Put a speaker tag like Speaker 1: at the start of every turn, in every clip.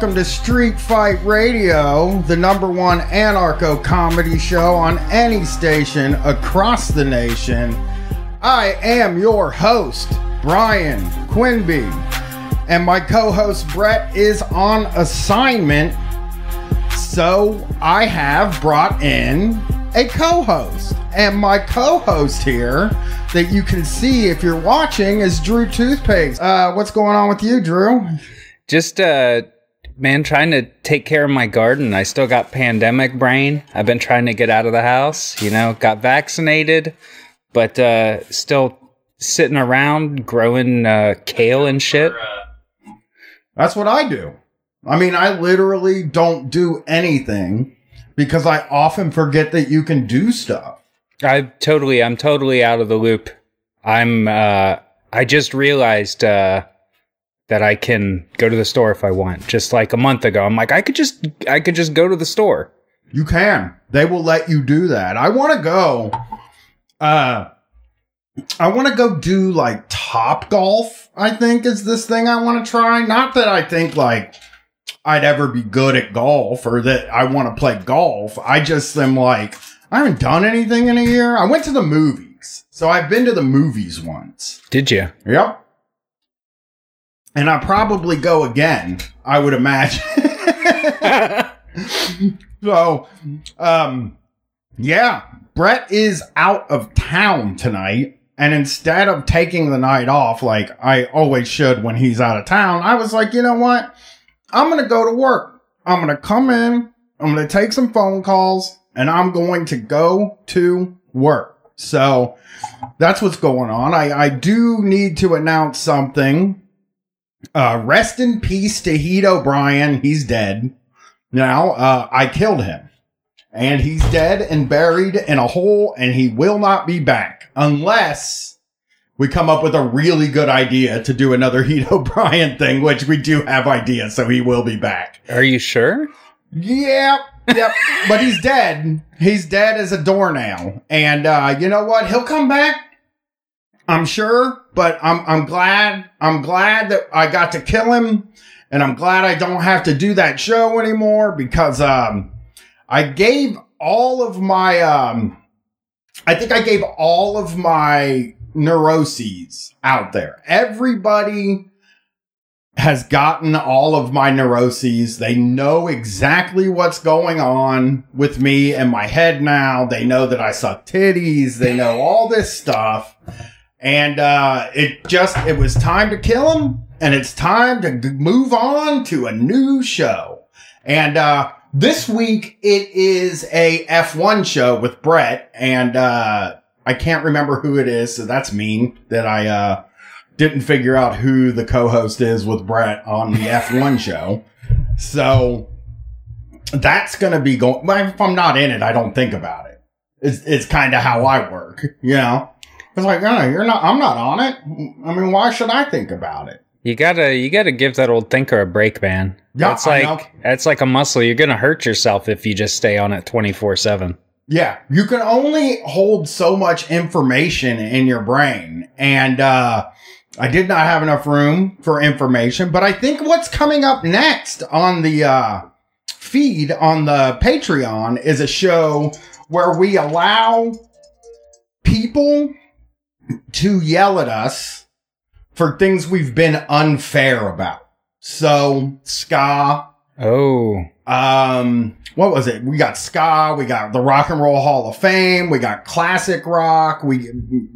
Speaker 1: welcome to Street Fight Radio, the number one anarcho comedy show on any station across the nation. I am your host, Bryan Quinby, and my co host Brett is on assignment. So I have brought in a co host. And my co host here that you can see if you're watching is Drew Toothpaste. Uh, what's going on with you, Drew?
Speaker 2: Just uh man trying to take care of my garden. I still got pandemic brain. I've been trying to get out of the house, you know, got vaccinated, but uh still sitting around growing uh kale and shit.
Speaker 1: That's what I do. I mean, I literally don't do anything because I often forget that you can do stuff.
Speaker 2: I totally I'm totally out of the loop. I'm uh I just realized uh that I can go to the store if I want. Just like a month ago, I'm like, I could just, I could just go to the store.
Speaker 1: You can. They will let you do that. I want to go. Uh, I want to go do like Topgolf. I think is this thing I want to try. Not that I think like I'd ever be good at golf or that I want to play golf. I just am like I haven't done anything in a year. I went to the movies, so I've been to the movies once.
Speaker 2: Did you?
Speaker 1: Yep and I probably go again. I would imagine. so, um, yeah, Brett is out of town tonight, and instead of taking the night off like I always should when he's out of town, I was like, you know what? I'm gonna go to work. I'm gonna come in. I'm gonna take some phone calls, and I'm going to go to work. So that's what's going on. I, I do need to announce something uh, rest in peace to Heat O'Brien. He's dead. Now, uh, I killed him. And he's dead and buried in a hole, and he will not be back unless we come up with a really good idea to do another Heat O'Brien thing, which we do have ideas, so he will be back.
Speaker 2: Are you sure?
Speaker 1: Yep. Yep. but he's dead. He's dead as a doornail. And uh, you know what? He'll come back I'm sure, but I'm I'm glad I'm glad that I got to kill him, and I'm glad I don't have to do that show anymore because um, I gave all of my um, I think I gave all of my neuroses out there. Everybody has gotten all of my neuroses. They know exactly what's going on with me and my head now. They know that I suck titties. They know all this stuff and uh, it just it was time to kill him and it's time to move on to a new show. And uh, this week it is a f1 show with brett and uh, i can't remember who it is so that's mean that i uh, didn't figure out who the co-host is with brett on the f1 show. So that's gonna be going if i'm not in it i don't think about it. It's, it's kind of how i work you know it's like, no, you're not. I'm not on it. I mean, why should I think about it?
Speaker 2: You gotta, you gotta give that old thinker a break, man.
Speaker 1: Yeah,
Speaker 2: it's like it's like a muscle. You're gonna hurt yourself if you just stay on it 24 seven.
Speaker 1: Yeah, you can only hold so much information in your brain, and uh, I did not have enough room for information. But I think what's coming up next on the uh, feed on the Patreon is a show where we allow people to yell at us for things we've been unfair about. So, ska.
Speaker 2: Oh.
Speaker 1: Um, what was it? We got ska, we got the Rock and Roll Hall of Fame, we got classic rock, we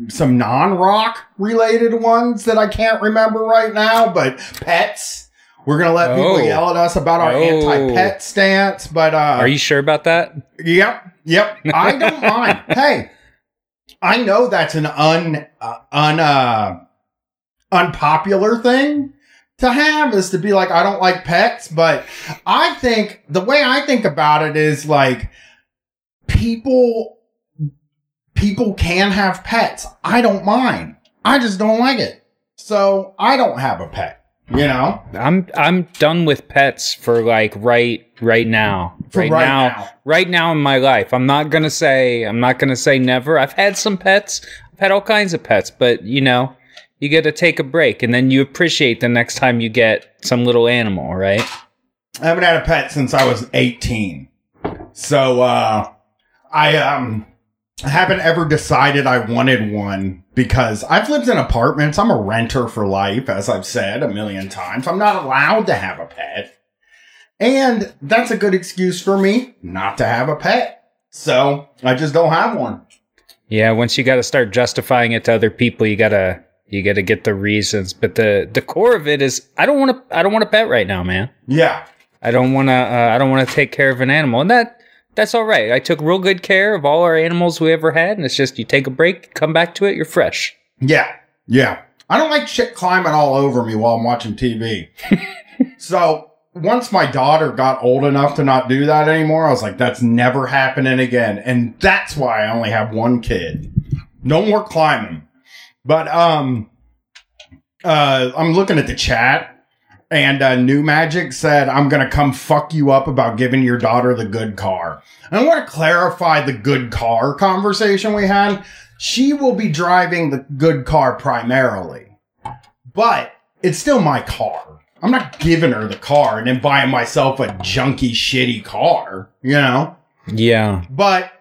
Speaker 1: some non-rock related ones that I can't remember right now, but pets. We're gonna let oh. people yell at us about our oh. anti-pet stance, but uh
Speaker 2: Are you sure about that?
Speaker 1: Yep, yep. I don't mind. Hey, I know that's an un uh, un uh, unpopular thing to have is to be like I don't like pets, but I think the way I think about it is like people people can have pets. I don't mind. I just don't like it. So I don't have a pet. You know,
Speaker 2: I'm I'm done with pets for like right right now. Right, right now, now, right now in my life. I'm not gonna say I'm not gonna say never. I've had some pets. I've had all kinds of pets, but you know, you get to take a break, and then you appreciate the next time you get some little animal, right?
Speaker 1: I haven't had a pet since I was 18. So uh I um haven't ever decided I wanted one because I've lived in apartments. I'm a renter for life, as I've said a million times. I'm not allowed to have a pet. And that's a good excuse for me not to have a pet. So I just don't have one.
Speaker 2: Yeah, once you got to start justifying it to other people, you gotta you gotta get the reasons. But the the core of it is, I don't want to I don't want a pet right now, man.
Speaker 1: Yeah.
Speaker 2: I don't want to uh, I don't want to take care of an animal, and that that's all right. I took real good care of all our animals we ever had, and it's just you take a break, come back to it, you're fresh.
Speaker 1: Yeah. Yeah. I don't like shit climbing all over me while I'm watching TV. so once my daughter got old enough to not do that anymore, I was like, that's never happening again. And that's why I only have one kid. No more climbing. But um uh I'm looking at the chat and uh, New Magic said, I'm going to come fuck you up about giving your daughter the good car. I want to clarify the good car conversation we had. She will be driving the good car primarily, but it's still my car. I'm not giving her the car and then buying myself a junky, shitty car, you know?
Speaker 2: Yeah.
Speaker 1: But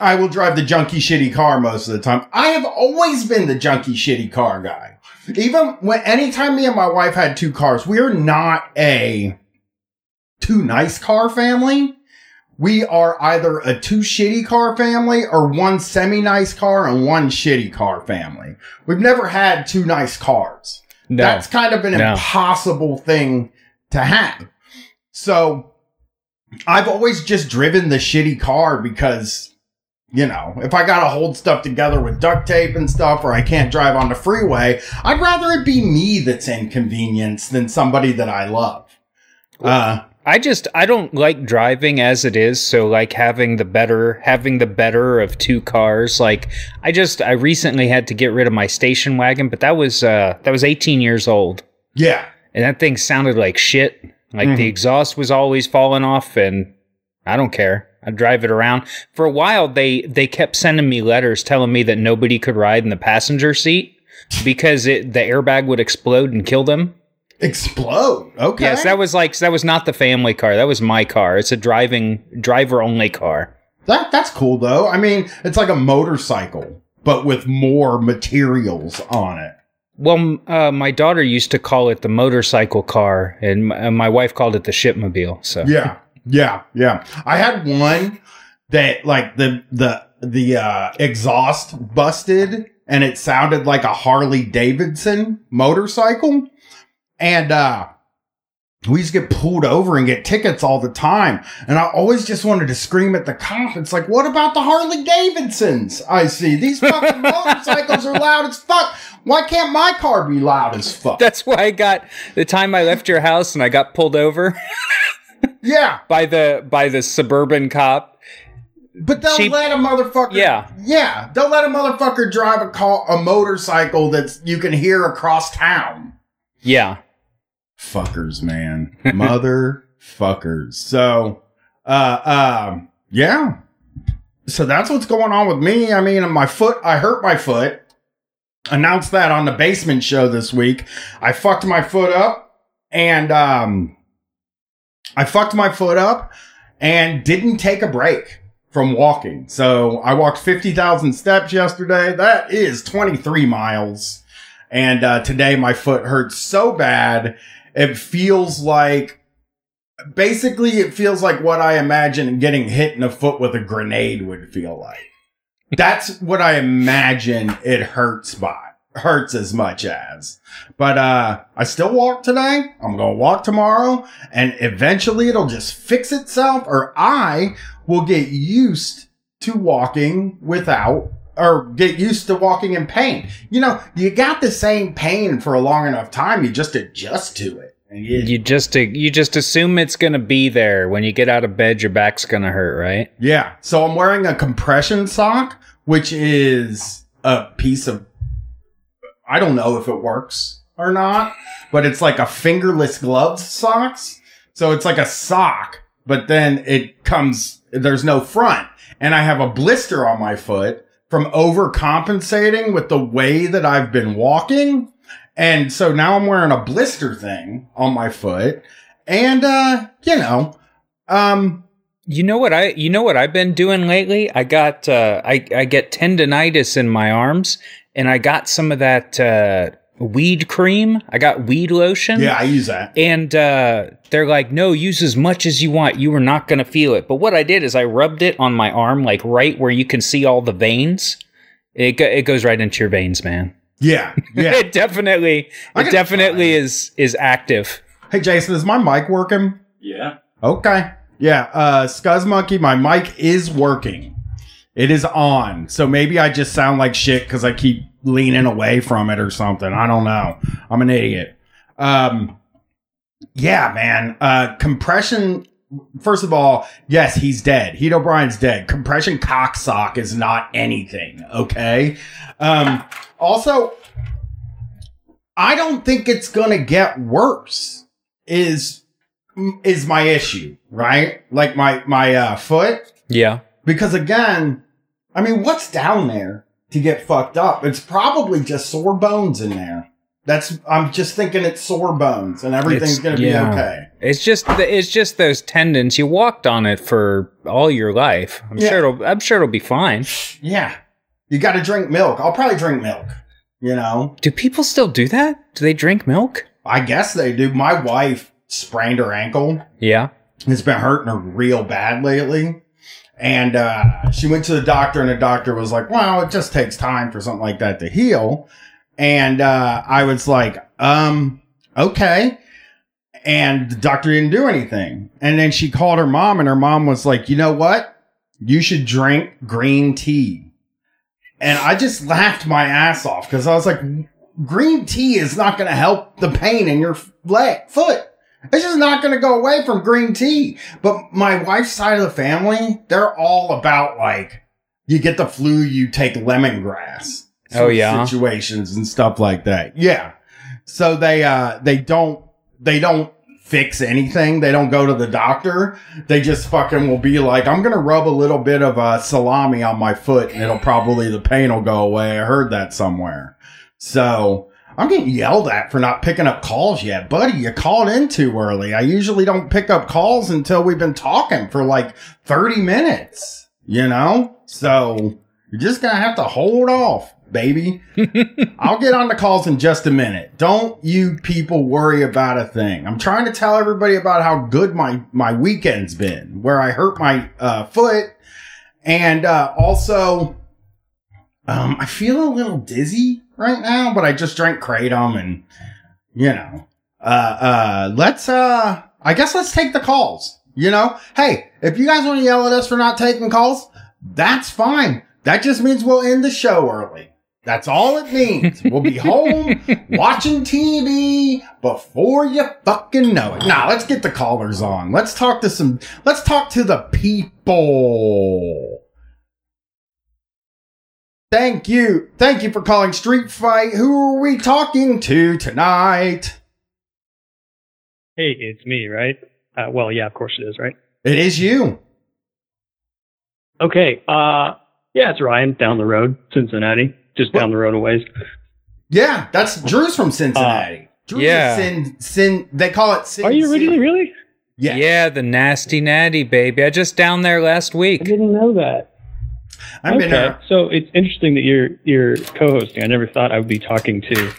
Speaker 1: I will drive the junky, shitty car most of the time. I have always been the junky, shitty car guy. Even when anytime me and my wife had two cars, we are not a too nice car family. We are either a two shitty car family or one semi nice car and one shitty car family. We've never had two nice cars.
Speaker 2: No.
Speaker 1: That's kind of an
Speaker 2: No.
Speaker 1: impossible thing to have. So I've always just driven the shitty car because, you know, if I got to hold stuff together with duct tape and stuff or I can't drive on the freeway, I'd rather it be me that's inconvenienced than somebody that I love. Uh,
Speaker 2: I just I don't like driving as it is, so like having the better having the better of two cars. Like I just I recently had to get rid of my station wagon, but that was uh that was 18 years old.
Speaker 1: yeah.
Speaker 2: And that thing sounded like shit. Like the
Speaker 1: Mhm.
Speaker 2: exhaust was always falling off and I don't care. I drive it around. For a while they they kept sending me letters telling me that nobody could ride in the passenger seat because it the airbag would explode and kill them.
Speaker 1: Explode. Okay.
Speaker 2: Yes, that was like that was not the family car. That was my car. It's a driving driver only car.
Speaker 1: That that's cool though. I mean, it's like a motorcycle, but with more materials on it.
Speaker 2: Well, uh, my daughter used to call it the motorcycle car, and m- uh, my wife called it the shipmobile. So
Speaker 1: Yeah, yeah, yeah. I had one that like the the the uh, exhaust busted, and it sounded like a Harley Davidson motorcycle, and uh, we used to get pulled over and get tickets all the time. And I always just wanted to scream at the cop. It's like, what about the Harley Davidsons? I see these fucking motorcycles are loud as fuck. Why can't my car be loud as fuck?
Speaker 2: that's why I got the time I left your house and I got pulled over
Speaker 1: yeah,
Speaker 2: by the by the suburban cop.
Speaker 1: But they'll
Speaker 2: She-
Speaker 1: let a motherfucker.
Speaker 2: Yeah.
Speaker 1: Yeah. They'll let a motherfucker drive a car, a motorcycle that's you can hear across town.
Speaker 2: Yeah,
Speaker 1: Fuckers, man. Motherfuckers. So, uh, um, yeah. So that's what's going on with me. I mean, my foot, I hurt my foot. Announced that on the basement show this week. I fucked my foot up and, um, I fucked my foot up and didn't take a break from walking. So I walked 50,000 steps yesterday. That is 23 miles. And uh, today my foot hurts so bad. It feels like, basically, it feels like what I imagine getting hit in the foot with a grenade would feel like. That's what I imagine it hurts by. Hurts as much as. But uh I still walk today. I'm gonna walk tomorrow, and eventually it'll just fix itself, or I will get used to walking without or get used to walking in pain. You know, you got the same pain for a long enough time, you just adjust to it. And you,
Speaker 2: you just you just assume it's gonna be there when you get out of bed. Your back's gonna hurt, right?
Speaker 1: yeah. So I'm wearing a compression sock, which is a piece of I don't know if it works or not, but it's like a fingerless glove socks. So it's like a sock, but then it comes, there's no front. And I have a blister on my foot from overcompensating with the way that I've been walking. And so now I'm wearing a blister thing on my foot And uh, you know, um,
Speaker 2: You know what I you know what I've been doing lately? I got uh I I get tendonitis in my arms and I got some of that uh weed cream. I got weed lotion.
Speaker 1: yeah, I use that.
Speaker 2: And uh they're like, "No, use as much as you want. You are not going to feel it." But what I did is I rubbed it on my arm like right where you can see all the veins. It go, it goes right into your veins, man.
Speaker 1: Yeah, yeah.
Speaker 2: it definitely it definitely
Speaker 1: try.
Speaker 2: is is active.
Speaker 1: hey, Jason, is my mic working?
Speaker 3: Yeah.
Speaker 1: Okay. Yeah, uh Scuzz Monkey, my mic is working. It is on. So maybe I just sound like shit because I keep leaning away from it or something. I don't know. I'm an idiot. Um yeah, man. Uh compression First of all, yes, he's dead. Heat O'Brien's dead. Compression cocksock is not anything, okay? Um also I don't think it's gonna get worse. Is is my issue, right? Like my my uh, foot,
Speaker 2: Yeah.
Speaker 1: because again, I mean, what's down there to get fucked up? It's probably just sore bones in there. That's I'm just thinking it's sore bones and everything's
Speaker 2: It's-
Speaker 1: gonna be
Speaker 2: yeah.
Speaker 1: okay.
Speaker 2: It's just the, it's just those tendons. You walked on it for all your life. I'm
Speaker 1: Yeah.
Speaker 2: sure it'll I'm sure it'll be fine.
Speaker 1: Yeah, you got to drink milk. I'll probably drink milk. You know,
Speaker 2: Do people still do that? Do they drink milk?
Speaker 1: I guess they do. My wife sprained her ankle.
Speaker 2: Yeah.
Speaker 1: It's been hurting her real bad lately. And uh, she went to the doctor, and the doctor was like, Well, it just takes time for something like that to heal. And uh, I was like, um, okay. And the doctor didn't do anything. And then she called her mom, and her mom was like, You know what? You should drink green tea. And I just laughed my ass off because I was like, Green tea is not going to help the pain in your leg, foot. It's just not going to go away from green tea. But my wife's side of the family, they're all about like, you get the flu, you take lemongrass.
Speaker 2: Oh, yeah?
Speaker 1: Situations and stuff like that. Yeah. So they, uh, they don't, they don't fix anything. They don't go to the doctor. They just fucking will be like, I'm going to rub a little bit of uh, salami on my foot and it'll probably, the pain will go away. I heard that somewhere. So I'm getting yelled at for not picking up calls yet. Buddy, you called in too early. I usually don't pick up calls until we've been talking for like 30 minutes, you know? So you're just going to have to hold off, baby. I'll get on the calls in just a minute. Don't you people worry about a thing. I'm trying to tell everybody about how good my, my weekend's been, where I hurt my uh, foot. And uh, also, um, I feel a little dizzy right now, but I just drank kratom and you know, uh, uh, let's, uh, I guess let's take the calls. You know, hey, if you guys want to yell at us for not taking calls, that's fine. That just means we'll end the show early. That's all it means. We'll be home watching TV before you fucking know it. Now, let's get the callers on. Let's talk to some, let's talk to the people. Thank you. Thank you for calling Street Fight. Who are we talking to tonight?
Speaker 3: Hey, it's me, right? Uh, well, yeah, of course it is, right?
Speaker 1: It is you.
Speaker 3: Okay. Uh, yeah, it's Ryan down the road, Cincinnati, just down the road a ways.
Speaker 1: Yeah, that's Drew's from Cincinnati. Drew's
Speaker 2: yeah.
Speaker 1: sin, sin, they call it Sin
Speaker 3: Are you
Speaker 1: City.
Speaker 3: originally really?
Speaker 1: Yeah.
Speaker 2: Yeah, the nasty natty baby. I just down there last week.
Speaker 3: I didn't know that.
Speaker 1: I've
Speaker 3: okay.
Speaker 1: been there.
Speaker 3: So it's interesting that you're you're co-hosting. I never thought I would be talking to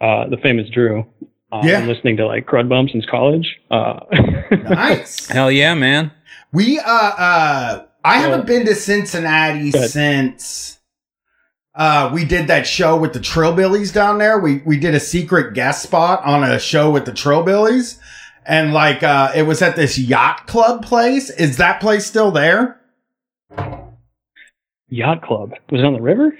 Speaker 3: uh, the famous Drew. Uh,
Speaker 1: Yeah.
Speaker 3: and listening to like crud bumps since college. Uh,
Speaker 1: Nice.
Speaker 2: Hell yeah, man.
Speaker 1: We uh uh I haven't been to Cincinnati since uh we did that show with the Trillbillies down there. We we did a secret guest spot on a show with the Trillbillies. And like uh it was at this yacht club place. Is that place still there?
Speaker 3: Yacht club was it on the river.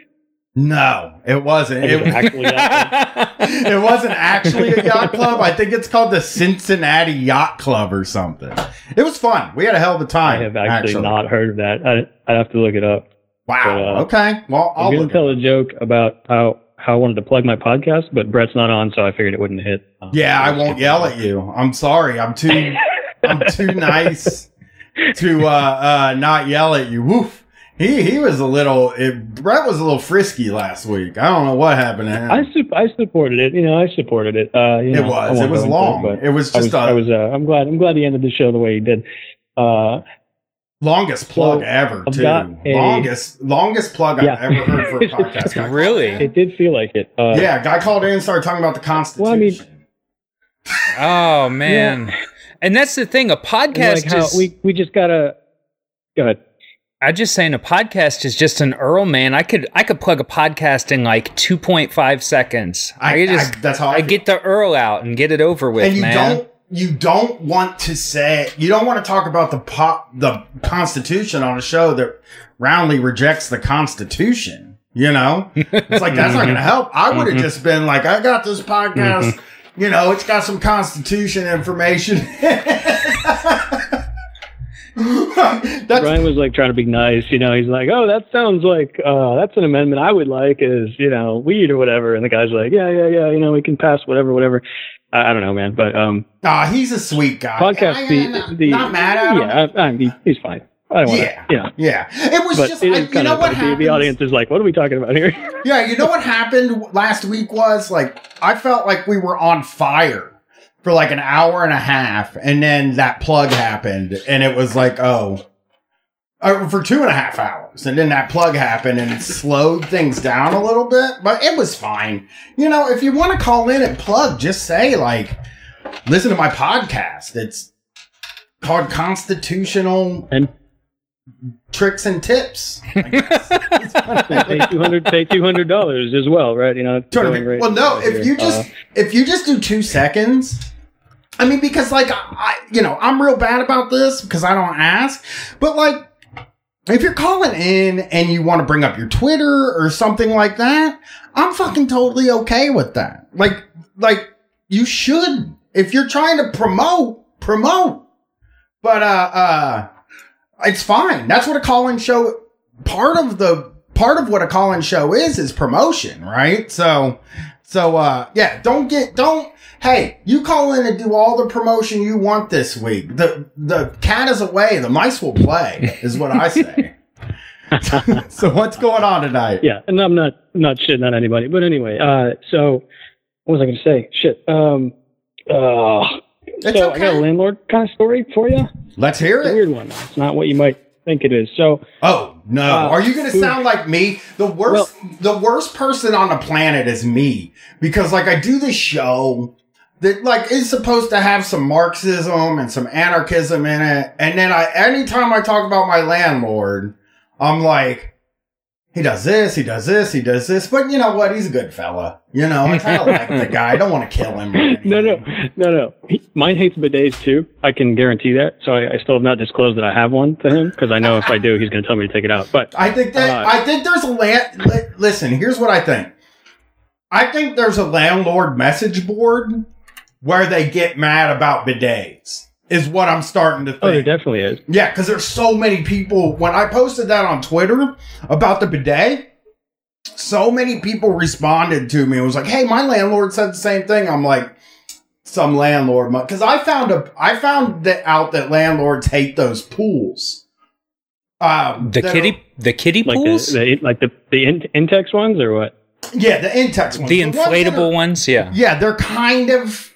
Speaker 1: No, it wasn't.
Speaker 3: It was actually
Speaker 1: it wasn't actually a yacht club. I think it's called the Cincinnati Yacht Club or something. It was fun. We had a hell of a time.
Speaker 3: I have actually, not heard of that. I I have to look it up.
Speaker 1: Wow.
Speaker 3: but, uh,
Speaker 1: okay. Well, I'll
Speaker 3: going to tell a joke about how how I wanted to plug my podcast, but Brett's not on, so I figured it wouldn't hit. Uh,
Speaker 1: Yeah, I won't yell at you. I'm sorry. I'm too I'm too nice to uh uh not yell at you. Woof. He he was a little. It, Brett was a little frisky last week. I don't know what happened to him.
Speaker 3: I su- I supported it. You know, I supported it. Uh, you
Speaker 1: it
Speaker 3: know, I
Speaker 1: was. It was
Speaker 3: go into
Speaker 1: long.
Speaker 3: but
Speaker 1: It was
Speaker 3: I
Speaker 1: just
Speaker 3: was, I
Speaker 1: a
Speaker 3: was uh, I'm glad I'm glad he ended the show the way he did. Uh,
Speaker 1: longest plug
Speaker 3: So,
Speaker 1: ever
Speaker 3: I've
Speaker 1: too.
Speaker 3: a-
Speaker 1: longest longest plug
Speaker 3: Yeah.
Speaker 1: I've ever heard for a podcast. Guy
Speaker 2: Really?
Speaker 3: it did feel like it. Uh,
Speaker 1: Yeah, guy called in and started talking about the Constitution.
Speaker 3: Well, I mean-
Speaker 2: Oh man. And that's the thing. A podcast
Speaker 3: like how
Speaker 2: is.
Speaker 3: we we just gotta go ahead.
Speaker 2: I just saying a podcast is just an Earl man. I could I could plug a podcast in like two point five seconds. I,
Speaker 1: I,
Speaker 2: just
Speaker 1: I- that's how I,
Speaker 2: I, get the Earl out and get it over with,
Speaker 1: and you
Speaker 2: man.
Speaker 1: don't you don't want to say you don't want to talk about the pop the Constitution on a show that roundly rejects the Constitution. You know, it's like that's not going to help. I would have
Speaker 2: Mhm.
Speaker 1: just been like, I got this podcast. You know, it's got some Constitution information.
Speaker 3: Brian was like trying to be nice, you know. He's like, "Oh, that sounds like uh, that's an amendment I would like is you know weed or whatever." And the guy's like, "Yeah, yeah, yeah, you know, we can pass whatever, whatever." I, I don't know, man, but um,
Speaker 1: ah, he's a sweet guy.
Speaker 3: podcast
Speaker 1: I-
Speaker 3: the
Speaker 1: not,
Speaker 3: the
Speaker 1: not mad at him.
Speaker 3: yeah, I, I, he, he's fine. I don't
Speaker 1: Yeah.
Speaker 3: to, know.
Speaker 1: Yeah, it was
Speaker 3: But
Speaker 1: just
Speaker 3: it
Speaker 1: I, you know what happened.
Speaker 3: the audience is like, "What are we talking about here?"
Speaker 1: Yeah, you know what happened last week was like I felt like we were on fire for like an hour and a half, and then that plug happened, and it was like, oh, uh, for two and a half hours, and then that plug happened, and it slowed things down a little bit, but it was fine. You know, if you want to call in and plug, just say like, listen to my podcast. It's called Constitutional
Speaker 3: And-
Speaker 1: Tricks and Tips. I guess.
Speaker 3: pay two hundred, pay two hundred dollars as well, right? You know,
Speaker 1: Trying to
Speaker 3: going
Speaker 1: be-
Speaker 3: right
Speaker 1: well, no. If you just
Speaker 3: Uh,
Speaker 1: if you just do two seconds, I mean, because like I, you know, I'm real bad about this because I don't ask, but like. If you're calling in and you want to bring up your Twitter or something like that, I'm fucking totally okay with that. Like, like you should. If you're trying to promote, promote. But uh, uh, it's fine. That's what a call-in show. Part of the part of what a call-in show is is promotion, right? So, so uh, yeah. Don't get don't. Hey, you call in and do all the promotion you want this week. The the cat is away. The mice will play. Is what I say. so what's going on tonight?
Speaker 3: yeah, and I'm not not shitting on anybody, but anyway, uh, so what was I going to say? Shit. Um, uh,
Speaker 1: It's
Speaker 3: so I got a landlord kind of story for you.
Speaker 1: Let's hear
Speaker 3: It's a
Speaker 1: it.
Speaker 3: weird one. It's not what you might think it is. So
Speaker 1: Oh no!
Speaker 3: Uh,
Speaker 1: Are you going to sound like me? The worst, the worst person on the planet is me because, like, I do this show that, like, is supposed to have some Marxism and some anarchism in it, and then I, anytime I talk about my landlord, I'm like, he does this, he does this, he does this, but you know what? He's a good fella. You know, I kind of like the guy. I don't want to kill him.
Speaker 3: no, no, no, no. He, mine hates bidets too. I can guarantee that. So I, I still have not disclosed that I have one to him because I know if I do, he's going to tell me to take it out. But
Speaker 1: I think that
Speaker 3: Uh,
Speaker 1: I think there's a land. Li- listen, here's what I think. I think there's a landlord message board where they get mad about bidets. Is what I'm starting to think.
Speaker 3: oh, there definitely is.
Speaker 1: yeah, because there's so many people. When I posted that on Twitter about the bidet, so many people responded to me. It was like, "Hey, my landlord said the same thing." I'm like, "Some landlord," because I found a I found that out that landlords hate those pools. Um,
Speaker 2: The
Speaker 1: that are-
Speaker 2: kitty, the kiddie
Speaker 3: Like
Speaker 2: pools,
Speaker 3: the, the like the the in, Intex ones or what?
Speaker 1: Yeah, the Intex ones.
Speaker 2: the
Speaker 1: ones that
Speaker 2: inflatable
Speaker 1: are-
Speaker 2: ones. Yeah.
Speaker 1: yeah, they're kind of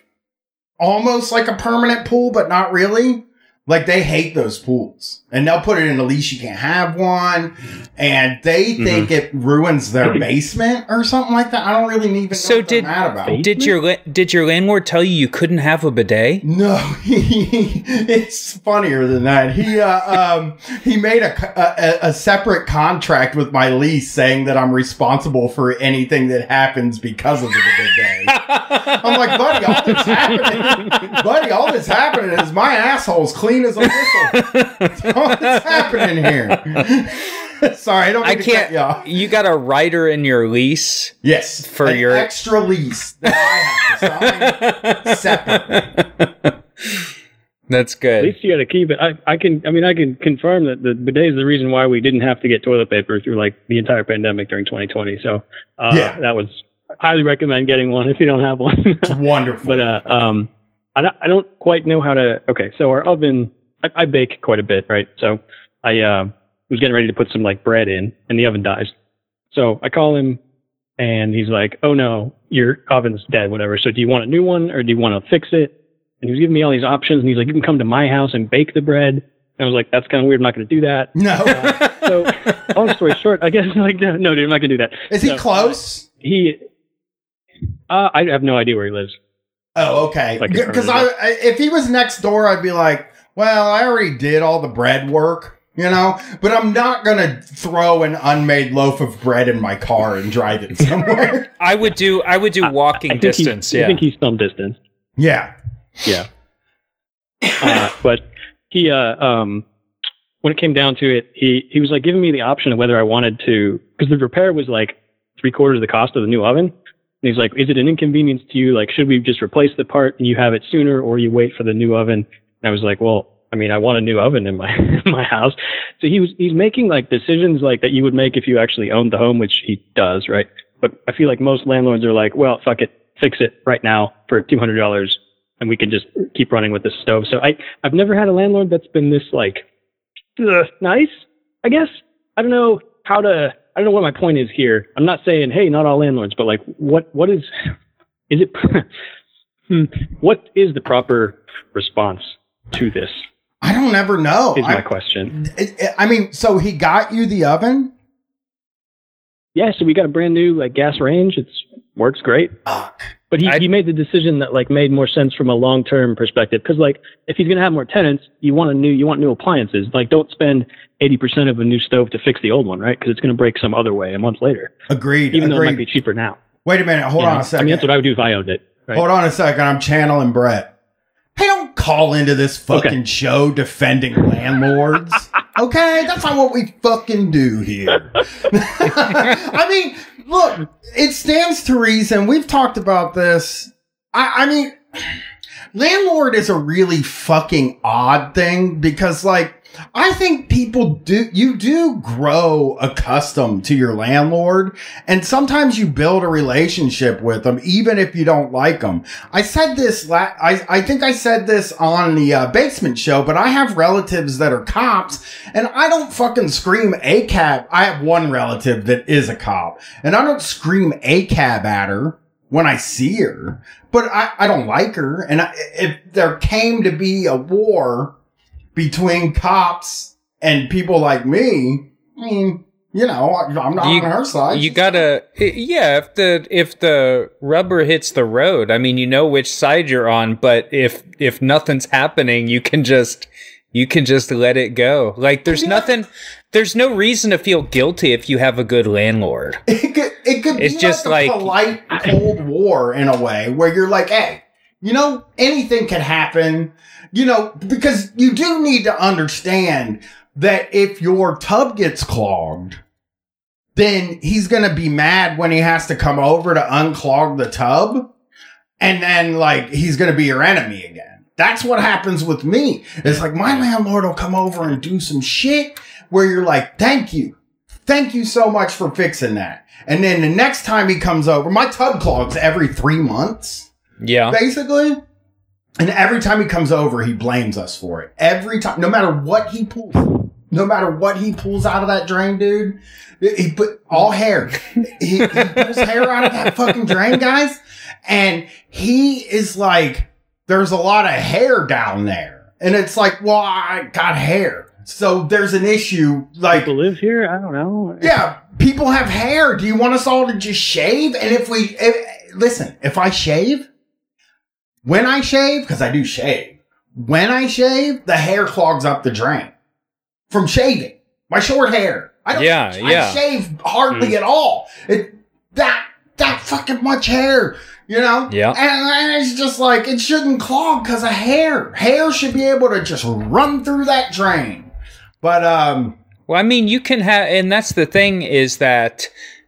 Speaker 1: almost like a permanent pool, but not really. Like they hate those pools, and they'll put it in a leash. You can't have one, and they
Speaker 2: Mm-hmm.
Speaker 1: think it ruins their basement or something like that. I don't really even know
Speaker 2: So
Speaker 1: what
Speaker 2: did-
Speaker 1: mad about.
Speaker 2: Did your did your landlord tell you you couldn't have a bidet?
Speaker 1: No, he, it's funnier than that. He uh, um, he made a, a a separate contract with my lease saying that I'm responsible for anything that happens because of the bidet. I'm like, buddy, all that's happening, buddy, all that's happening is my asshole's clean as a whistle. all that's happening here. Sorry, I don't.
Speaker 2: I
Speaker 1: Mean to cut
Speaker 2: can't.
Speaker 1: you off.
Speaker 2: You got a writer in your lease.
Speaker 1: Yes,
Speaker 2: For
Speaker 1: an
Speaker 2: your-
Speaker 1: extra lease that I have to sign separately.
Speaker 2: That's good.
Speaker 3: At least you got to keep it. I, I can. I mean, I can confirm that the bidet is the reason why we didn't have to get toilet paper through like the entire pandemic during 2020. So uh,
Speaker 1: Yeah.
Speaker 3: that was. Highly recommend getting one if you don't have one.
Speaker 1: It's wonderful.
Speaker 3: but uh, um, I don't, I don't quite know how to. Okay, so our oven, I, I bake quite a bit, right? So I uh, was getting ready to put some like bread in, and the oven dies. So I call him, and he's like, "Oh no, your oven's dead, whatever. So do you want a new one, or do you want to fix it?" And he was giving me all these options, and he's like, "You can come to my house and bake the bread." And I was like, "That's kind of weird. I'm not going to do that."
Speaker 1: No.
Speaker 3: So long story short, I guess like no, dude, I'm not going to do that.
Speaker 1: Is he
Speaker 3: No.
Speaker 1: close?
Speaker 3: He, uh, I have no idea where he lives.
Speaker 1: Oh, okay.
Speaker 3: Like
Speaker 1: Because I, I- if he was next door, I'd be like, well, I already did all the bread work, you know. But I'm not gonna throw an unmade loaf of bread in my car and drive it somewhere.
Speaker 2: I would do I would do walking
Speaker 3: I think
Speaker 2: distance.
Speaker 3: He's,
Speaker 2: yeah.
Speaker 3: I think he's some distance.
Speaker 1: yeah.
Speaker 3: Yeah. uh, but he, uh, um, when it came down to it, he, he was like giving me the option of whether I wanted to, because the repair was like three quarters of the cost of the new oven. And he's like, is it an inconvenience to you? Like, should we just replace the part and you have it sooner or you wait for the new oven? And I was like, well, I mean, I want a new oven in my, in my house. So he was, he's making like decisions like that you would make if you actually owned the home, which he does, right? But I feel like most landlords are like, well, fuck it, fix it right now for $200 and we can just keep running with the stove. So I, I've never had a landlord that's been this like nice. I guess I don't know how to. I don't know what my point is here. I'm not saying hey, not all landlords, but like what what is is it? Hmm, what is the proper response to this?
Speaker 1: I don't ever know.
Speaker 3: Is my
Speaker 1: I,
Speaker 3: question.
Speaker 1: I mean, so he got you the oven?
Speaker 3: Yeah, so we got a brand new like gas range. It's works great. But he,
Speaker 2: I-
Speaker 3: he made the decision that like made more sense from a long term perspective because like if he's gonna have more tenants, you want a new you want new appliances. Like don't spend eighty percent of a new stove to fix the old one, right? Because it's gonna break some other way a month later,
Speaker 1: Agreed.
Speaker 3: even though it might
Speaker 1: agreed.
Speaker 3: be cheaper now.
Speaker 1: Wait a minute. Hold
Speaker 3: You
Speaker 1: on
Speaker 3: know?
Speaker 1: a second.
Speaker 3: I mean, that's what I would do if I owned it. Right?
Speaker 1: Hold on a second. I'm channeling Brett. Hey, don't call into this fucking
Speaker 3: Okay.
Speaker 1: show defending landlords. okay, that's not what we fucking do here. I mean, look, it stands to reason. We've talked about this. I, I mean, landlord is a really fucking odd thing because, like, I think people do, you do grow accustomed to your landlord and sometimes you build a relationship with them even if you don't like them. I said this, la- I, I think I said this on the uh, basement show, but I have relatives that are cops and I don't fucking scream ACAB. I have one relative that is a cop and I don't scream ACAB at her when I see her, but I, I don't like her. And I, if there came to be a war between cops and people like me, I mean, you know, I- I'm not
Speaker 2: You-
Speaker 1: on her side.
Speaker 2: you gotta yeah if the if the rubber hits the road i mean you know which side you're on but if if nothing's happening you can just you can just let it go like there's
Speaker 1: Yeah.
Speaker 2: nothing there's no reason to feel guilty if you have a good landlord
Speaker 1: It could, it could
Speaker 2: It's
Speaker 1: be
Speaker 2: just
Speaker 1: like a
Speaker 2: like-
Speaker 1: polite Cold War in a way where you're like, hey, you know, anything can happen, you know, because you do need to understand that if your tub gets clogged, then he's going to be mad when he has to come over to unclog the tub. And then, like, he's going to be your enemy again. That's what happens with me. It's like my landlord will come over and do some shit where you're like, thank you. Thank you so much for fixing that. And then the next time he comes over, my tub clogs every three months,
Speaker 2: yeah
Speaker 1: basically. And every time he comes over, he blames us for it. Every time, no matter what he pulls, no matter what he pulls out of that drain, dude, he put all hair. He, he pulls hair out of that fucking drain, guys. And he is like, there's a lot of hair down there. And it's like, well, I got hair. So there's an issue. Like,
Speaker 3: People live here. I don't know.
Speaker 1: yeah, people have hair. Do you want us all to just shave? And if we, if, listen, if I shave, when I shave, because I do shave, when I shave, the hair clogs up the drain from shaving. My short hair. I don't.
Speaker 2: Yeah,
Speaker 1: I
Speaker 2: yeah.
Speaker 1: shave hardly
Speaker 3: Mm.
Speaker 1: at all. It that that fucking much hair. You know.
Speaker 2: Yeah.
Speaker 1: And, and it's just like it shouldn't clog because of hair. Hair should be able to just run through that drain. But um.
Speaker 2: Well, I mean, you can have, and that's the thing is that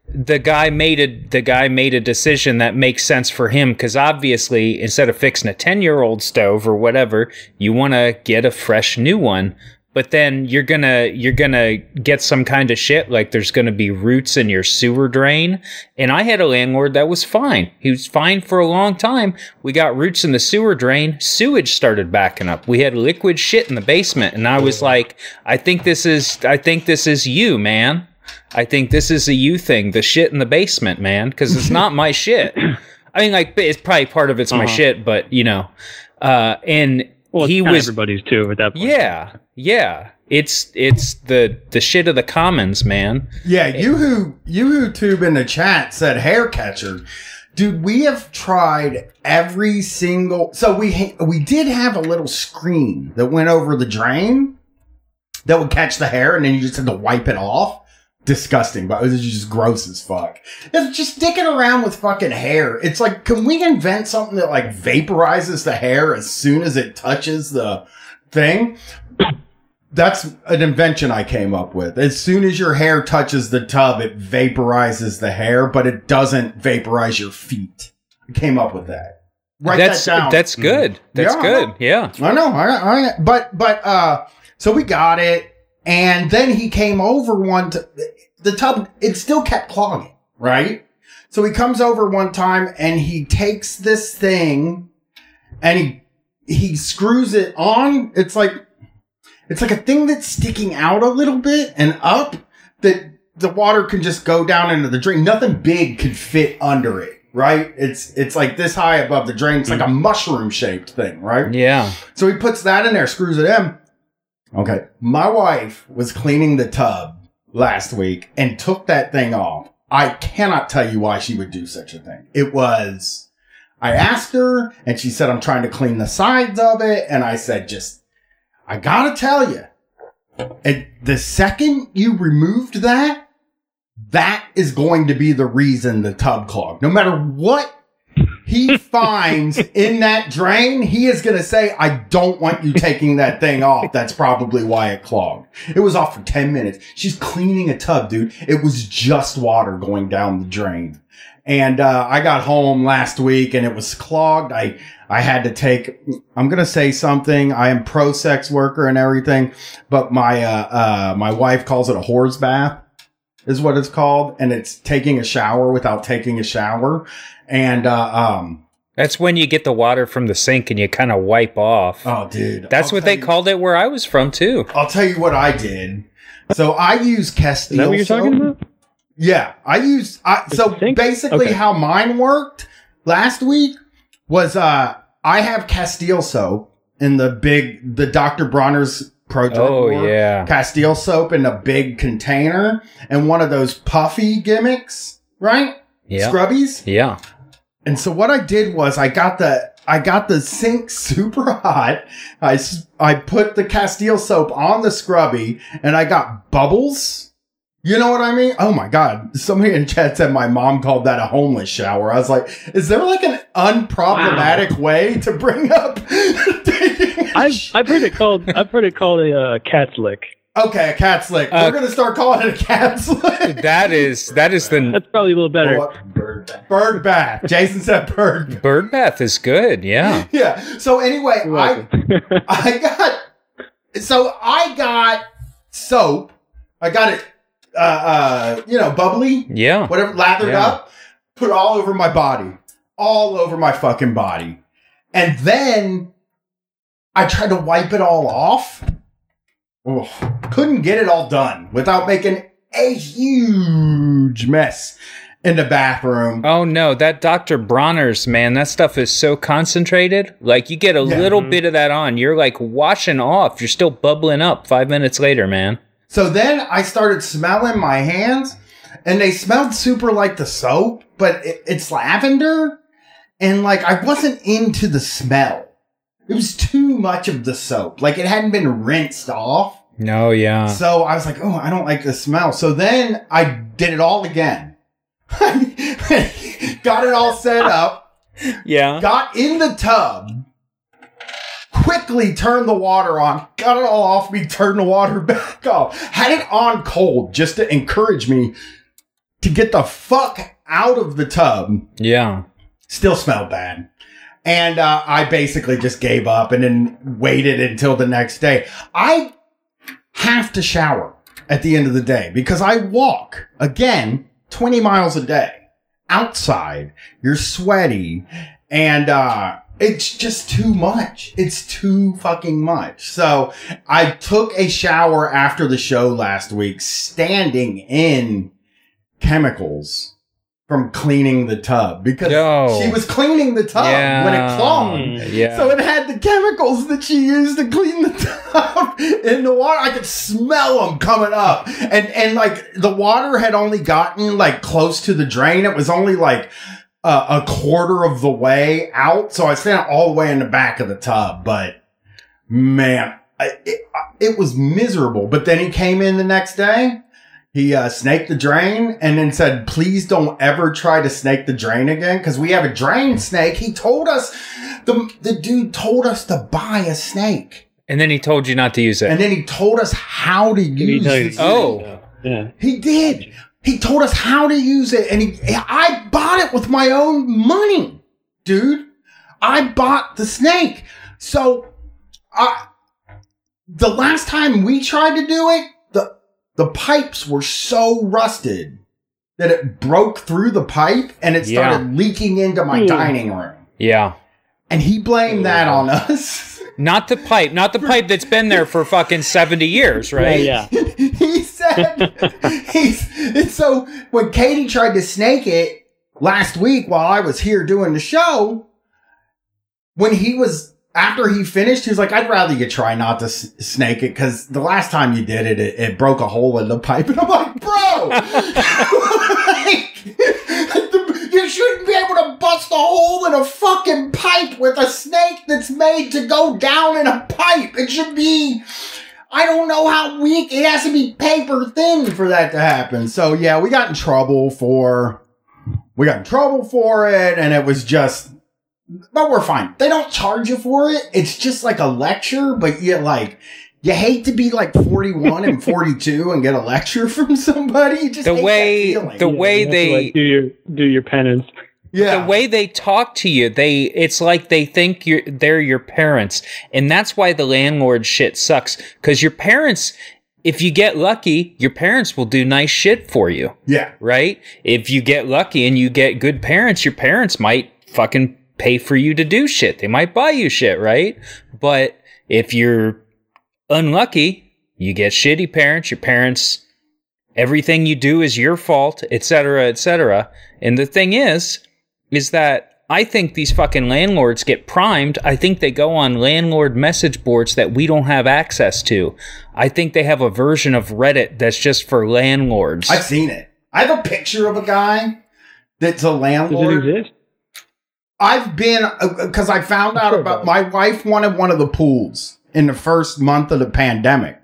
Speaker 2: the guy made a the guy made a decision that makes sense for him because obviously, instead of fixing a ten year old stove or whatever, you want to get a fresh new one. but then you're gonna you're gonna get some kind of shit like there's gonna be roots in your sewer drain. And I had a landlord that was fine. He was fine for a long time. We got roots in the sewer drain. Sewage started backing up. We had liquid shit in the basement, and I was like, I think this is I think this is you, man. I think this is a you thing. The shit in the basement, man, because it's not my shit. I mean, like it's probably part of it's my
Speaker 3: Uh-huh.
Speaker 2: shit, but you know, uh, and
Speaker 3: Well,
Speaker 2: he was
Speaker 3: everybody's too at that point.
Speaker 2: yeah, yeah. It's it's the the shit of the commons, man.
Speaker 1: Yeah, you who you who tube in the chat said hair catcher. Dude, we have tried every single. So we ha- we did have a little screen that went over the drain that would catch the hair, and then you just had to wipe it off. Disgusting, but it was just gross as fuck. It's just dicking around with fucking hair. It's like, can we invent something that like vaporizes the hair as soon as it touches the thing? That's an invention I came up with. As soon as your hair touches the tub, it vaporizes the hair, but it doesn't vaporize your feet. I came up with that. Write
Speaker 2: that's
Speaker 1: that down.
Speaker 2: that's good. That's
Speaker 1: Yeah,
Speaker 2: good.
Speaker 1: know.
Speaker 2: Yeah.
Speaker 1: I know, I, I, but but uh, so we got it, and then he came over one. T- the tub it still kept clogging, right? So he comes over one time and he takes this thing, and he he screws it on. It's like it's like a thing that's sticking out a little bit and up that the water can just go down into the drain. Nothing big could fit under it, right? It's it's like this high above the drain. It's like a mushroom shaped thing, right?
Speaker 2: Yeah.
Speaker 1: So he puts that in there, screws it in. Okay. My wife was cleaning the tub last week and took that thing off. I cannot tell you why she would do such a thing. It was, I asked her and she said, I'm trying to clean the sides of it. And I said, just, I gotta tell you, and the second you removed that, that is going to be the reason the tub clogged. No matter what he finds in that drain, he is going to say, I don't want you taking that thing off. That's probably why it clogged. It was off for 10 minutes. She's cleaning a tub, dude. It was just water going down the drain. And, uh, I got home last week and it was clogged. I, I had to take, I'm going to say something. I am pro sex worker and everything, but my, uh, uh, my wife calls it a whore's bath is what it's called. And it's taking a shower without taking a shower. And, uh, um,
Speaker 2: That's when you get the water from the sink and you kind of wipe off.
Speaker 1: oh, dude.
Speaker 2: That's
Speaker 1: I'll
Speaker 2: what they
Speaker 1: you-
Speaker 2: called it where I was from too.
Speaker 1: I'll tell you what I did. So I use Castile.
Speaker 3: Is that what you're talking
Speaker 1: soap.
Speaker 3: about?
Speaker 1: Yeah, I use. I, so basically,
Speaker 3: Okay.
Speaker 1: how mine worked last week was uh I have Castile soap in the big the Dr. Bronner's Pro
Speaker 2: Oh
Speaker 1: Drug
Speaker 2: yeah.
Speaker 1: Castile soap in a big container and one of those puffy gimmicks, right?
Speaker 2: Yeah.
Speaker 1: Scrubbies.
Speaker 2: Yeah.
Speaker 1: And so what I did was I got the I got the sink super hot. I I put the Castile soap on the scrubby and I got bubbles. You know what I mean? Oh my god! Somebody in chat said my mom called that a homeless shower. I was like, is there like an unproblematic way to bring up? taking a
Speaker 3: I've I've heard it called I've heard it called a uh, cat's lick.
Speaker 1: Okay, a cat's lick.
Speaker 2: Uh,
Speaker 1: We're gonna start calling it a cat's lick.
Speaker 2: That is that is the
Speaker 3: That's probably a little better.
Speaker 1: Bird bath. Bird bath. Jason said bird. bath.
Speaker 2: bird bath is good. Yeah.
Speaker 1: Yeah. So anyway, I. I got so I got soap. I got it uh uh you know bubbly,
Speaker 2: Yeah.
Speaker 1: whatever lathered
Speaker 2: Yeah.
Speaker 1: up, put all over my body. All over my fucking body. And then I tried to wipe it all off. Oh, couldn't get it all done without making a huge mess in the bathroom.
Speaker 2: Oh no, that Dr. Bronner's man, that stuff is so concentrated. Like you get a
Speaker 1: Yeah.
Speaker 2: little
Speaker 3: Mhm.
Speaker 2: bit of that on, you're like washing off. You're still bubbling up five minutes later, man.
Speaker 1: So then I started smelling my hands, and they smelled super like the soap, but it, it's lavender, and like I wasn't into the smell. It was too much of the soap. Like it hadn't been rinsed off.
Speaker 2: No, yeah.
Speaker 1: So I was like, oh, I don't like the smell. So then I did it all again. got it all set up,
Speaker 2: Yeah.
Speaker 1: got in the tub, quickly turned the water on, got it all off me, turned the water back off, had it on cold just to encourage me to get the fuck out of the tub.
Speaker 2: Yeah.
Speaker 1: Still smelled bad. And uh, I basically just gave up and then waited until the next day. I have to shower at the end of the day because I walk again 20 miles a day outside. You're sweaty and, uh, it's just too much. It's too fucking much. So I took a shower after the show last week, standing in chemicals from cleaning the tub because
Speaker 2: Yo.
Speaker 1: she was cleaning the tub when it clung.
Speaker 2: Yeah.
Speaker 1: So it had the chemicals that she used to clean the tub in the water. I could smell them coming up. And and like the water had only gotten like close to the drain. It was only like uh, a quarter of the way out. So I stand all the way in the back of the tub. But man, I, it, it was miserable. But then he came in the next day. He uh, snaked the drain and then said, please don't ever try to snake the drain again because we have a drain snake. He told us, the, the dude told us to buy a snake.
Speaker 2: and then he told you not to use it.
Speaker 1: And then he told us how to use it.
Speaker 2: Oh.
Speaker 3: Yeah.
Speaker 1: He did. He told us how to use it, and he, I bought it with my own money, dude. I bought the snake. So, I, the last time we tried to do it, the the pipes were so rusted that it broke through the pipe and it
Speaker 2: Yeah.
Speaker 1: started leaking into my
Speaker 3: Hmm.
Speaker 1: dining room.
Speaker 2: yeah.
Speaker 1: And he blamed that on us.
Speaker 2: Not the pipe, not the pipe that's been there for fucking 70 years, right?
Speaker 3: Yeah.
Speaker 1: he said he's and so when Katie tried to snake it last week while I was here doing the show, when he was after he finished, he was like, "I'd rather you try not to s- snake it because the last time you did it, it, it broke a hole in the pipe." And I'm like, "Bro, like, you shouldn't be able to bust a hole in a fucking pipe with a snake that's made to go down in a pipe. It should be." I don't know how weak it has to be paper thin for that to happen. So yeah, we got in trouble for we got in trouble for it, and it was just but we're fine. They don't charge you for it. It's just like a lecture, but you like you hate to be like 41 and 42 and get a lecture from somebody. You just
Speaker 2: The
Speaker 1: hate that
Speaker 2: way-
Speaker 1: feeling.
Speaker 2: the
Speaker 3: Yeah,
Speaker 2: way
Speaker 3: you have to,
Speaker 2: they-
Speaker 3: like, do your do your penance.
Speaker 1: yeah.
Speaker 2: the way they talk to you they it's like they think you're they're your parents and that's why the landlord shit sucks because your parents if you get lucky your parents will do nice shit for you
Speaker 1: yeah.
Speaker 2: right if you get lucky and you get good parents your parents might fucking pay for you to do shit they might buy you shit right but if you're unlucky you get shitty parents your parents everything you do is your fault etc etc and the thing is is that I think these fucking landlords get primed. I think they go on landlord message boards that we don't have access to. I think they have a version of Reddit that's just for landlords.
Speaker 1: I've seen it. I have a picture of a guy that's a
Speaker 3: Does
Speaker 1: landlord.
Speaker 3: it exist?
Speaker 1: I've been because I found out about my wife wanted one of the pools in the first month of the pandemic,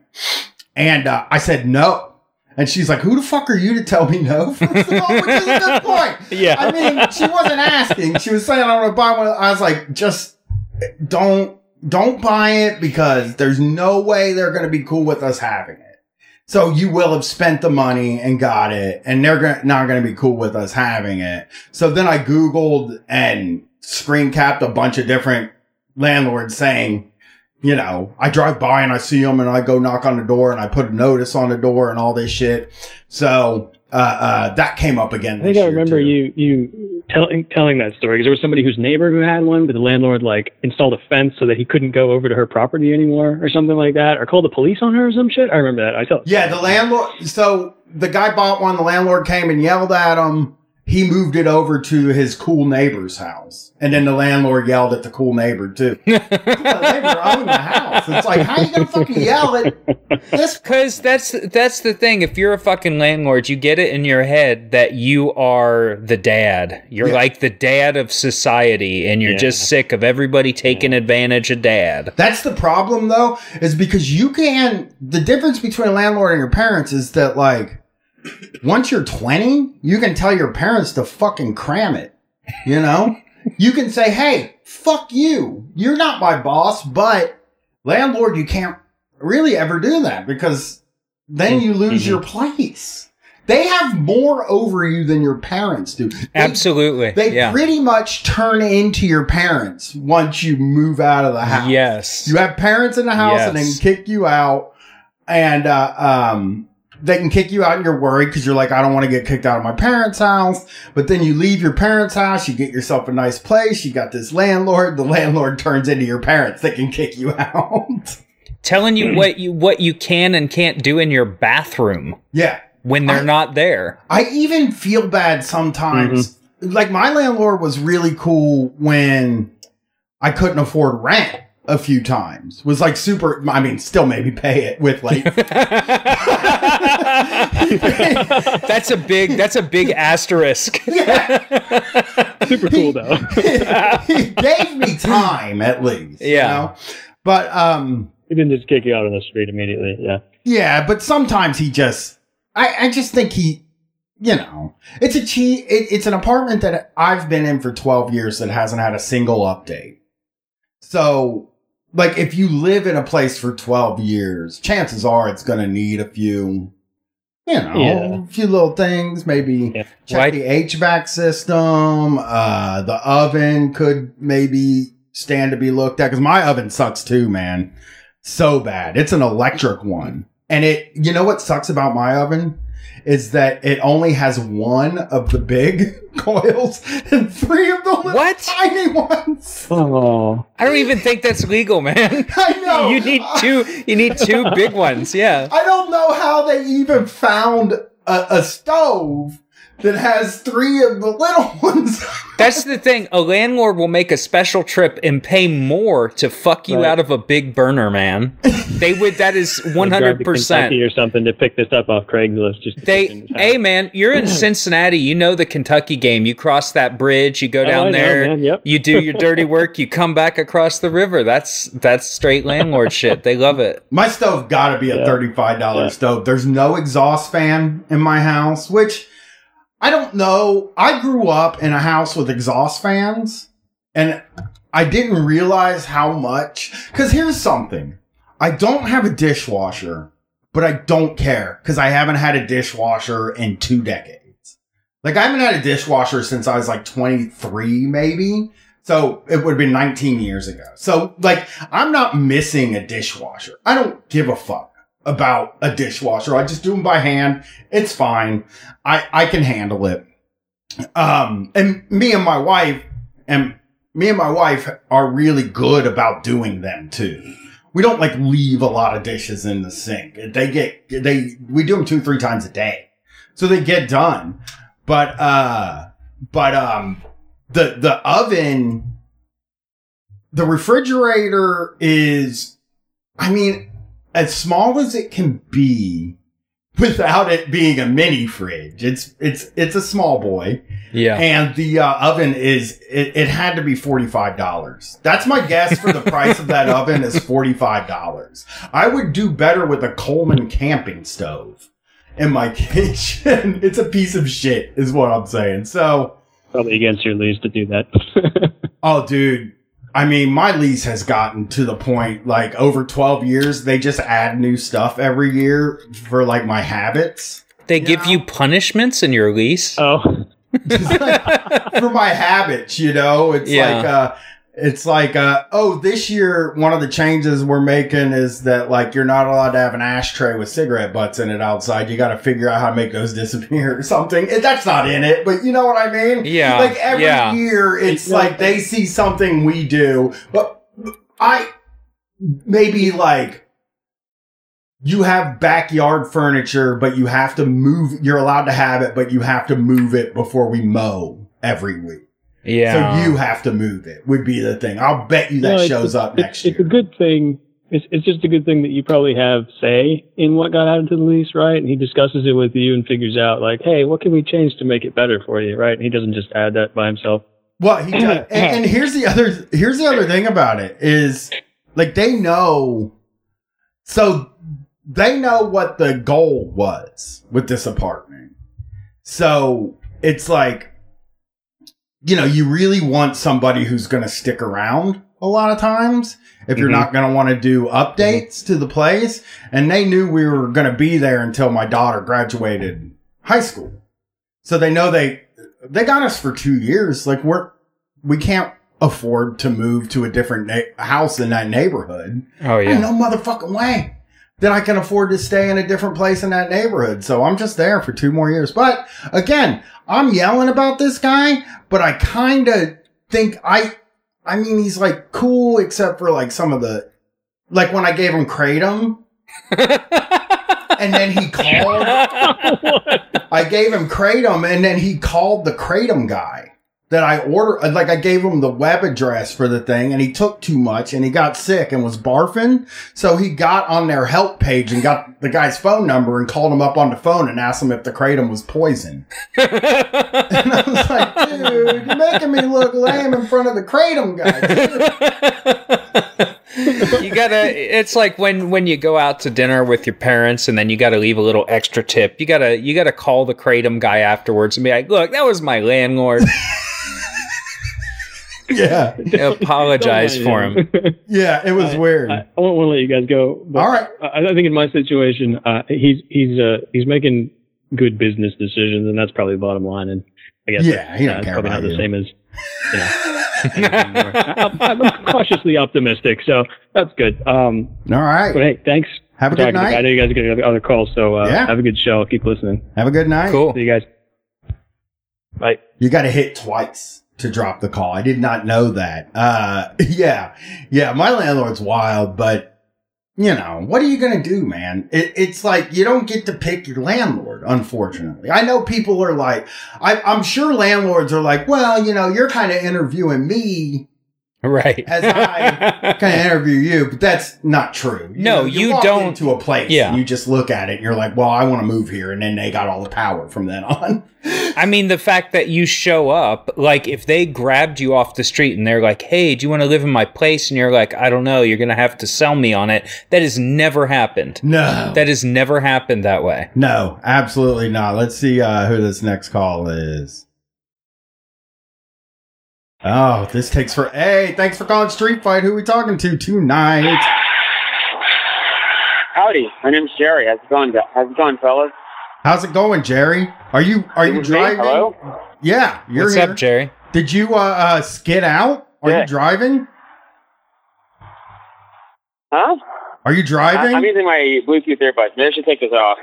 Speaker 1: and uh, I said no. And she's like, "Who the fuck are you to tell me no?" First of all, which is a good point.
Speaker 3: Yeah.
Speaker 1: I mean, she wasn't asking. She was saying, "I want to buy one." I was like, "Just don't don't buy it because there's no way they're going to be cool with us having it." So you will have spent the money and got it, and they're not going to be cool with us having it. So then I Googled and screen capped a bunch of different landlords saying, you know, I drive by and I see them and I go knock on the door and I put a notice on the door and all this shit. So, uh, uh, that came up again.
Speaker 3: I think I remember
Speaker 1: too.
Speaker 3: you you telling telling that story because there was somebody whose neighbor who had one, but the landlord like installed a fence so that he couldn't go over to her property anymore, or something like that, or called the police on her or some shit. I remember that. I tell.
Speaker 1: Yeah, the landlord. So the guy bought one. The landlord came and yelled at him. He moved it over to his cool neighbor's house, and then the landlord yelled at the cool neighbor too. the neighbor owned the house. It's like, how you gonna fucking yell at this?
Speaker 2: Cause that's that's the thing. If you're a fucking landlord, you get it in your head that you are the dad. You're
Speaker 1: Yeah.
Speaker 2: like the dad of society, and you're
Speaker 3: Yeah.
Speaker 2: just sick of everybody taking advantage of dad.
Speaker 1: That's the problem, though, is because you can. The difference between a landlord and your parents is that, like, once you're 20, you can tell your parents to fucking cram it. You know? you can say, hey, fuck you. You're not my boss, but landlord, you can't really ever do that because then you lose
Speaker 3: Mhm.
Speaker 1: your place. They have more over you than your parents do. They
Speaker 2: Absolutely.
Speaker 1: they
Speaker 2: yeah.
Speaker 1: pretty much turn into your parents once you move out of the house.
Speaker 2: Yes.
Speaker 1: You have parents in the house and then
Speaker 2: Yes.
Speaker 1: kick you out. and uh, um, they can kick you out and you're worried because you're like, I don't want to get kicked out of my parents' house. But then you leave your parents' house, you get yourself a nice place, you got this landlord. The landlord turns into your parents that can kick you out.
Speaker 2: Telling you what you what you can and can't do in your bathroom
Speaker 1: yeah.
Speaker 2: when they're
Speaker 1: I-
Speaker 2: not there.
Speaker 1: I even feel bad sometimes. Mm-hmm. Like my landlord was really cool when I couldn't afford rent a few times. Was like super I mean, still maybe pay it with like
Speaker 2: that's a big that's a big asterisk.
Speaker 3: Super cool though.
Speaker 1: he gave me time at least. you
Speaker 2: Yeah.
Speaker 1: know? But um
Speaker 3: he didn't just kick you out on the street immediately. Yeah.
Speaker 1: yeah, but sometimes he just I, I just think he you know, it's a cheap. It, it's an apartment that I've been in for twelve years that hasn't had a single update. So, like, if you live in a place for twelve years, chances are it's going to need a few, you know,
Speaker 3: Yeah.
Speaker 1: a few little things. Maybe
Speaker 3: Yeah.
Speaker 1: check
Speaker 2: Why-
Speaker 1: the HVAC system. Uh, the oven could maybe stand to be looked at because my oven sucks too, man. So bad. It's an electric one. And it, you know what sucks about my oven? Is that it only has one of the big coils and three of the little
Speaker 2: What?
Speaker 1: tiny ones.
Speaker 3: Oh.
Speaker 2: I don't even think that's legal, man.
Speaker 1: I know.
Speaker 2: You need two you need two big ones, yeah.
Speaker 1: I don't know how they even found a, a stove that has three of the little ones.
Speaker 2: That's the thing. A landlord will make a special trip and pay more to fuck you
Speaker 3: Right.
Speaker 2: out of a big burner, man. They would. That is one hundred percent.
Speaker 3: Kentucky or something to pick this up off Craigslist. Just
Speaker 2: They,
Speaker 3: put in his house.
Speaker 2: hey man, you're in Cincinnati. You know the Kentucky game. You cross that bridge. You go
Speaker 3: Oh,
Speaker 2: down
Speaker 3: I know,
Speaker 2: there.
Speaker 3: man, yep.
Speaker 2: You do your dirty work. You come back across the river. That's that's straight landlord shit. They love it.
Speaker 1: My stove got to be a
Speaker 3: Yeah.
Speaker 1: $35
Speaker 3: Yeah.
Speaker 1: stove. There's no exhaust fan in my house, which I don't know. I grew up in a house with exhaust fans and I didn't realize how much. Cause here's something. I don't have a dishwasher, but I don't care because I haven't had a dishwasher in two decades. Like I haven't had a dishwasher since I was like 23, maybe. So it would have been 19 years ago. So like I'm not missing a dishwasher. I don't give a fuck about a dishwasher. I just do them by hand. It's fine. I, I can handle it. Um, and me and my wife and me and my wife are really good about doing them too. We don't like leave a lot of dishes in the sink. They get, they, we do them two, three times a day. So they get done. But, uh, but, um, the, the oven, the refrigerator is, I mean, as small as it can be without it being a mini fridge. It's, it's, it's a small boy.
Speaker 2: Yeah.
Speaker 1: And the uh, oven is, it, it had to be $45. That's my guess for the price of that oven is $45. I would do better with a Coleman camping stove in my kitchen. it's a piece of shit is what I'm saying. So,
Speaker 3: Probably against your lease to do that.
Speaker 1: oh dude, I mean, my lease has gotten to the point like over 12 years, they just add new stuff every year for like my habits.
Speaker 2: They give you punishments in your lease.
Speaker 3: oh.
Speaker 1: for my habits, you know, it's
Speaker 2: Yeah.
Speaker 1: like, uh, it's like, uh, oh, this year, one of the changes we're making is that, like, you're not allowed to have an ashtray with cigarette butts in it outside. You got to figure out how to make those disappear or something. And That's not in it, but you know what I mean?
Speaker 2: Yeah,
Speaker 1: Like, every
Speaker 2: yeah.
Speaker 1: year, it's
Speaker 3: Yeah.
Speaker 1: like they see something we do. But I, maybe like, you have backyard furniture, but you have to move. You're allowed to have it, but you have to move it before we mow every week.
Speaker 2: Yeah.
Speaker 1: So you have to move it. Would be the thing. I'll bet you that
Speaker 3: No,
Speaker 1: shows
Speaker 3: a-
Speaker 1: up
Speaker 3: it's,
Speaker 1: year.
Speaker 3: It's a good thing. It's, it's just a good thing that you probably have say in what got added to the lease, right? And he discusses it with you and figures out like, hey, what can we change to make it better for you, right? And he doesn't just add that by himself.
Speaker 1: Well, he does. and, and here's the other. Here's the other thing about it is like they know. So they know what the goal was with this apartment. So it's like, you know, you really want somebody who's going to stick around a lot of times if you're
Speaker 3: Mhm.
Speaker 1: not going to want to do updates to the place. And they knew we were going to be there until my daughter graduated high school. So they know they, they got us for two years. Like we're, we can't afford to move to a different na- house in that neighborhood.
Speaker 2: oh
Speaker 1: Ain't
Speaker 2: yeah.
Speaker 1: no motherfucking way. Then I can afford to stay in a different place in that neighborhood. So I'm just there for two more years. But again, I'm yelling about this guy, but I kind of think I, I mean, he's like cool except for like some of the, like when I gave him Kratom and then he called, I gave him Kratom and then he called the Kratom guy that I ordered. Uh, like I gave him the web address for the thing and he took too much and he got sick and was barfing. So he got on their help page and got the guy's phone number and called him up on the phone and asked him if the Kratom was poison. and I was like, dude, you're making me look lame in front of the Kratom guy.
Speaker 2: you gotta it's like when when you go out to dinner with your parents and then you gotta leave a little extra tip you gotta you gotta call the kratom guy afterwards and be like look that was my landlord
Speaker 1: yeah
Speaker 2: apologize for him
Speaker 1: yeah it was
Speaker 3: I,
Speaker 1: weird
Speaker 3: I, I won't want to let you guys go. But
Speaker 1: all right
Speaker 3: I, I think in my situation, uh, he's he's uh, he's making good business decisions, and that's probably the bottom line. And I guess
Speaker 1: Yeah, he don't
Speaker 3: uh, it's
Speaker 1: care
Speaker 3: probably
Speaker 1: about
Speaker 3: not the same as you know. anything more. I, I'm cautiously optimistic, so that's good. Um,
Speaker 1: all right
Speaker 3: but hey, thanks.
Speaker 1: have a good
Speaker 3: talking to me. I know you guys are getting other- other calls, so uh,
Speaker 1: Yeah.
Speaker 3: have a good show. Keep listening.
Speaker 1: have a good night
Speaker 2: cool
Speaker 3: See you guys. Bye.
Speaker 1: You got to hit twice to drop the call. I did not know that. Uh, yeah, yeah. My landlord's wild, but you know what are you gonna do, man? It, it's like you don't get to pick your landlord. Unfortunately, I know people are like, I, I'm sure landlords are like, well, you know, you're kind of interviewing me
Speaker 2: right
Speaker 1: as I kind of interview you, but that's not true.
Speaker 2: No,
Speaker 1: know,
Speaker 2: you
Speaker 1: walk
Speaker 2: don't-
Speaker 1: into a place.
Speaker 2: Yeah.
Speaker 1: you just look at it and you're like, well, I want to move here, and then they got all the power from then on.
Speaker 2: I mean, the fact that you show up, like if they grabbed you off the street and they're like, hey, do you want to live in my place? And you're like, I don't know, you're going to have to sell me on it. That has never happened.
Speaker 1: no,
Speaker 2: That has never happened that way.
Speaker 1: No, absolutely not. Let's see uh, who this next call is. Oh, this takes for. Hey, thanks for calling Street Fight. Who we talking to tonight?
Speaker 4: Howdy, my name's Jerry. How's it going, gu- how's it going, fellas?
Speaker 1: How's it going, Jerry? Are you are you
Speaker 4: This me.
Speaker 1: driving?
Speaker 4: Hello?
Speaker 1: Yeah, you're
Speaker 2: What's
Speaker 1: here.
Speaker 2: up, Jerry?
Speaker 1: Did you uh, uh skid out? Are
Speaker 4: Yeah.
Speaker 1: you driving?
Speaker 4: Huh?
Speaker 1: Are you
Speaker 4: I,
Speaker 1: driving?
Speaker 4: I'm using my Bluetooth earbuds. Maybe I should take this off.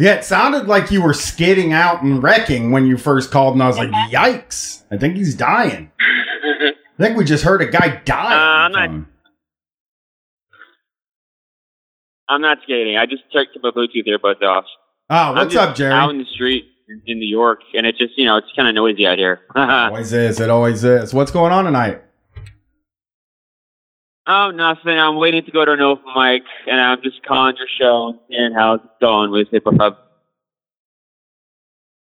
Speaker 1: Yeah, it sounded like you were skidding out and wrecking when you first called, and I was like, "Yikes! I think he's dying." I think we just heard a guy die.
Speaker 4: Uh, I'm not-. I'm not skating. I just took my Bluetooth earbuds off.
Speaker 1: Oh, what's up, Jerry?
Speaker 4: Out in the street in- in New York, and it just, you know, it's kind of noisy out here.
Speaker 1: always is. It always is. What's going on tonight?
Speaker 4: Oh, nothing. I'm waiting to go to an open mic, and I'm just calling your show and seeing how it's going with Hip Hop.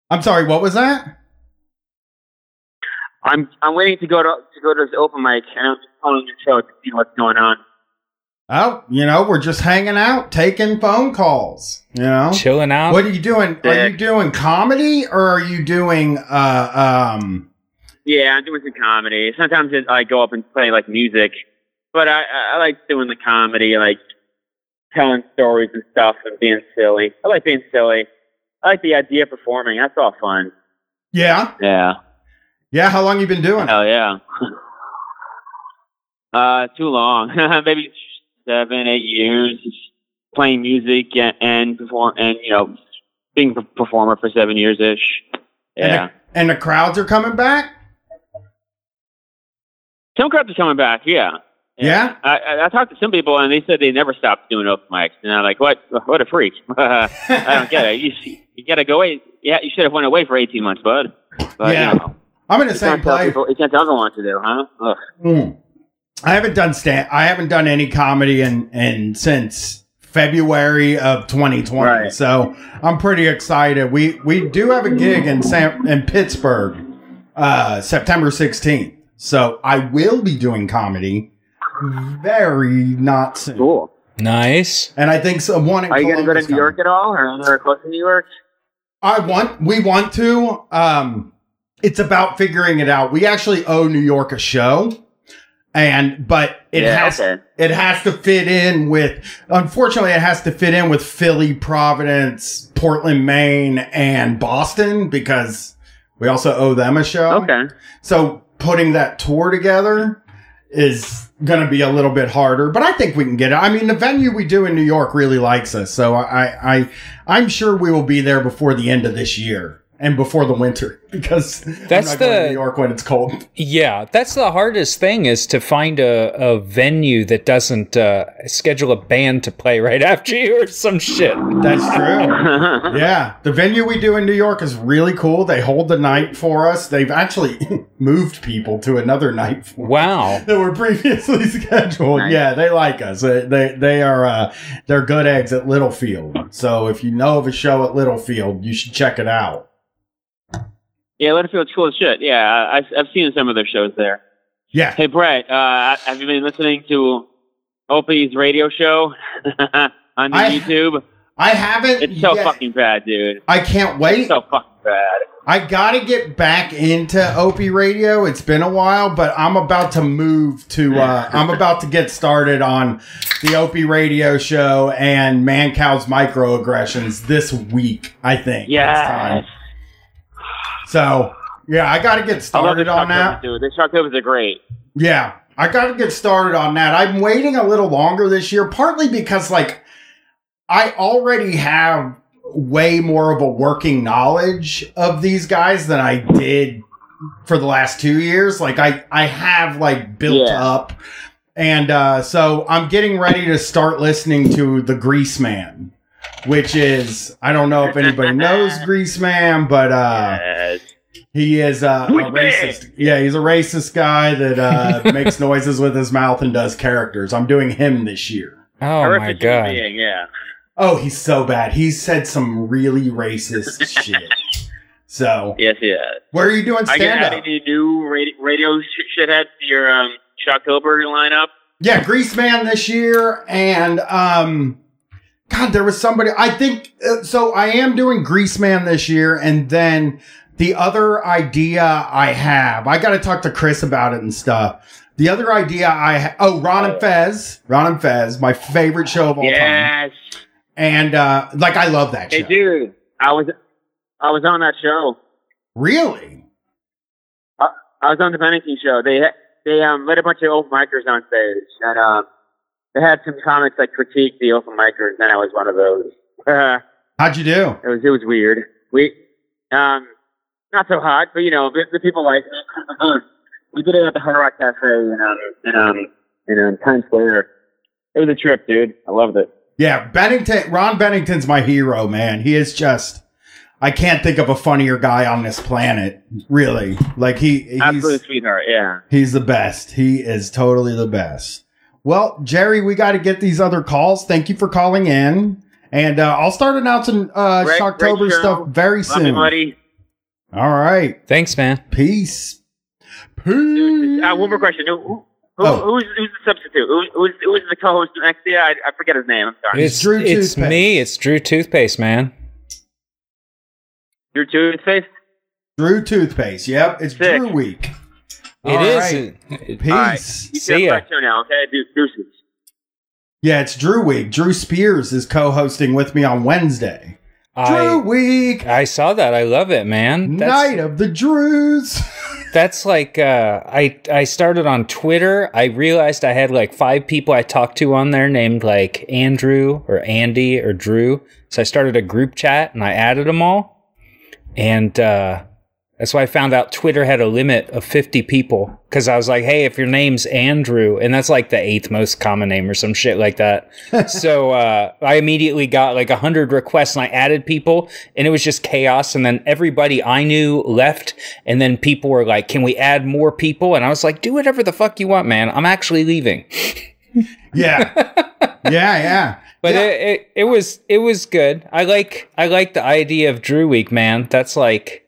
Speaker 1: I'm sorry. What was that?
Speaker 4: I'm I'm waiting to go to to go to this open mic, and I'm just calling your show to see what's going on.
Speaker 1: Oh, you know, we're just hanging out, taking phone calls. You know,
Speaker 2: Chilling out?
Speaker 1: what are you doing? Are you doing comedy or are you doing uh um?
Speaker 4: Yeah, I'm doing some comedy. Sometimes it, I go up and play like music, but I, I, I like doing the comedy, like telling stories and stuff and being silly. I like being silly. I like the idea of performing. That's all fun.
Speaker 1: Yeah,
Speaker 4: Yeah.
Speaker 1: yeah. How long you been doing? it?
Speaker 4: Hell yeah. uh, too long. Maybe seven, eight years. Playing music and, and perform and you know being a performer for seven years ish. Yeah.
Speaker 1: And the, and the crowds are coming back.
Speaker 4: Some crowds are coming back. Yeah.
Speaker 1: Yeah?
Speaker 4: I, I, talked to some people and they said they never stopped doing open mics, and I'm like, what? What a freak! I don't get it. You you gotta go away. Yeah, you should have went away for 18 months, bud. But,
Speaker 1: Yeah.
Speaker 4: You, know,
Speaker 1: I'm in the same place.
Speaker 4: people. You can't tell them what to do, huh?
Speaker 1: Mm. I haven't done stand. I haven't done any comedy in in since February of 2020.
Speaker 4: Right.
Speaker 1: So I'm pretty excited. We we do have a gig in San in Pittsburgh, uh, September 16th. So I will be doing comedy very not soon.
Speaker 4: Cool.
Speaker 2: Nice.
Speaker 1: And I think someone in
Speaker 4: Are you gonna go to
Speaker 1: Columbus
Speaker 4: New York at all, or anywhere close to New York?
Speaker 1: I want. We want to. Um, it's about figuring it out. We actually owe New York a show, and but it
Speaker 4: yeah.
Speaker 1: has
Speaker 4: okay.
Speaker 1: it has to fit in with. Unfortunately, it has to fit in with Philly, Providence, Portland, Maine, and Boston because we also owe them a show.
Speaker 4: Okay.
Speaker 1: So putting that tour together is going to be a little bit harder, but I think we can get it. I mean, the venue we do in New York really likes us, so I, I, I'm sure we will be there before the end of this year and before the winter because
Speaker 2: That's
Speaker 1: I'm not going to
Speaker 2: the-
Speaker 1: New York when it's cold.
Speaker 2: Yeah, that's the hardest thing is to find a, a venue that doesn't uh, schedule a band to play right after you or some shit.
Speaker 1: That's true. yeah, the venue we do in New York is really cool. They hold the night for us. They've actually moved people to another night for
Speaker 2: Wow.
Speaker 1: that were previously scheduled.
Speaker 4: Nice.
Speaker 1: Yeah, they like us. They they, they are uh, they're good eggs at Littlefield. So if you know of a show at Littlefield, you should check it out.
Speaker 4: Yeah, Littlefield's cool as shit. Yeah, I- I've, seen some of their shows there.
Speaker 1: Yeah.
Speaker 4: Hey, Brett, uh, have you been listening to Opie's radio show on
Speaker 1: I-
Speaker 4: YouTube?
Speaker 1: I haven't.
Speaker 4: It's so
Speaker 1: yet.
Speaker 4: fucking bad, dude.
Speaker 1: I can't wait.
Speaker 4: It's so fucking bad.
Speaker 1: I gotta get back into Opie Radio. It's been a while, but I'm about to move to. Uh, I'm about to get started on the Opie Radio show and Mancow's microaggressions this week. I think.
Speaker 4: Yes.
Speaker 1: So yeah, I get
Speaker 4: I love the
Speaker 1: started on that.
Speaker 4: dude. The Shocktovers are great.
Speaker 1: Yeah, I got to get started on that. I'm waiting a little longer this year, partly because like I already have way more of a working knowledge of these guys than I did for the last two years. Like I, I have like built
Speaker 4: Yeah.
Speaker 1: up, and uh, so I'm getting ready to start listening to the Greaseman, which is I don't know if anybody knows Greaseman, but uh,
Speaker 4: yes.
Speaker 1: he is uh, a racist. Yeah, he's a racist guy that uh, makes noises with his mouth and does characters. I'm doing him this year.
Speaker 2: Oh my
Speaker 4: Horrific human
Speaker 2: god.
Speaker 4: being, yeah.
Speaker 1: Oh, he's so bad. He said some really racist shit. So,
Speaker 4: Yes, yes.
Speaker 1: where are you doing
Speaker 4: I can
Speaker 1: stand
Speaker 4: add
Speaker 1: up?
Speaker 4: any new radio, radio sh- shitheads to your um, Shocktober lineup.
Speaker 1: Yeah, Greaseman this year, and um, God, there was somebody. I think uh, so. I am doing Greaseman this year, and then the other idea I have, I got to talk to Chris about it and stuff. The other idea I ha- oh Ron and Fez, Ron and Fez, my favorite show of all time,
Speaker 4: Yes.
Speaker 1: and uh, like I love that
Speaker 4: Hey,
Speaker 1: show.
Speaker 4: dude. I was I was on that show.
Speaker 1: Really?
Speaker 4: I was on the Bennington show. They they um let a bunch of old micers on stage, and um they had some comics that critique the open micers, and I was one of those.
Speaker 1: How'd you do?
Speaker 4: it was it was weird. We um not so hot, but you know the, the people like it. we did it at the Hard Rock Cafe in um in um in um, Times Square. It was a trip, dude. I loved it.
Speaker 1: Yeah, Bennington. Ron Bennington's my hero, man. He is just. I can't think of a funnier guy on this planet. Really, like he. He's,
Speaker 4: Absolute sweetheart. Yeah.
Speaker 1: He's the best. He is totally the best. Well, Jerry, we got to get these other calls. Thank you for calling in. And uh, I'll start announcing uh,
Speaker 4: Great-
Speaker 1: Shocktober
Speaker 4: great
Speaker 1: stuff very
Speaker 4: Love
Speaker 1: soon.
Speaker 4: you, buddy.
Speaker 1: All right.
Speaker 2: Thanks, man.
Speaker 1: Peace. Peace.
Speaker 4: Uh, one more question. Who, who,
Speaker 1: Oh.
Speaker 4: who's, who's the substitute? Who, who's, who's the co-host next year? I, I forget his name. I'm sorry.
Speaker 2: It's
Speaker 1: Drew Toothpaste.
Speaker 2: it's
Speaker 1: Toothpaste.
Speaker 2: me. It's Drew Toothpaste, man.
Speaker 4: Drew toothpaste?
Speaker 1: Drew Toothpaste. Yep. It's
Speaker 4: Sick.
Speaker 1: Drew Week.
Speaker 2: It
Speaker 1: All
Speaker 2: is.
Speaker 1: right. Peace.
Speaker 4: All right. You
Speaker 2: See ya.
Speaker 4: back to now, okay? Do, deuces.
Speaker 1: Yeah, it's Drew Week. Drew Spears is co hosting with me on Wednesday. Drew
Speaker 2: I
Speaker 1: Week.
Speaker 2: I saw that. I love it, man. That's,
Speaker 1: Night of the Drews.
Speaker 2: That's like uh, I I started on Twitter. I realized I had like five people I talked to on there named like Andrew or Andy or Drew. So I started a group chat and I added them all. And uh, that's why I found out Twitter had a limit of 50 people because I was like, hey, if your name's Andrew, and that's like the eighth most common name or some shit like that. so uh, I immediately got like 100 requests and I added people and it was just chaos. And then everybody I knew left. And then people were like, can we add more people? And I was like, do whatever the fuck you want, man. I'm actually leaving.
Speaker 1: yeah. Yeah, yeah.
Speaker 2: But
Speaker 1: Yeah.
Speaker 2: it, it, it was it was good. I like I like the idea of Drew Week, man. That's like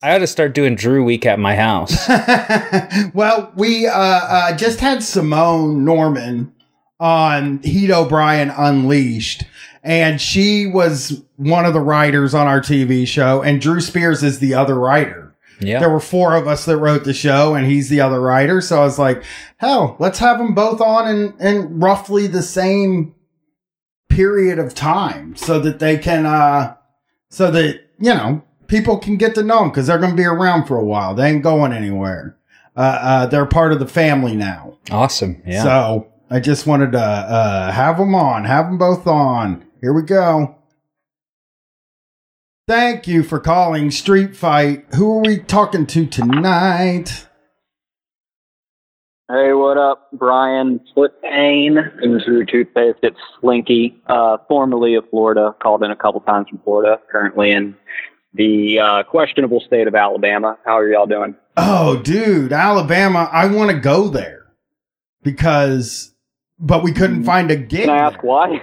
Speaker 2: I ought to start doing Drew Week at my house.
Speaker 1: well, we uh, uh, just had Simone Norman on Heat O'Brien Unleashed, and she was one of the writers on our TV show, and Drew Spears is the other writer.
Speaker 2: Yeah.
Speaker 1: There were four of us that wrote the show, and he's the other writer. So I was like, hell, let's have them both on in, in roughly the same period of time so that they can, uh, so that, you know, people can get to know them because they're going to be around for a while. They ain't going anywhere. uh, uh, they're part of the family now.
Speaker 2: Awesome. Yeah.
Speaker 1: So I just wanted to uh, have them on, have them both on. Here we go. Thank you for calling Street Fight. Who are we talking to tonight?
Speaker 5: Hey, what up? Brian Footpain. This is your toothpaste. It's Slinky, uh, formerly of Florida. Called in a couple times from Florida. Currently in the uh, questionable state of Alabama. How are y'all doing?
Speaker 1: Oh, dude, Alabama. I want to go there because, but we couldn't find a gig.
Speaker 5: Can I ask
Speaker 1: there.
Speaker 5: why?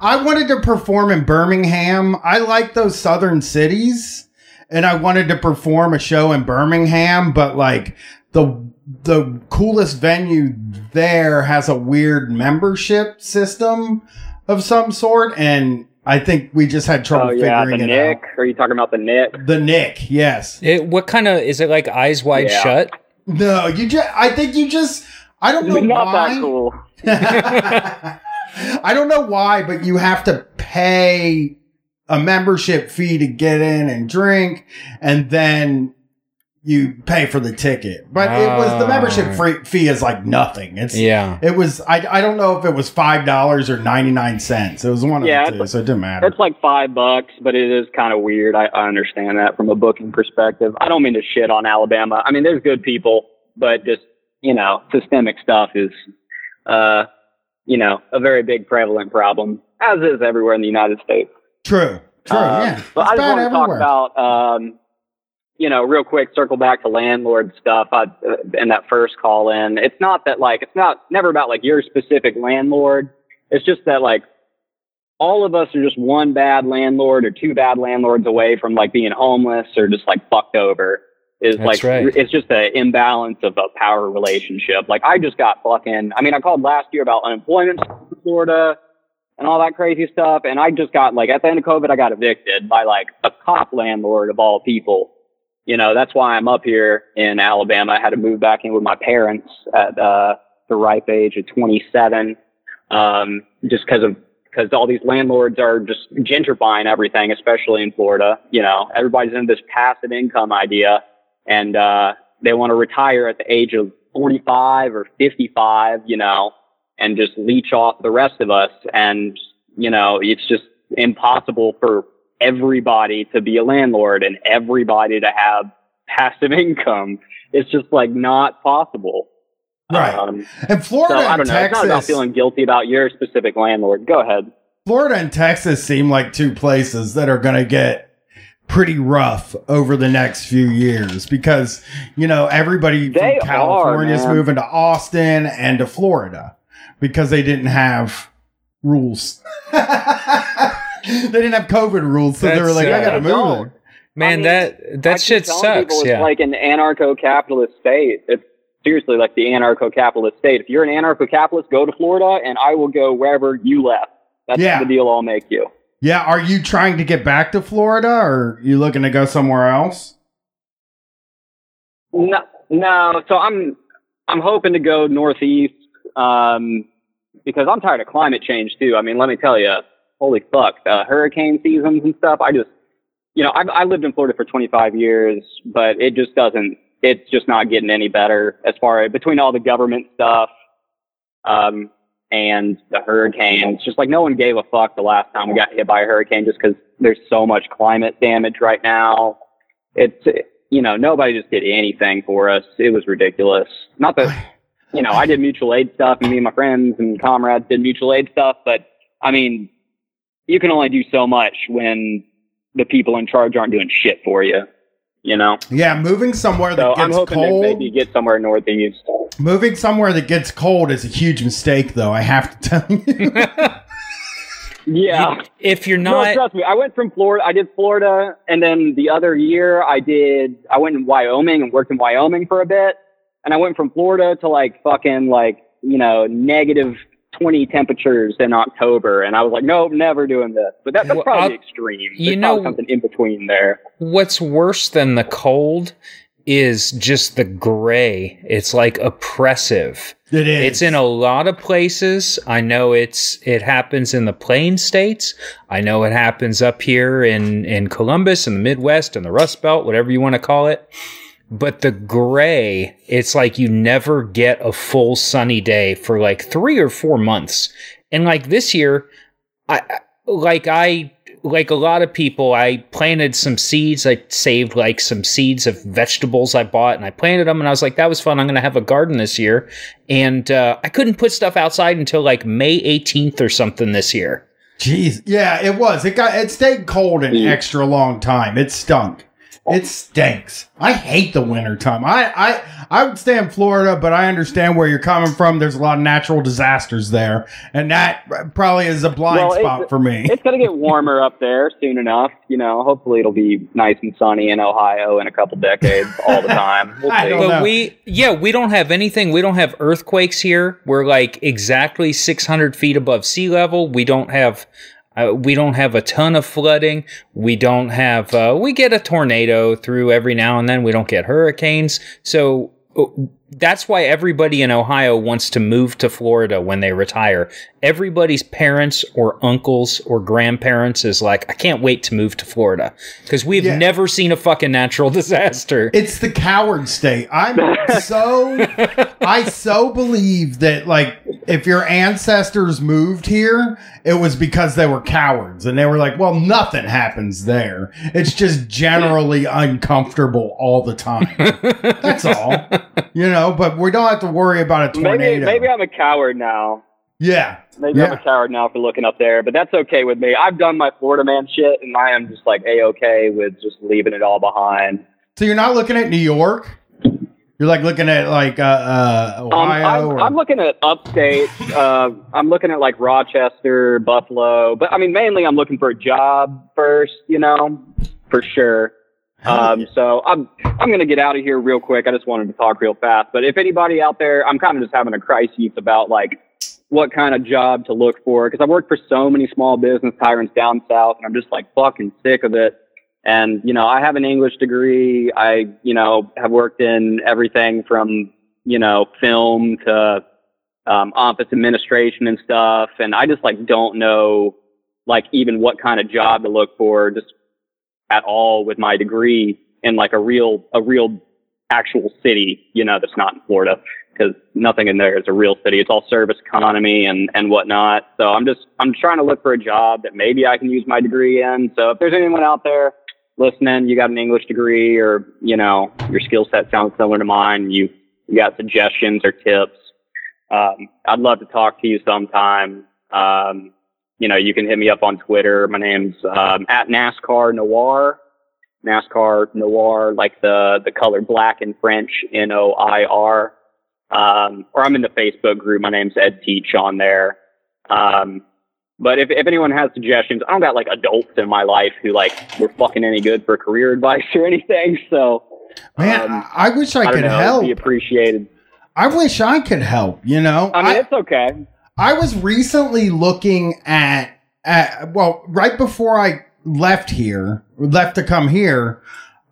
Speaker 1: I wanted to perform in Birmingham. I like those southern cities, and I wanted to perform a show in Birmingham, but like the the coolest venue there has a weird membership system of some sort, and I think we just had trouble
Speaker 5: oh yeah, the
Speaker 1: figuring it
Speaker 5: Nick.
Speaker 1: out.
Speaker 5: Are you talking about the Nick?
Speaker 1: The Nick, yes.
Speaker 2: It, what kind of is it like eyes wide
Speaker 5: Yeah.
Speaker 2: shut?
Speaker 1: No, you just. I think you just. I don't know
Speaker 5: Not
Speaker 1: why.
Speaker 5: that cool.
Speaker 1: I don't know why, but you have to pay a membership fee to get in and drink, and then you pay for the ticket. But it was the membership
Speaker 2: Ah.
Speaker 1: free, fee is like nothing. It's
Speaker 2: Yeah.
Speaker 1: It was I, I don't know if it was five dollars or ninety nine cents. It was one of
Speaker 5: Yeah,
Speaker 1: the two,
Speaker 5: it's-
Speaker 1: so it didn't matter.
Speaker 5: It's like five bucks, but it is kind of weird. I, I understand that from a booking perspective. I don't mean to shit on Alabama. I mean, there's good people, but just you know, systemic stuff is, uh, you know, a very big prevalent problem, as is everywhere in the United States.
Speaker 1: True, true,
Speaker 5: Um,
Speaker 1: yeah. It's
Speaker 5: But I just
Speaker 1: bad
Speaker 5: want to talk about, um, you know, real quick, circle back to landlord stuff I, uh, in that first call in. It's not that like, it's not never about like your specific landlord. It's just that like all of us are just one bad landlord or two bad landlords away from like being homeless or just like fucked over. Is
Speaker 2: That's
Speaker 5: like
Speaker 2: right.
Speaker 5: it's just an imbalance of a power relationship. Like I just got fucking. I mean, I called last year about unemployment in Florida and all that crazy stuff. And I just got like at the end of COVID, I got evicted by like a cop landlord of all people. You know, that's why I'm up here in Alabama. I had to move back in with my parents at uh, the ripe age of 27, um, just because of because all these landlords are just gentrifying everything, especially in Florida. You know, everybody's in this passive income idea, and uh, they want to retire at the age of 45 or 55. You know, and just leech off the rest of us. And, you know, it's just impossible for everybody to be a landlord and everybody to have passive income. It's just like not possible.
Speaker 1: Right.
Speaker 5: Um,
Speaker 1: and
Speaker 5: so
Speaker 1: Florida
Speaker 5: I
Speaker 1: and
Speaker 5: don't know. It's not about feeling guilty about your specific landlord. Go ahead.
Speaker 1: Florida and Texas seem like two places that are going to get pretty rough over the next few years because you know everybody
Speaker 5: They
Speaker 1: from California is moving to Austin and to Florida because they didn't have rules. they didn't have COVID rules, so they were
Speaker 2: That's,
Speaker 1: like, "I
Speaker 2: uh,
Speaker 1: gotta move."
Speaker 5: don't.
Speaker 2: Man,
Speaker 5: I mean,
Speaker 2: that that
Speaker 5: keep
Speaker 2: shit sucks.
Speaker 5: people It's
Speaker 2: Yeah.
Speaker 5: like an anarcho-capitalist state. It's seriously like the anarcho-capitalist state. If you're an anarcho-capitalist, go to Florida, and I will go wherever you left. That's
Speaker 1: Yeah.
Speaker 5: the deal I'll make you.
Speaker 1: Yeah, are you trying to get back to Florida, or you looking to go somewhere else?
Speaker 5: No, no. So I'm I'm hoping to go northeast um, because I'm tired of climate change too. I mean, let me tell you, holy fuck, uh, hurricane seasons and stuff. I just, you know, I've, I lived in Florida for 25 years, but it just doesn't. It's just not getting any better as far as between all the government stuff um, and the hurricanes. Just like no one gave a fuck the last time we got hit by a hurricane, just because there's so much climate damage right now. It's you know, nobody just did anything for us. It was ridiculous. Not that, you know, I did mutual aid stuff and me and my friends and comrades did mutual aid stuff, but I mean, you can only do so much when the people in charge aren't doing shit for you, you know?
Speaker 1: Yeah, moving somewhere
Speaker 5: So
Speaker 1: that
Speaker 5: I'm
Speaker 1: gets
Speaker 5: hoping
Speaker 1: cold.
Speaker 5: to maybe get somewhere northeast.
Speaker 1: Moving somewhere that gets cold is a huge mistake, though. I have to tell you.
Speaker 5: Yeah.
Speaker 2: if you're
Speaker 5: No,
Speaker 2: not,
Speaker 5: trust me. I went from Florida. I did Florida, and then the other year I did. I went in Wyoming and worked in Wyoming for a bit, and I went from Florida to like fucking like you know negative twenty temperatures in October, and I was like, nope, never doing this. But that, that's
Speaker 2: Well,
Speaker 5: probably
Speaker 2: I'll-
Speaker 5: extreme.
Speaker 2: you
Speaker 5: There's probably
Speaker 2: know-
Speaker 5: something in between there.
Speaker 2: what's worse than the cold is just the gray. It's like oppressive.
Speaker 1: it is.
Speaker 2: It's in a lot of places. I know it's it happens in the plain states. I know it happens up here in in Columbus in the Midwest and the Rust Belt, whatever you want to call it. But the gray, it's like you never get a full sunny day for like three or four months. And like this year, I like I like a lot of people, I planted some seeds. I saved like some seeds of vegetables I bought and I planted them. And I was like, that was fun. I'm going to have a garden this year. And uh, I couldn't put stuff outside until like May 18th or something this year.
Speaker 1: Jeez. Yeah, it was. It got it stayed cold an
Speaker 5: Yeah.
Speaker 1: extra long time. It stunk. It stinks. I hate the winter time. I, I I would stay in Florida, but I understand where you're coming from. There's a lot of natural disasters there, and that probably is a blind
Speaker 5: Well,
Speaker 1: spot for me.
Speaker 5: It's gonna get warmer up there soon enough. You know, hopefully it'll be nice and sunny in Ohio in a couple decades all the time. We'll
Speaker 1: I
Speaker 5: see.
Speaker 1: don't
Speaker 2: But
Speaker 1: know.
Speaker 2: we, yeah, we don't have anything. We don't have earthquakes here. We're like exactly 600 feet above sea level. We don't have, uh, we don't have a ton of flooding. We don't have, uh, we get a tornado through every now and then. We don't get hurricanes. So uh, that's why everybody in Ohio wants to move to Florida when they retire. Everybody's parents or uncles or grandparents is like, I can't wait to move to Florida because we've
Speaker 1: Yeah.
Speaker 2: never seen a fucking natural disaster.
Speaker 1: It's the coward state. I'm so I so believe that like if your ancestors moved here, it was because they were cowards and they were like, well, nothing happens there. It's just generally uncomfortable all the time. That's all. You know, but we don't have to worry about a
Speaker 5: Maybe
Speaker 1: tornado.
Speaker 5: maybe I'm a coward now.
Speaker 1: yeah.
Speaker 5: Maybe I'm a coward now for looking up there, but that's okay with me. I've done my Florida man shit, and I am just like a okay with just leaving it all behind.
Speaker 1: So you're not looking at New York? You're like looking at like uh, uh
Speaker 5: Um,
Speaker 1: Ohio
Speaker 5: I'm,
Speaker 1: or
Speaker 5: I'm looking at upstate. uh, I'm looking at like Rochester, Buffalo, but I mean mainly I'm looking for a job first. You know, for sure. Um, so I'm I'm gonna get out of here real quick. I just wanted to talk real fast. But if anybody out there, I'm kind of just having a crisis about like what kind of job to look for because I've worked for so many small business tyrants down south, and I'm just like fucking sick of it. And you know, I have an English degree. I you know have worked in everything from you know film to um, office administration and stuff, and I just like don't know like even what kind of job to look for just at all with my degree in like a real a real actual city, you know, that's not in Florida because nothing in there is a real city. It's all service economy and and whatnot. So I'm just I'm trying to look for a job that maybe I can use my degree in. So if there's anyone out there listening, you got an English degree or you know your skill set sounds similar to mine, you you got suggestions or tips, um, I'd love to talk to you sometime. Um, you know, you can hit me up on Twitter. My name's um, at NASCAR Noir. NASCAR Noir, like the the color black in French, N O I R. Um, or I'm in the Facebook group. My name's Ed Teach on there. Um, but if, if anyone has suggestions, I don't got like adults in my life who like were fucking any good for career advice or anything. So
Speaker 1: Man,
Speaker 5: um,
Speaker 1: I I wish I,
Speaker 5: I,
Speaker 1: could
Speaker 5: know.
Speaker 1: help.
Speaker 5: Be appreciated.
Speaker 1: I wish I could help, you know?
Speaker 5: I mean, it's okay.
Speaker 1: I was recently looking at, at well, right before I left here, left to come here,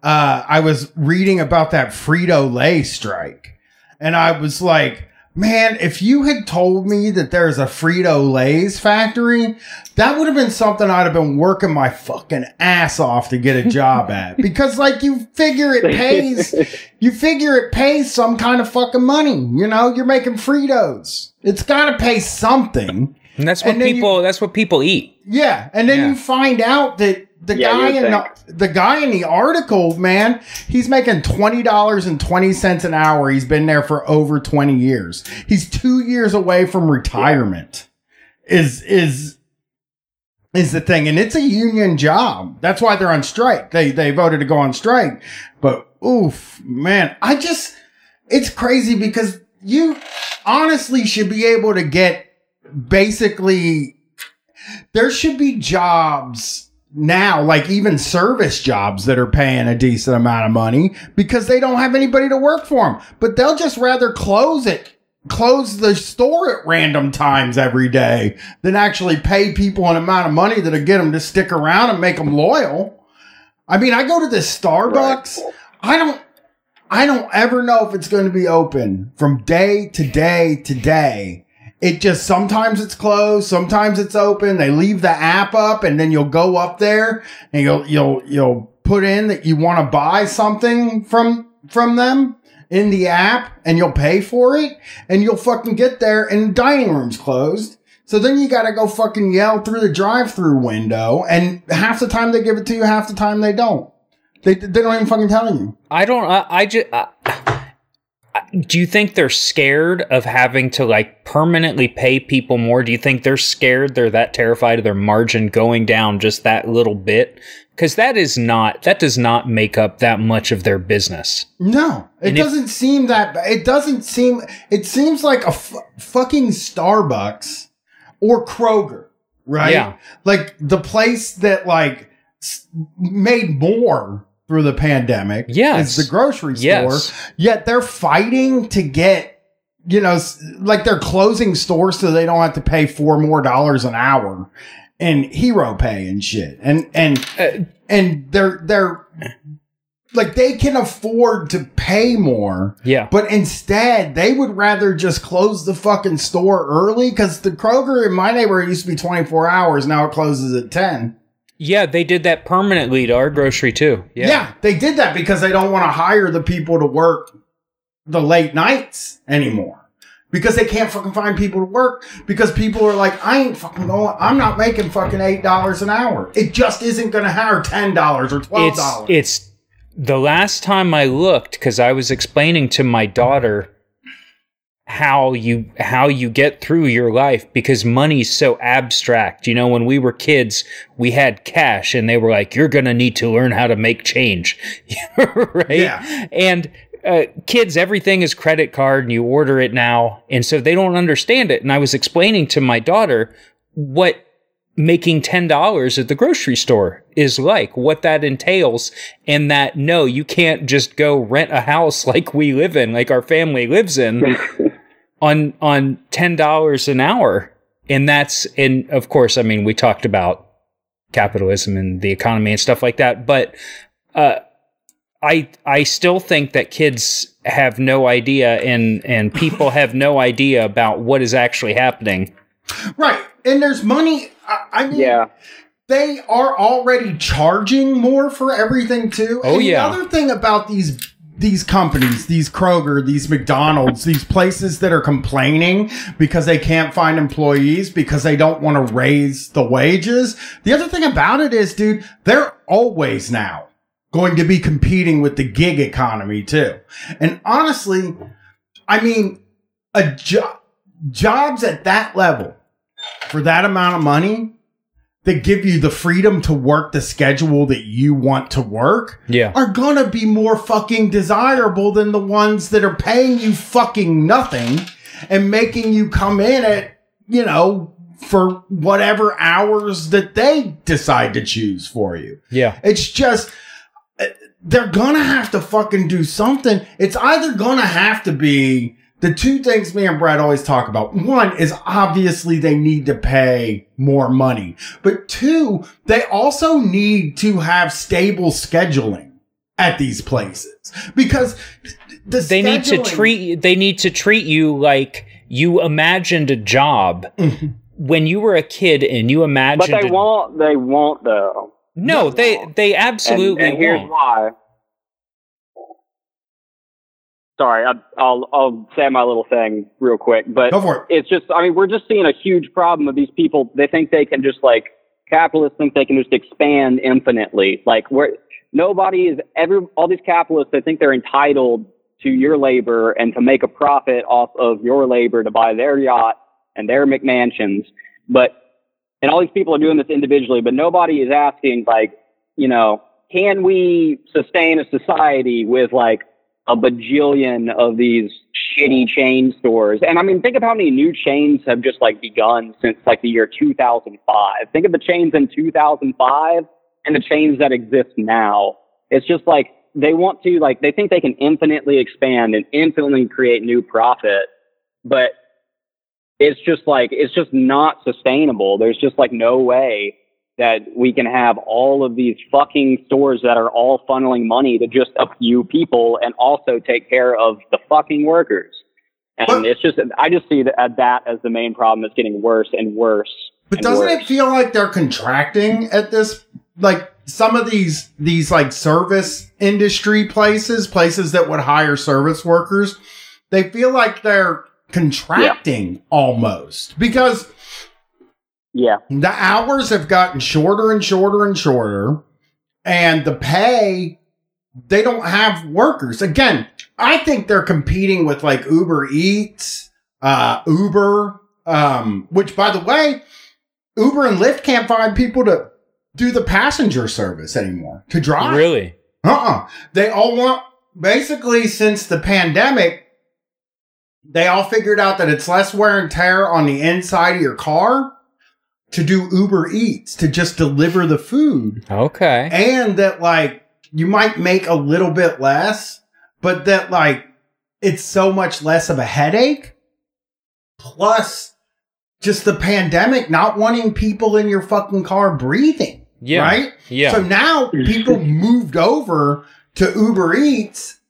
Speaker 1: uh, I was reading about that Frito Lay strike. And I was like, man, if you had told me that there's a Frito Lay's factory, that would have been something I'd have been working my fucking ass off to get a job at. Because, like, you figure it pays you figure it pays some kind of fucking money. You know, you're making Fritos. It's got to pay something.
Speaker 2: And that's what
Speaker 1: And then you-
Speaker 2: people. that's what people eat.
Speaker 1: Yeah, and then
Speaker 2: Yeah.
Speaker 1: you find out that the
Speaker 5: Yeah,
Speaker 1: guy in the, the guy in the article, man, he's making twenty dollars and twenty cents an hour. He's been there for over twenty years. He's two years away from retirement. Is is is the thing, and it's a union job. That's why they're on strike. They they voted to go on strike. But oof, man, I just it's crazy because you honestly should be able to get basically there should be jobs now, like even service jobs that are paying a decent amount of money because they don't have anybody to work for them. But they'll just rather close it, close the store at random times every day than actually pay people an amount of money that'll get them to stick around and make them loyal. I mean, I go to this Starbucks. I don't, I don't ever know if it's going to be open from day to day to day it just sometimes it's closed, sometimes it's open. They leave the app up and then you'll go up there and you'll you'll you'll put in that you want to buy something from from them in the app and you'll pay for it and you'll fucking get there and the dining room's closed. So then you gotta go fucking yell through the drive through window and half the time they give it to you, half the time they don't. They, they don't even fucking tell you.
Speaker 2: I don't. I, I just. Do you think they're scared of having to like permanently pay people more? Do you think they're scared? They're that terrified of their margin going down just that little bit? Because that is not. That does not make up that much of their business.
Speaker 1: No, it
Speaker 2: And
Speaker 1: doesn't seem that. It doesn't seem. It seems like a f- fucking Starbucks or Kroger, right?
Speaker 2: Yeah.
Speaker 1: Like the place that like s- made more through the pandemic.
Speaker 2: Yes.
Speaker 1: is the grocery store.
Speaker 2: Yes.
Speaker 1: Yet they're fighting to get. You know, like they're closing stores so they don't have to pay four more dollars an hour and hero pay and shit. And and
Speaker 2: Uh,
Speaker 1: and they're they're like they can afford to pay more
Speaker 2: yeah.
Speaker 1: but instead they would rather just close the fucking store early because the kroger in my neighborhood used to be 24 hours now it closes at 10
Speaker 2: Yeah, they did that permanently to our grocery too.
Speaker 1: yeah,
Speaker 2: Yeah.
Speaker 1: they did that because they don't want to hire the people to work the late nights anymore because they can't fucking find people to work because people are like i ain't fucking going i'm not making fucking eight dollars an hour it just isn't gonna hire ten dollars or twelve
Speaker 2: It's
Speaker 1: dollars
Speaker 2: it's the last time I looked because I was explaining to my daughter how you how you get through your life because money's so abstract. You know, when we were kids, we had cash and they were like, You're gonna need to learn how to make change. right?
Speaker 1: Yeah.
Speaker 2: And uh, kids, everything is credit card and you order it now. And so they don't understand it. And I was explaining to my daughter what making $10 at the grocery store is like, what that entails, and that no, you can't just go rent a house like we live in, like our family lives in, on on $10 an hour. And that's, and of course, I mean, we talked about capitalism and the economy and stuff like that, but uh, I I still think that kids have no idea and and people have no idea about what is actually happening.
Speaker 1: Right. And there's money. I, I mean,
Speaker 5: Yeah.
Speaker 1: they are already charging more for everything too.
Speaker 2: Oh,
Speaker 1: and
Speaker 2: yeah.
Speaker 1: The other thing about these these companies, these Kroger, these McDonald's, these places that are complaining because they can't find employees because they don't want to raise the wages. The other thing about it is, dude, they're always now going to be competing with the gig economy too. And honestly, I mean, a job jobs at that level for that amount of money that give you the freedom to work the schedule that you want to work
Speaker 2: Yeah.
Speaker 1: are gonna be more fucking desirable than the ones that are paying you fucking nothing and making you come in at, you know, for whatever hours that they decide to choose for you.
Speaker 2: Yeah.
Speaker 1: It's just uh, they're gonna have to fucking do something. It's either gonna have to be the two things me and Brad always talk about. One is obviously they need to pay more money, but two, they also need to have stable scheduling at these places because the
Speaker 2: They need to treat they need to treat you like you imagined a job
Speaker 1: Mhm.
Speaker 2: when you were a kid and you imagined.
Speaker 5: But they
Speaker 2: a-
Speaker 5: won't. They won't though.
Speaker 2: No, they they
Speaker 5: And,
Speaker 2: absolutely
Speaker 5: and here's
Speaker 2: won't.
Speaker 5: why. Sorry, I, I'll I'll say my little thing real quick, but
Speaker 1: it.
Speaker 5: it's just I mean we're just seeing a huge problem of these people. They think they can just like capitalists think they can just expand infinitely. Like where nobody is every all these capitalists they think they're entitled to your labor and to make a profit off of your labor to buy their yacht and their McMansions. But and all these people are doing this individually, but nobody is asking like, you know, can we sustain a society with like a bajillion of these shitty chain stores? And I mean, think of how many new chains have just like begun since like the year 2005. Think of the chains in 2005 and the chains that exist now. It's just like they want to like they think they can infinitely expand and infinitely create new profit, but it's just like it's just not sustainable. There's just like no way that we can have all of these fucking stores that are all funneling money to just a few people and also take care of the fucking workers. And
Speaker 1: But-
Speaker 5: it's just I just see that, uh, that as the main problem. It's getting worse and worse.
Speaker 1: But
Speaker 5: and
Speaker 1: doesn't
Speaker 5: worse.
Speaker 1: it feel like they're contracting at this like some of these these like service industry places, places that would hire service workers, they feel like they're contracting almost because
Speaker 5: Yeah.
Speaker 1: the hours have gotten shorter and shorter and shorter and the pay they don't have workers again i think they're competing with like uber eats uh uber um which by the way uber and lyft can't find people to do the passenger service anymore to drive
Speaker 2: Really?
Speaker 1: uh-uh. They all want basically since the pandemic, they all figured out that it's less wear and tear on the inside of your car to do Uber Eats, to just deliver the food.
Speaker 2: Okay.
Speaker 1: And that like you might make a little bit less, but that like it's so much less of a headache. Plus just the pandemic not wanting people in your fucking car breathing.
Speaker 2: Yeah.
Speaker 1: Right?
Speaker 2: Yeah.
Speaker 1: So now people moved over to Uber Eats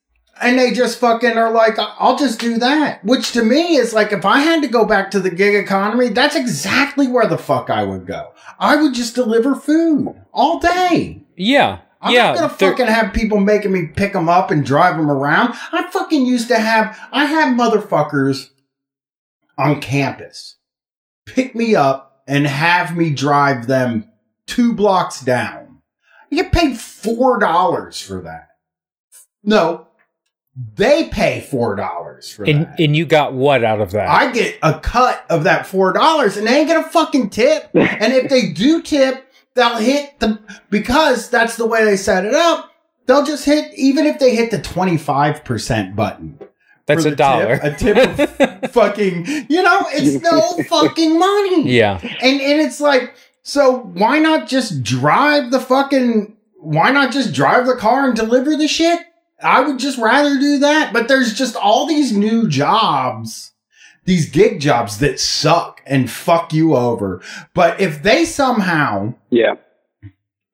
Speaker 1: and they just fucking are like, I'll just do that. Which to me is like, if I had to go back to the gig economy, that's exactly where the fuck I would go. I would just deliver food all day.
Speaker 2: yeah.
Speaker 1: I'm
Speaker 2: yeah.
Speaker 1: not gonna fucking have people making me pick them up and drive them around. I fucking used to have, I had motherfuckers on campus pick me up and have me drive them two blocks down. You get paid four dollars for that. No, they pay four dollars for
Speaker 2: and,
Speaker 1: that.
Speaker 2: and you got what out of that?
Speaker 1: I get a cut of that four dollars, and they ain't gonna fucking tip. and if they do tip, they'll hit the because that's the way they set it up. They'll just hit even if they hit the twenty five percent button.
Speaker 2: That's a dollar.
Speaker 1: Tip, a tip of fucking, you know, it's no fucking money.
Speaker 2: yeah.
Speaker 1: And and it's like, so why not just drive the fucking why not just drive the car and deliver the shit? I would just rather do that. But there's just all these new jobs, these gig jobs that suck and fuck you over. But if they somehow
Speaker 5: Yeah.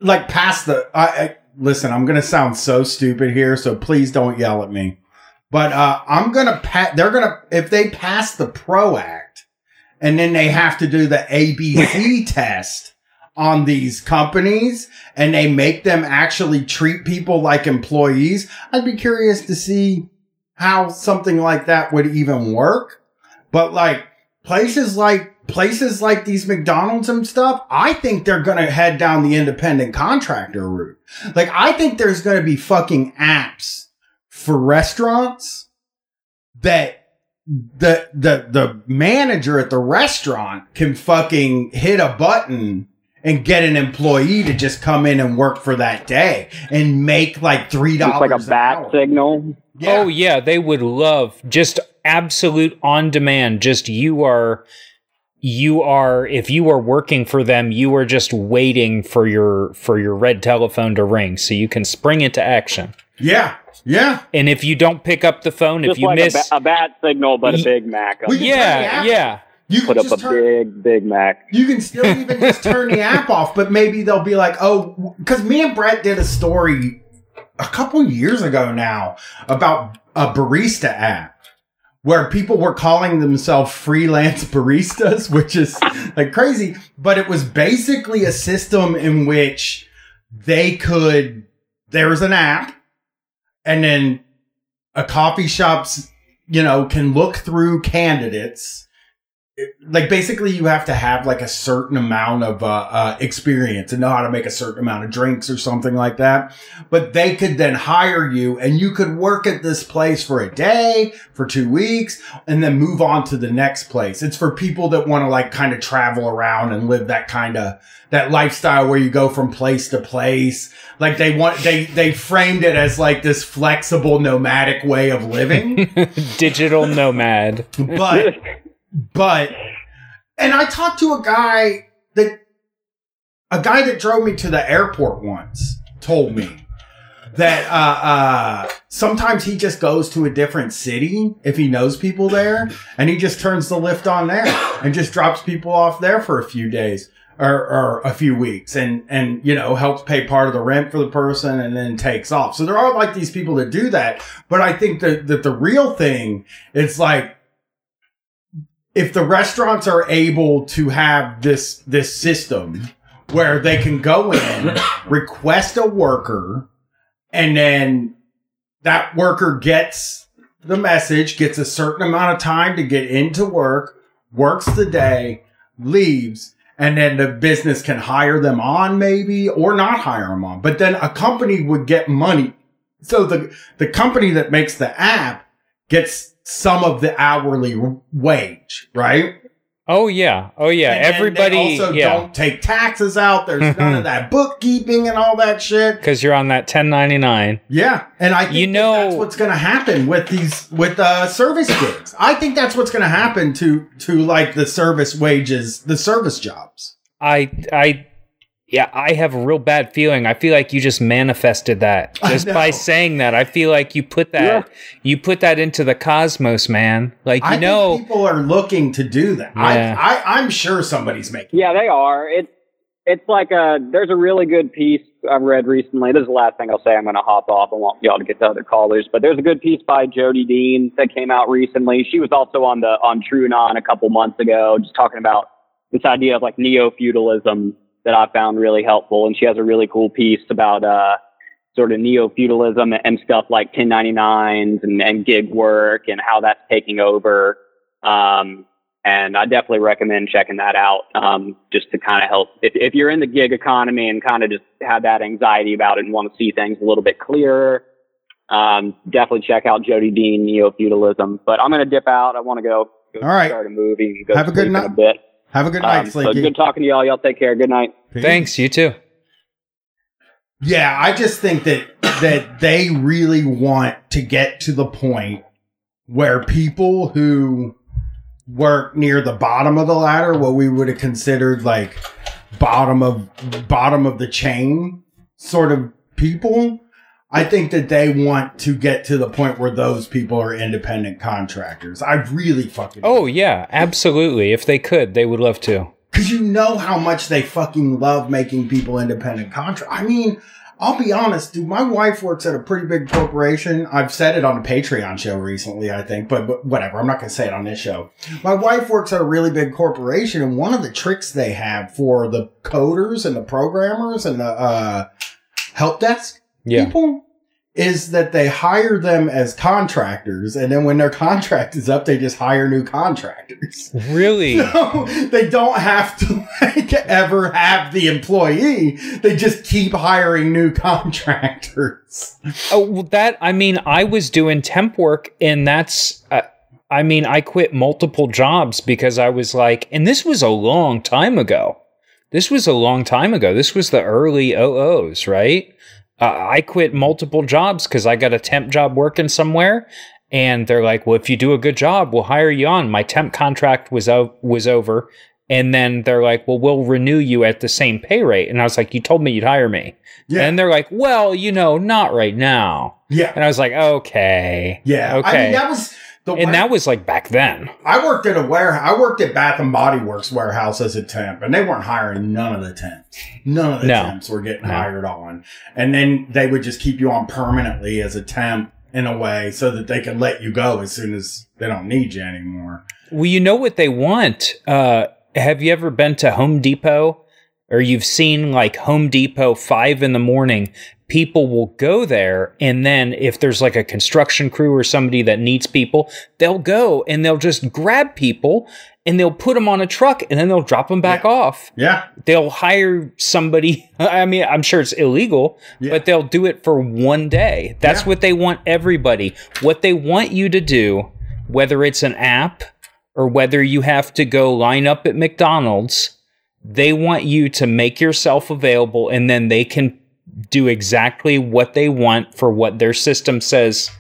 Speaker 1: like pass the I, I listen, I'm gonna sound so stupid here, so please don't yell at me. But uh I'm gonna pat they're gonna if they pass the PRO Act and then they have to do the ABC test on these companies and they make them actually treat people like employees, I'd be curious to see how something like that would even work. But like places like places like these McDonald's and stuff, I think they're going to head down the independent contractor route. Like I think there's going to be fucking apps for restaurants that the the the manager at the restaurant can fucking hit a button and get an employee to just come in and work for that day and make like three
Speaker 5: It's
Speaker 1: dollars
Speaker 5: like a
Speaker 1: an
Speaker 5: bat
Speaker 1: hour.
Speaker 5: signal.
Speaker 1: Yeah.
Speaker 2: Oh yeah, they would love just absolute on demand. Just you are you are if you are working for them, you are just waiting for your for your red telephone to ring so you can spring into action.
Speaker 1: yeah, yeah.
Speaker 2: And if you don't pick up the phone, if you
Speaker 5: like
Speaker 2: miss
Speaker 5: a, ba- a bat signal, but a Big Mac.
Speaker 1: We can turn the
Speaker 2: Yeah, yeah.
Speaker 1: You can
Speaker 5: Put up a
Speaker 1: turn,
Speaker 5: big Big Mac.
Speaker 1: You can still even just turn the app off, but maybe they'll be like, oh, because me and Brett did a story a couple years ago now about a barista app where people were calling themselves freelance baristas, which is like crazy, but it was basically a system in which they could, there was an app and then a coffee shop's, you know, can look through candidates like basically you have to have like a certain amount of uh, uh, experience and know how to make a certain amount of drinks or something like that. But they could then hire you and you could work at this place for a day, for two weeks, and then move on to the next place. It's for people that want to like kind of travel around and live that kind of that lifestyle where you go from place to place. Like they want they they framed it as like this flexible nomadic way of living.
Speaker 2: Digital nomad.
Speaker 1: but but and I talked to a guy that a guy that drove me to the airport once told me that uh, uh, sometimes he just goes to a different city if he knows people there, and he just turns the Lyft on there and just drops people off there for a few days or, or a few weeks, and and you know helps pay part of the rent for the person, and then takes off. So there are like these people that do that, but I think that that the real thing is like if the restaurants are able to have this this system where they can go in, request a worker, and then that worker gets the message, gets a certain amount of time to get into work, works the day, leaves, and then the business can hire them on maybe or not hire them on. But then a company would get money. So the, the company that makes the app gets some of the hourly wage, right?
Speaker 2: Oh yeah. Oh yeah.
Speaker 1: And
Speaker 2: Everybody.
Speaker 1: also
Speaker 2: yeah.
Speaker 1: don't take taxes out. There's none of that bookkeeping and all that shit.
Speaker 2: Because you're on that 1099.
Speaker 1: Yeah, and I think
Speaker 2: You
Speaker 1: that
Speaker 2: know-
Speaker 1: that's what's going to happen with these with uh, service gigs. I think that's what's going to happen to to like the service wages, the service jobs.
Speaker 2: I I yeah, I have a real bad feeling. I feel like you just manifested that just by saying that. I feel like you put that you put that into the cosmos, man. Like you
Speaker 1: I
Speaker 2: know,
Speaker 1: think people are looking to do that.
Speaker 2: Yeah.
Speaker 1: I, I I'm sure somebody's making.
Speaker 5: Yeah, they are. It's it's like a there's a really good piece I've read recently. This is the last thing I'll say. I'm going to hop off. I want y'all to get to other callers, but there's a good piece by Jodi Dean that came out recently. She was also on the on TrueAnon a couple months ago, just talking about this idea of like neo feudalism that I found really helpful. And she has a really cool piece about uh sort of neo feudalism and stuff like 1099s and, and gig work and how that's taking over. Um, and I definitely recommend checking that out um, just to kind of help. If, if you're in the gig economy and kind of just have that anxiety about it and want to see things a little bit clearer, um, definitely check out Jodi Dean Neo Feudalism. But I'm going to dip out. I want to go, go
Speaker 1: All right.
Speaker 5: start a movie and go
Speaker 1: Have a good night.
Speaker 5: a bit.
Speaker 1: Have a good night,
Speaker 5: Um, so good talking to y'all. Y'all take care. Good night.
Speaker 1: Peace.
Speaker 2: thanks, you too.
Speaker 1: Yeah, I just think that that they really want to get to the point where people who work near the bottom of the ladder, what we would have considered like bottom of bottom of the chain sort of people, I think that they want to get to the point where those people are independent contractors. I really fucking
Speaker 2: Oh yeah, absolutely. If they could, they would love to.
Speaker 1: because you know how much they fucking love making people independent contract. I mean, I'll be honest, dude. My wife works at a pretty big corporation. I've said it on a Patreon show recently, I think, but, but whatever. I'm not going to say it on this show. My wife works at a really big corporation, and one of the tricks they have for the coders and the programmers and the uh, help desk
Speaker 2: Yeah.
Speaker 1: people is that they hire them as contractors, and then when their contract is up, they just hire new contractors.
Speaker 2: Really?
Speaker 1: So they don't have to like ever have the employee. They just keep hiring new contractors.
Speaker 2: Oh, well, that I mean, I was doing temp work, and that's. Uh, I mean, I quit multiple jobs because I was like, and this was a long time ago. This was a long time ago. This was the early OOs, right? Uh, I quit multiple jobs because I got a temp job working somewhere, and they're like, "Well, if you do a good job, we'll hire you on." My temp contract was o- was over, and then they're like, "Well, we'll renew you at the same pay rate." And I was like, "You told me you'd hire me."
Speaker 1: Yeah,
Speaker 2: And they're like, well, you know, not right now.
Speaker 1: yeah,
Speaker 2: And I was like, okay.
Speaker 1: yeah. I
Speaker 2: Okay.
Speaker 1: mean, that was the
Speaker 2: and that was like back then.
Speaker 1: I worked at a warehouse. I worked at Bath and Body Works warehouse as a temp, and they weren't hiring none of the temps. None of the
Speaker 2: No.
Speaker 1: temps were getting
Speaker 2: No.
Speaker 1: hired on, and then they would just keep you on permanently as a temp in a way, so that they can let you go as soon as they don't need you anymore.
Speaker 2: Well, you know what they want. Uh, have you ever been to Home Depot or you've seen like Home Depot five in the morning? People will go there, and then if there's like a construction crew or somebody that needs people, they'll go and they'll just grab people and they'll put them on a truck and then they'll drop them back
Speaker 1: Yeah.
Speaker 2: off.
Speaker 1: Yeah,
Speaker 2: they'll hire somebody. I mean, I'm sure it's illegal,
Speaker 1: Yeah.
Speaker 2: but they'll do it for one day. That's
Speaker 1: Yeah.
Speaker 2: what they want everybody. What they want you to do, whether it's an app or whether you have to go line up at McDonald's, they want you to make yourself available and then they can do exactly what they want for what their system says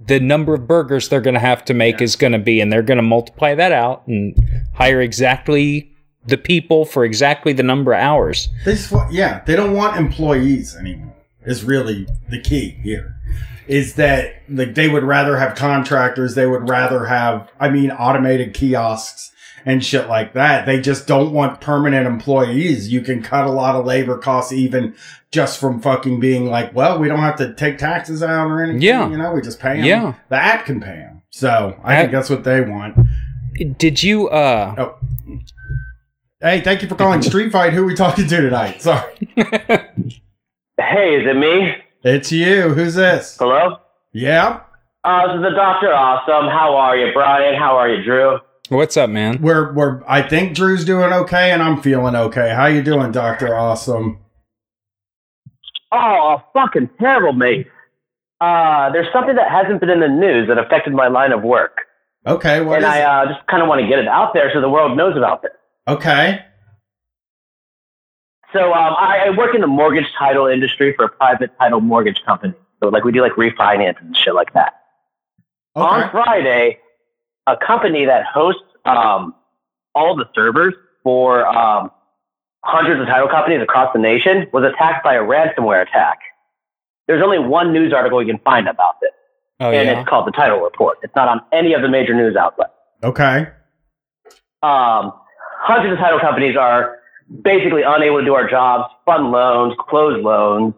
Speaker 2: the number of burgers they're going to have to make is going to be and they're going to multiply that out and hire exactly the people for exactly the number of hours
Speaker 1: They just want, yeah, they don't want employees anymore. Is really the key here. Is that like they would rather have contractors? They would rather have, I mean, automated kiosks and shit like that. They just don't want permanent employees. You can cut a lot of labor costs even just from fucking being like, well, we don't have to take taxes out or anything.
Speaker 2: Yeah.
Speaker 1: you know, we just pay them.
Speaker 2: Yeah.
Speaker 1: the app can pay them. So I
Speaker 2: I-
Speaker 1: think that's what they want.
Speaker 2: did you uh
Speaker 1: Oh, Hey, thank you for calling Street Fight. Who are we talking to tonight? Sorry.
Speaker 6: Hey, is it me?
Speaker 1: It's you. Who's this?
Speaker 6: Hello?
Speaker 1: Yeah.
Speaker 6: Uh, this is the Doctor Awesome. How are you, Bryan? How are you, Drew?
Speaker 2: What's up, man?
Speaker 1: We're we're I think Drew's doing okay and I'm feeling okay. How you doing, Doctor Awesome?
Speaker 6: Oh, fucking terrible, mate. Uh, there's something that hasn't been in the news that affected my line of work.
Speaker 1: Okay, what
Speaker 6: and I uh, just kind of want to get it out there so the world knows about it.
Speaker 1: Okay.
Speaker 6: So um, I, I work in the mortgage title industry for a private title mortgage company. So like we do like refinance and shit like that. On Friday, a company that hosts um, all the servers for um, hundreds of title companies across the nation was attacked by a ransomware attack. There's only one news article you can find about it,
Speaker 2: Oh
Speaker 6: and
Speaker 2: yeah.
Speaker 6: it's called the Title Report. It's not on any of the major news outlets.
Speaker 1: Okay.
Speaker 6: Um, hundreds of title companies are basically unable to do our jobs, fund loans, close loans,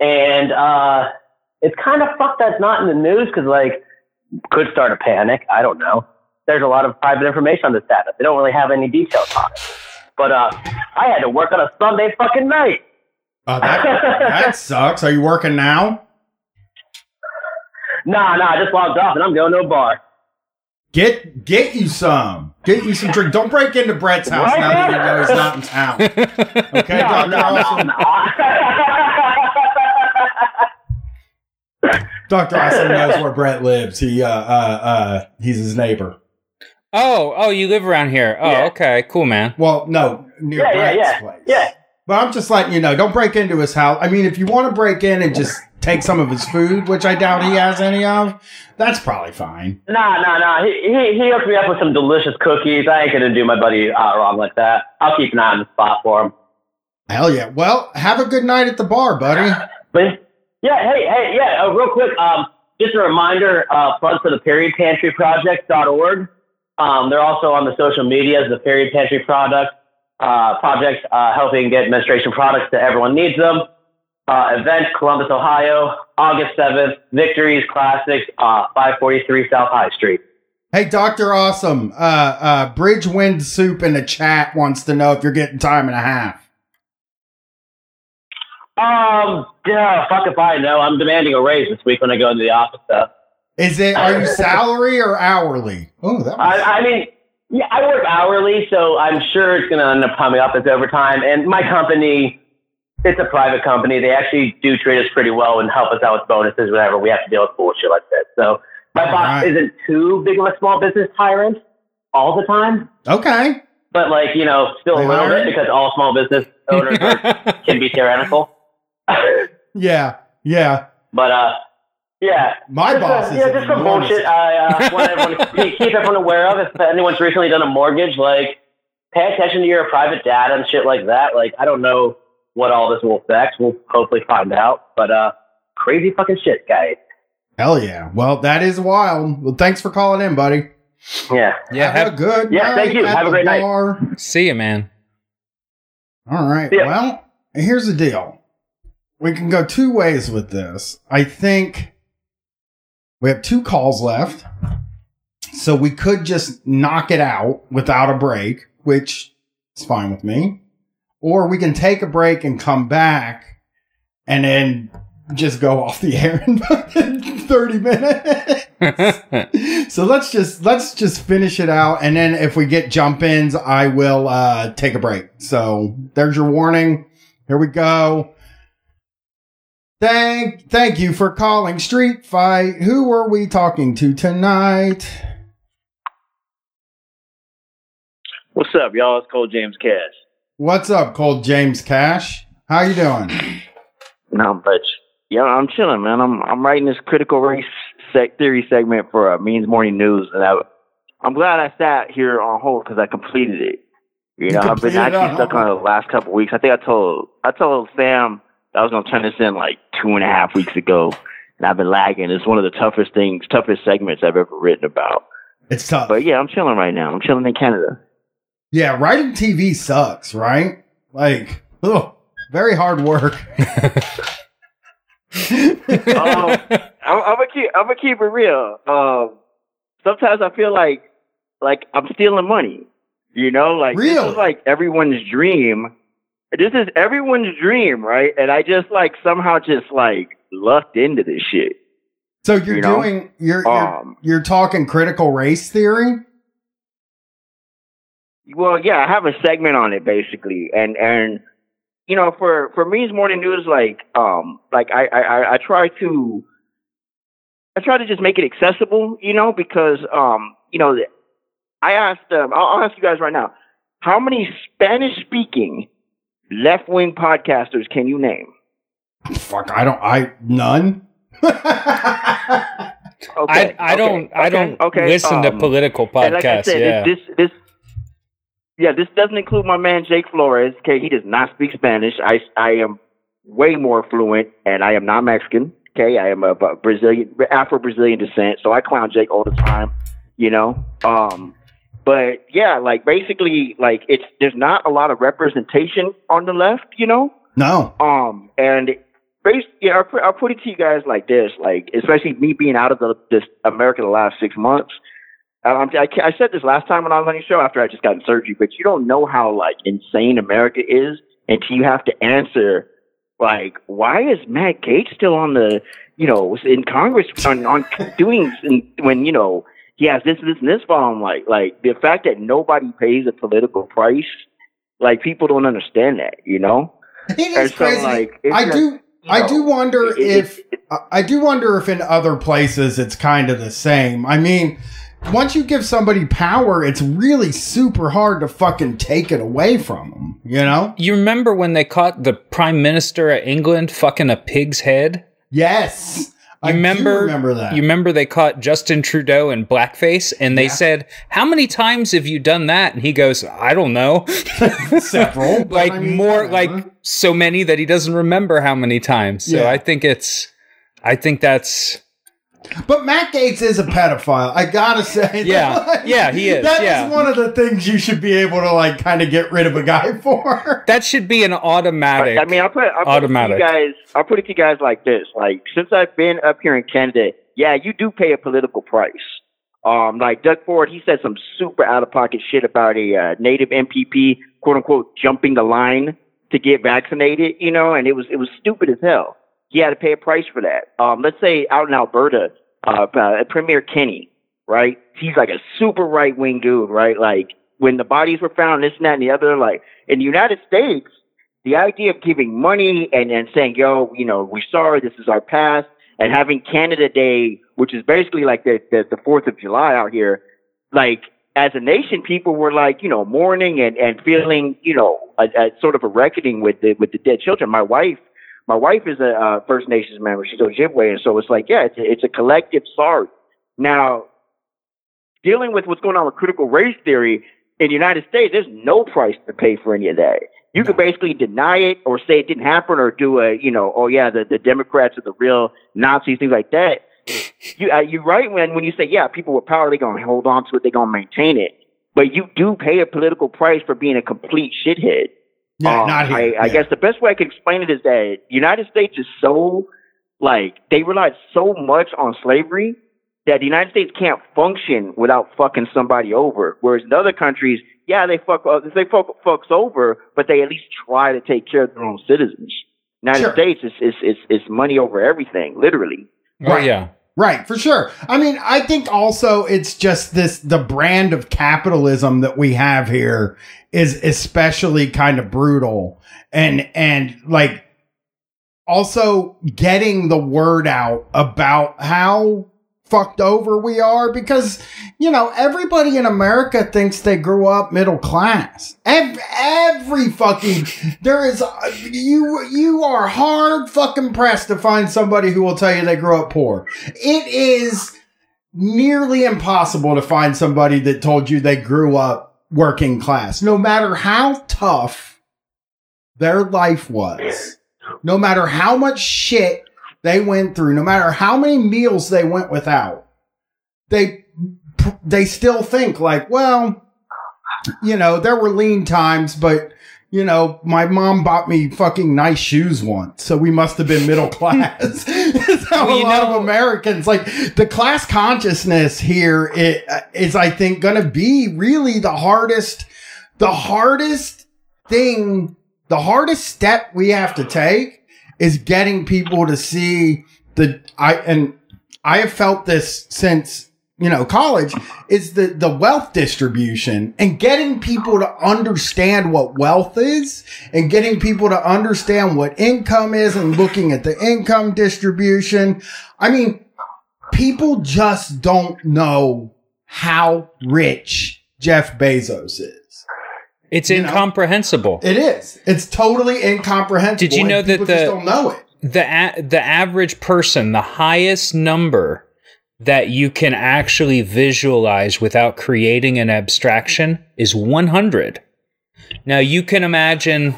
Speaker 6: and uh, it's kind of fucked that's not in the news because like could start a panic. I don't know. There's a lot of private information on this data. They don't really have any details on it. But uh, I had to work on a Sunday fucking night.
Speaker 1: Uh, that, that sucks. Are you working now?
Speaker 6: Nah, nah, I just logged off and I'm going to a bar.
Speaker 1: Get get you some. Get you some drink. Don't break into Brett's house
Speaker 6: What?
Speaker 1: now that you know he's not in town. Okay,
Speaker 6: No,
Speaker 1: Doctor
Speaker 6: no, no,
Speaker 1: Awesome.
Speaker 6: no.
Speaker 1: Doctor Awesome knows where Brett lives. He uh uh uh he's his neighbor.
Speaker 2: Oh, oh, you live around here. Oh,
Speaker 6: Yeah.
Speaker 2: okay, cool, man.
Speaker 1: Well, no, near
Speaker 6: yeah, yeah,
Speaker 1: Brett's
Speaker 6: yeah.
Speaker 1: place.
Speaker 6: Yeah.
Speaker 1: But I'm just letting you know, don't break into his house. I mean, if you want to break in and just take some of his food, which I doubt he has any of, that's probably fine.
Speaker 6: Nah, nah, nah. He, he, he hooked me up with some delicious cookies. I ain't gonna do my buddy uh, wrong like that. I'll keep an eye on the spot for him.
Speaker 1: Hell yeah. Well, have a good night at the bar, buddy.
Speaker 6: But yeah, hey, hey, yeah. Uh, real quick, um, just a reminder, uh, plug for the Period Pantry Project.org. Um, they're also on the social medias, the Period Pantry Product uh, Project, uh, helping get menstruation products to everyone needs them. Uh, event Columbus, Ohio, August seventh. Victories Classics, uh, five forty three South High Street.
Speaker 1: Hey, Doctor Awesome. Uh, uh, Bridge Wind Soup in the chat wants to know if you're getting time and a half.
Speaker 6: Um, yeah, fuck if I know. I'm demanding a raise this week when I go into the office. Though.
Speaker 1: Is it? Are you salary or hourly? Oh, that was,
Speaker 6: I, I mean, yeah, I work hourly, so I'm sure it's going to end up coming up as overtime. And my company, it's a private company. They actually do treat us pretty well and help us out with bonuses whenever we have to deal with bullshit like this. So my
Speaker 1: All
Speaker 6: boss
Speaker 1: right.
Speaker 6: isn't too big of a small business tyrant all the time,
Speaker 1: okay.
Speaker 6: but like you know, still
Speaker 1: They
Speaker 6: a little bit because all small business owners are, can be tyrannical.
Speaker 1: Yeah, yeah.
Speaker 6: but uh, yeah,
Speaker 1: My
Speaker 6: Just,
Speaker 1: boss
Speaker 6: uh,
Speaker 1: is
Speaker 6: yeah, just some bullshit. I uh, want everyone to keep, keep everyone aware of. If anyone's recently done a mortgage, like pay attention to your private data and shit like that. Like I don't know what all this will affect. We'll hopefully find out. But uh, crazy fucking shit, guys.
Speaker 1: Hell yeah. Well, that is wild. Well, thanks for calling in, buddy.
Speaker 6: Yeah.
Speaker 2: yeah,
Speaker 1: have,
Speaker 2: have,
Speaker 1: a good
Speaker 6: Yeah,
Speaker 1: night
Speaker 6: thank you.
Speaker 1: at
Speaker 6: Have a
Speaker 1: the
Speaker 6: great night.
Speaker 2: see you, man.
Speaker 1: All right. Well, here's the deal. We can go two ways with this. I think we have two calls left. So we could just knock it out without a break, which is fine with me. Or we can take a break and come back and then just go off the air in 30 minutes. so let's just let's just finish it out and then if we get jump ins i will uh take a break so there's your warning here we go thank thank you for calling street fight who are we talking to tonight
Speaker 7: What's up, y'all? It's Cole James Cash.
Speaker 1: what's up cold james cash how you doing
Speaker 7: Not much. Yeah, I'm chilling, man. I'm I'm writing this critical race sec theory segment for uh, Means Morning News, and I, I'm glad I sat here on hold because I completed it. You know, I've been actually stuck on it the last couple weeks. I think I told I told Sam I was gonna turn this in like two and a half weeks ago, and I've been lagging. It's one of the toughest things, toughest segments I've ever written about.
Speaker 1: it's tough
Speaker 7: But yeah, I'm chilling right now. I'm chilling in Canada.
Speaker 1: yeah writing tv sucks right like ugh, very hard work
Speaker 7: Um, I'm, I'm gonna keep I'm gonna keep it real. Um, sometimes I feel like like I'm stealing money. You know, like this is like everyone's dream. This is everyone's dream, right? And I just like somehow just like lucked into this shit.
Speaker 1: So you're
Speaker 7: You know?
Speaker 1: doing you're, you're
Speaker 7: Um,
Speaker 1: you're talking critical race theory.
Speaker 7: Well, yeah, I have a segment on it basically, and and you know, for for me's morning news, like um, like I I I- try to I try to just make it accessible, you know, because um, you know, I asked um, I'll, I'll ask you guys right now, how many Spanish speaking left wing podcasters can you name?
Speaker 1: Fuck, I don't. I none.
Speaker 7: Okay,
Speaker 2: I I don't
Speaker 7: okay,
Speaker 2: I don't
Speaker 7: okay,
Speaker 2: listen to
Speaker 7: um,
Speaker 2: political
Speaker 7: And like I
Speaker 2: podcasts.
Speaker 7: said,
Speaker 2: yeah.
Speaker 7: this, this, this, yeah, this doesn't include my man Jake Flores. Okay, he does not speak Spanish. I, I am way more fluent, and I am not Mexican. Okay, I am a, a Brazilian, Afro Brazilian descent, so I clown Jake all the time. You know, um, but yeah, like basically, like it's there's not a lot of representation on the left. You know,
Speaker 1: no.
Speaker 7: um, and based, yeah, I'll put, I'll put it to you guys like this, like especially me being out of the, this America the last six months. Um, I, I said this last time when I was on your show after I just got in surgery, but you don't know how like insane America is until you have to answer like, why is Matt Gaetz still on the, you know, in Congress on, on doing when you know he has this, this, and this problem? Like, like the fact that nobody pays a political price, like people don't understand that, you know.
Speaker 1: It is
Speaker 7: And so,
Speaker 1: crazy.
Speaker 7: like, it's
Speaker 1: I
Speaker 7: just,
Speaker 1: do.
Speaker 7: you
Speaker 1: I do wonder
Speaker 7: it- it-
Speaker 1: if
Speaker 7: it-
Speaker 1: I- I do wonder if in other places it's kind of the same. I mean, once you give somebody power, it's really super hard to fucking take it away from them. You know?
Speaker 2: you remember when they caught the prime minister of England fucking a pig's head?
Speaker 1: Yes.
Speaker 2: You
Speaker 1: I
Speaker 2: remember?
Speaker 1: remember that.
Speaker 2: You remember they caught Justin Trudeau in blackface, and they
Speaker 1: Yeah.
Speaker 2: said, "How many times have you done that?" And he goes, "I don't know."
Speaker 1: Several,
Speaker 2: like
Speaker 1: I mean,
Speaker 2: more, like so many that he doesn't remember how many times. So
Speaker 1: Yeah.
Speaker 2: I think it's, I think that's
Speaker 1: But Matt Gaetz is a pedophile. I gotta say.
Speaker 2: Yeah.
Speaker 1: Like,
Speaker 2: Yeah, he is,
Speaker 1: That is
Speaker 2: yeah.
Speaker 1: one of the things you should be able to like kind of get rid of a guy for.
Speaker 2: that should be an automatic.
Speaker 7: I mean, I'll put, I'll put
Speaker 2: Automatic.
Speaker 7: it to you guys. I'll put it to you guys like this: like, since I've been up here in Canada, yeah, you do pay a political price. Um, like Doug Ford, he said some super out of pocket shit about a uh, native MPP, quote unquote, jumping the line to get vaccinated. You know, and it was it was stupid as hell. He had to pay a price for that. Um, let's say out in Alberta, uh, uh, Premier Kenney, right? He's like a super right wing dude, right? Like when the bodies were found, this and that and the other. Like in the United States, the idea of giving money and, and saying, yo, you know, we're sorry, this is our past, and having Canada Day, which is basically like the, the, the 4th of July out here, like, as a nation, people were like, you know, mourning and, and feeling, you know, a, a sort of a reckoning with the, with the dead children. My wife, my wife is a uh, First Nations member. She's Ojibwe. And so it's like, yeah, it's a, it's a collective sorry. Now, dealing with what's going on with critical race theory in the United States, there's no price to pay for any of that. You could basically deny it or say it didn't happen or do a, you know, oh yeah, the, the Democrats are the real Nazis, things like that. You, uh, you're right when, when you say, yeah, people with power, they're going to hold on to it, they're going to maintain it. But you do pay a political price for being a complete shithead.
Speaker 1: Yeah,
Speaker 7: Um,
Speaker 1: not here.
Speaker 7: I, I
Speaker 1: Yeah.
Speaker 7: guess the best way I can explain it is that United States is so like they relied so much on slavery that the United States can't function without fucking somebody over. Whereas in other countries, yeah, they fuck uh, they fuck fucks over, but they at least try to take care of their own citizens. United
Speaker 1: Sure.
Speaker 7: States is is, is is money over everything, literally.
Speaker 2: oh
Speaker 1: Right.
Speaker 2: yeah,
Speaker 1: Right, for sure. I mean, I think also it's just this the brand of capitalism that we have here is especially kind of brutal and and like also getting the word out about how fucked over we are because you know everybody in America thinks they grew up middle class. Every, every fucking there is you you are hard fucking pressed to find somebody who will tell you they grew up poor. It is nearly impossible to find somebody that told you they grew up working class, no matter how tough their life was, no matter how much shit they went through, no matter how many meals they went without. They they still think like, well, you know, there were lean times, but you know, my mom bought me fucking nice shoes once, so we must have been middle class. How
Speaker 2: Well,
Speaker 1: a lot
Speaker 2: know-
Speaker 1: of Americans like the class consciousness here i- uh, I think, going to be really the hardest, the hardest thing, the hardest step we have to take is getting people to see the I and I have felt this since you know college is the the wealth distribution and getting people to understand what wealth is and getting people to understand what income is and looking at the income distribution. I mean people just don't know how rich jeff bezos is
Speaker 2: It's
Speaker 1: You know?
Speaker 2: incomprehensible.
Speaker 1: it is it's totally incomprehensible
Speaker 2: Did you know that the-
Speaker 1: don't know it
Speaker 2: the a- the average person, the highest number that you can actually visualize without creating an abstraction is 100. Now you can imagine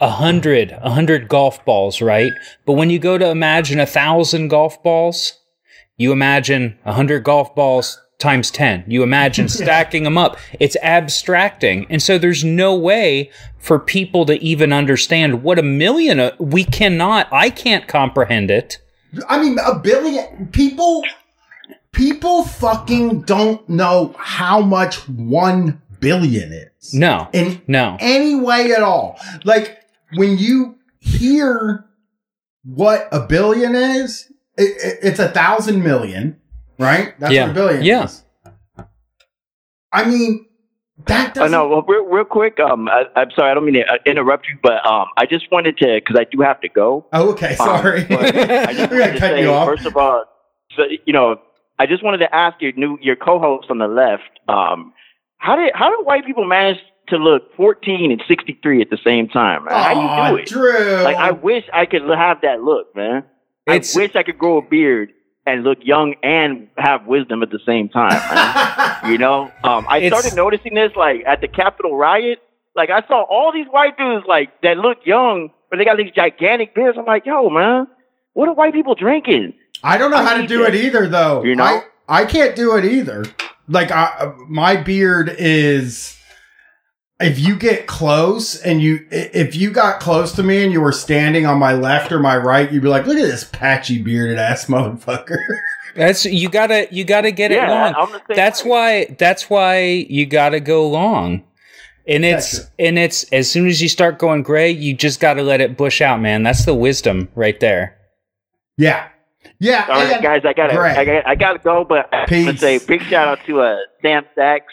Speaker 2: a hundred, a hundred golf balls, right? But when you go to imagine a thousand golf balls, you imagine a hundred golf balls times 10. You imagine stacking them up. It's abstracting. And so there's no way for people to even understand what a million, o- we cannot, I can't comprehend it.
Speaker 1: I mean, a billion people, people fucking don't know how much one billion is.
Speaker 2: No,
Speaker 1: In
Speaker 2: no.
Speaker 1: any way at all. Like when you hear what a billion is, it, it- it's a thousand million, right? That's
Speaker 2: Yeah.
Speaker 1: what a billion
Speaker 2: Yeah.
Speaker 1: is. I mean, that
Speaker 7: Oh
Speaker 1: doesn't.
Speaker 7: no, well, real, real quick. Um, I, I'm sorry, I don't mean to uh, interrupt you, but um, I just wanted to because I do have to go.
Speaker 1: Oh, okay,
Speaker 7: Um,
Speaker 1: sorry.
Speaker 7: but I just wanted
Speaker 1: gonna cut
Speaker 7: say,
Speaker 1: you off.
Speaker 7: first of all, so, you know, I just wanted to ask your new your co-host on the left. Um, how did how do white people manage to look 14 and 63 at the same time? Man? How do you do it?
Speaker 1: Drew.
Speaker 7: Like I wish I could have that look, man.
Speaker 2: It's-
Speaker 7: I wish I could grow a beard and look young and have wisdom at the same time, man. you know, um, I
Speaker 2: It's-
Speaker 7: started noticing this like at the Capitol riot. Like I saw all these white dudes like that look young, but they got these gigantic beards. I'm like, yo, man, what are white people drinking?
Speaker 1: I don't know
Speaker 7: I
Speaker 1: how to do
Speaker 7: it.
Speaker 1: it either, though.
Speaker 7: You know?
Speaker 1: I, I can't do it either. Like, I, my beard is. If you get close and you, if you got close to me and you were standing on my left or my right, you'd be like, "Look at this patchy bearded ass motherfucker."
Speaker 2: That's, you gotta, you gotta get it
Speaker 7: yeah,
Speaker 2: long.
Speaker 7: I'm the same
Speaker 2: that's
Speaker 7: way.
Speaker 2: why that's why you got to go long and it's
Speaker 1: Gotcha.
Speaker 2: and it's as soon as you start going gray you just got to let it bush out man that's the wisdom right there
Speaker 1: yeah, yeah.
Speaker 7: All right, guys, I gotta, I gotta, I gotta go. But I want to say big shout out to uh, Sam Sachs,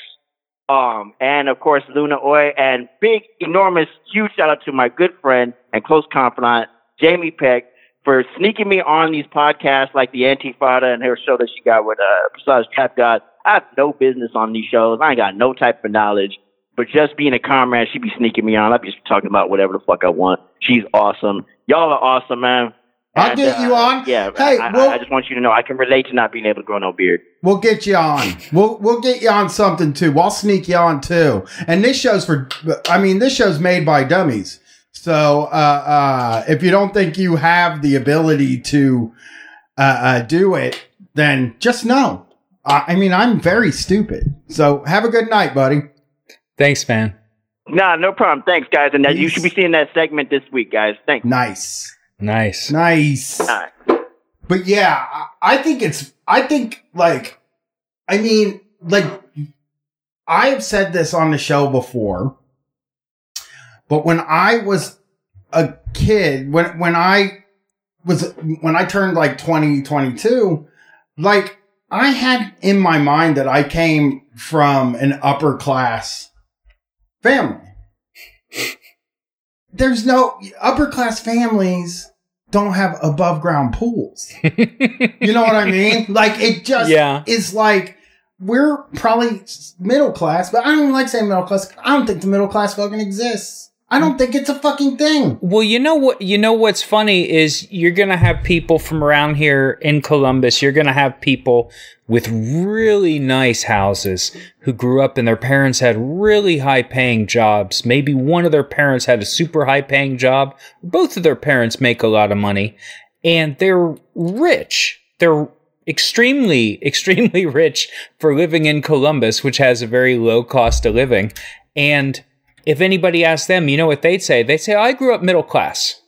Speaker 7: um, and of course Luna Oi, and big, enormous, huge shout out to my good friend and close confidant Jamie Peck for sneaking me on these podcasts like the Antifada and her show that she got with uh, Prasad Trap God. I have no business on these shows. I ain't got no type of knowledge. But just being a comrade, she be sneaking me on. I be talking about whatever the fuck I want. She's awesome. Y'all are awesome, man.
Speaker 1: I'll
Speaker 7: And,
Speaker 1: get you
Speaker 7: uh,
Speaker 1: on.
Speaker 7: Yeah,
Speaker 1: Hey,
Speaker 7: I, I-
Speaker 1: well-
Speaker 7: I just want you to know I can relate to not being able to grow no beard.
Speaker 1: We'll get you on. We'll we'll get you on something too. I'll sneak you on too. And this show's for. I mean, this show's made by dummies. So uh, uh, if you don't think you have the ability to uh, uh, do it, then just know. I I mean, I'm very stupid. So have a good night, buddy.
Speaker 2: thanks man
Speaker 7: Nah, no problem. Thanks, guys. And that, you should be seeing that segment this week, guys. Thanks.
Speaker 1: Nice,
Speaker 2: nice
Speaker 1: nice.
Speaker 7: All right.
Speaker 1: But yeah, I I think it's, I think like, I mean, like, I have said this on the show before, but when I was a kid, when, when I was, when I turned like 20, 22, like, I had in my mind that I came from an upper class family. There's no upper class families don't have above ground pools. You know what I mean? Like it just
Speaker 2: Yeah.
Speaker 1: is like we're probably middle class, but I don't like saying middle class. I don't think the middle class fucking exists. I don't think it's a fucking thing.
Speaker 2: Well, you know what? You know what's funny is you're gonna have people from around here in Columbus. You're gonna have people with really nice houses who grew up and their parents had really high paying jobs. Maybe one of their parents had a super high paying job. Both of their parents make a lot of money, and they're rich. They're extremely, extremely rich for living in Columbus, which has a very low cost of living. And if anybody asked them, you know what they'd say? They'd say, I grew up middle class.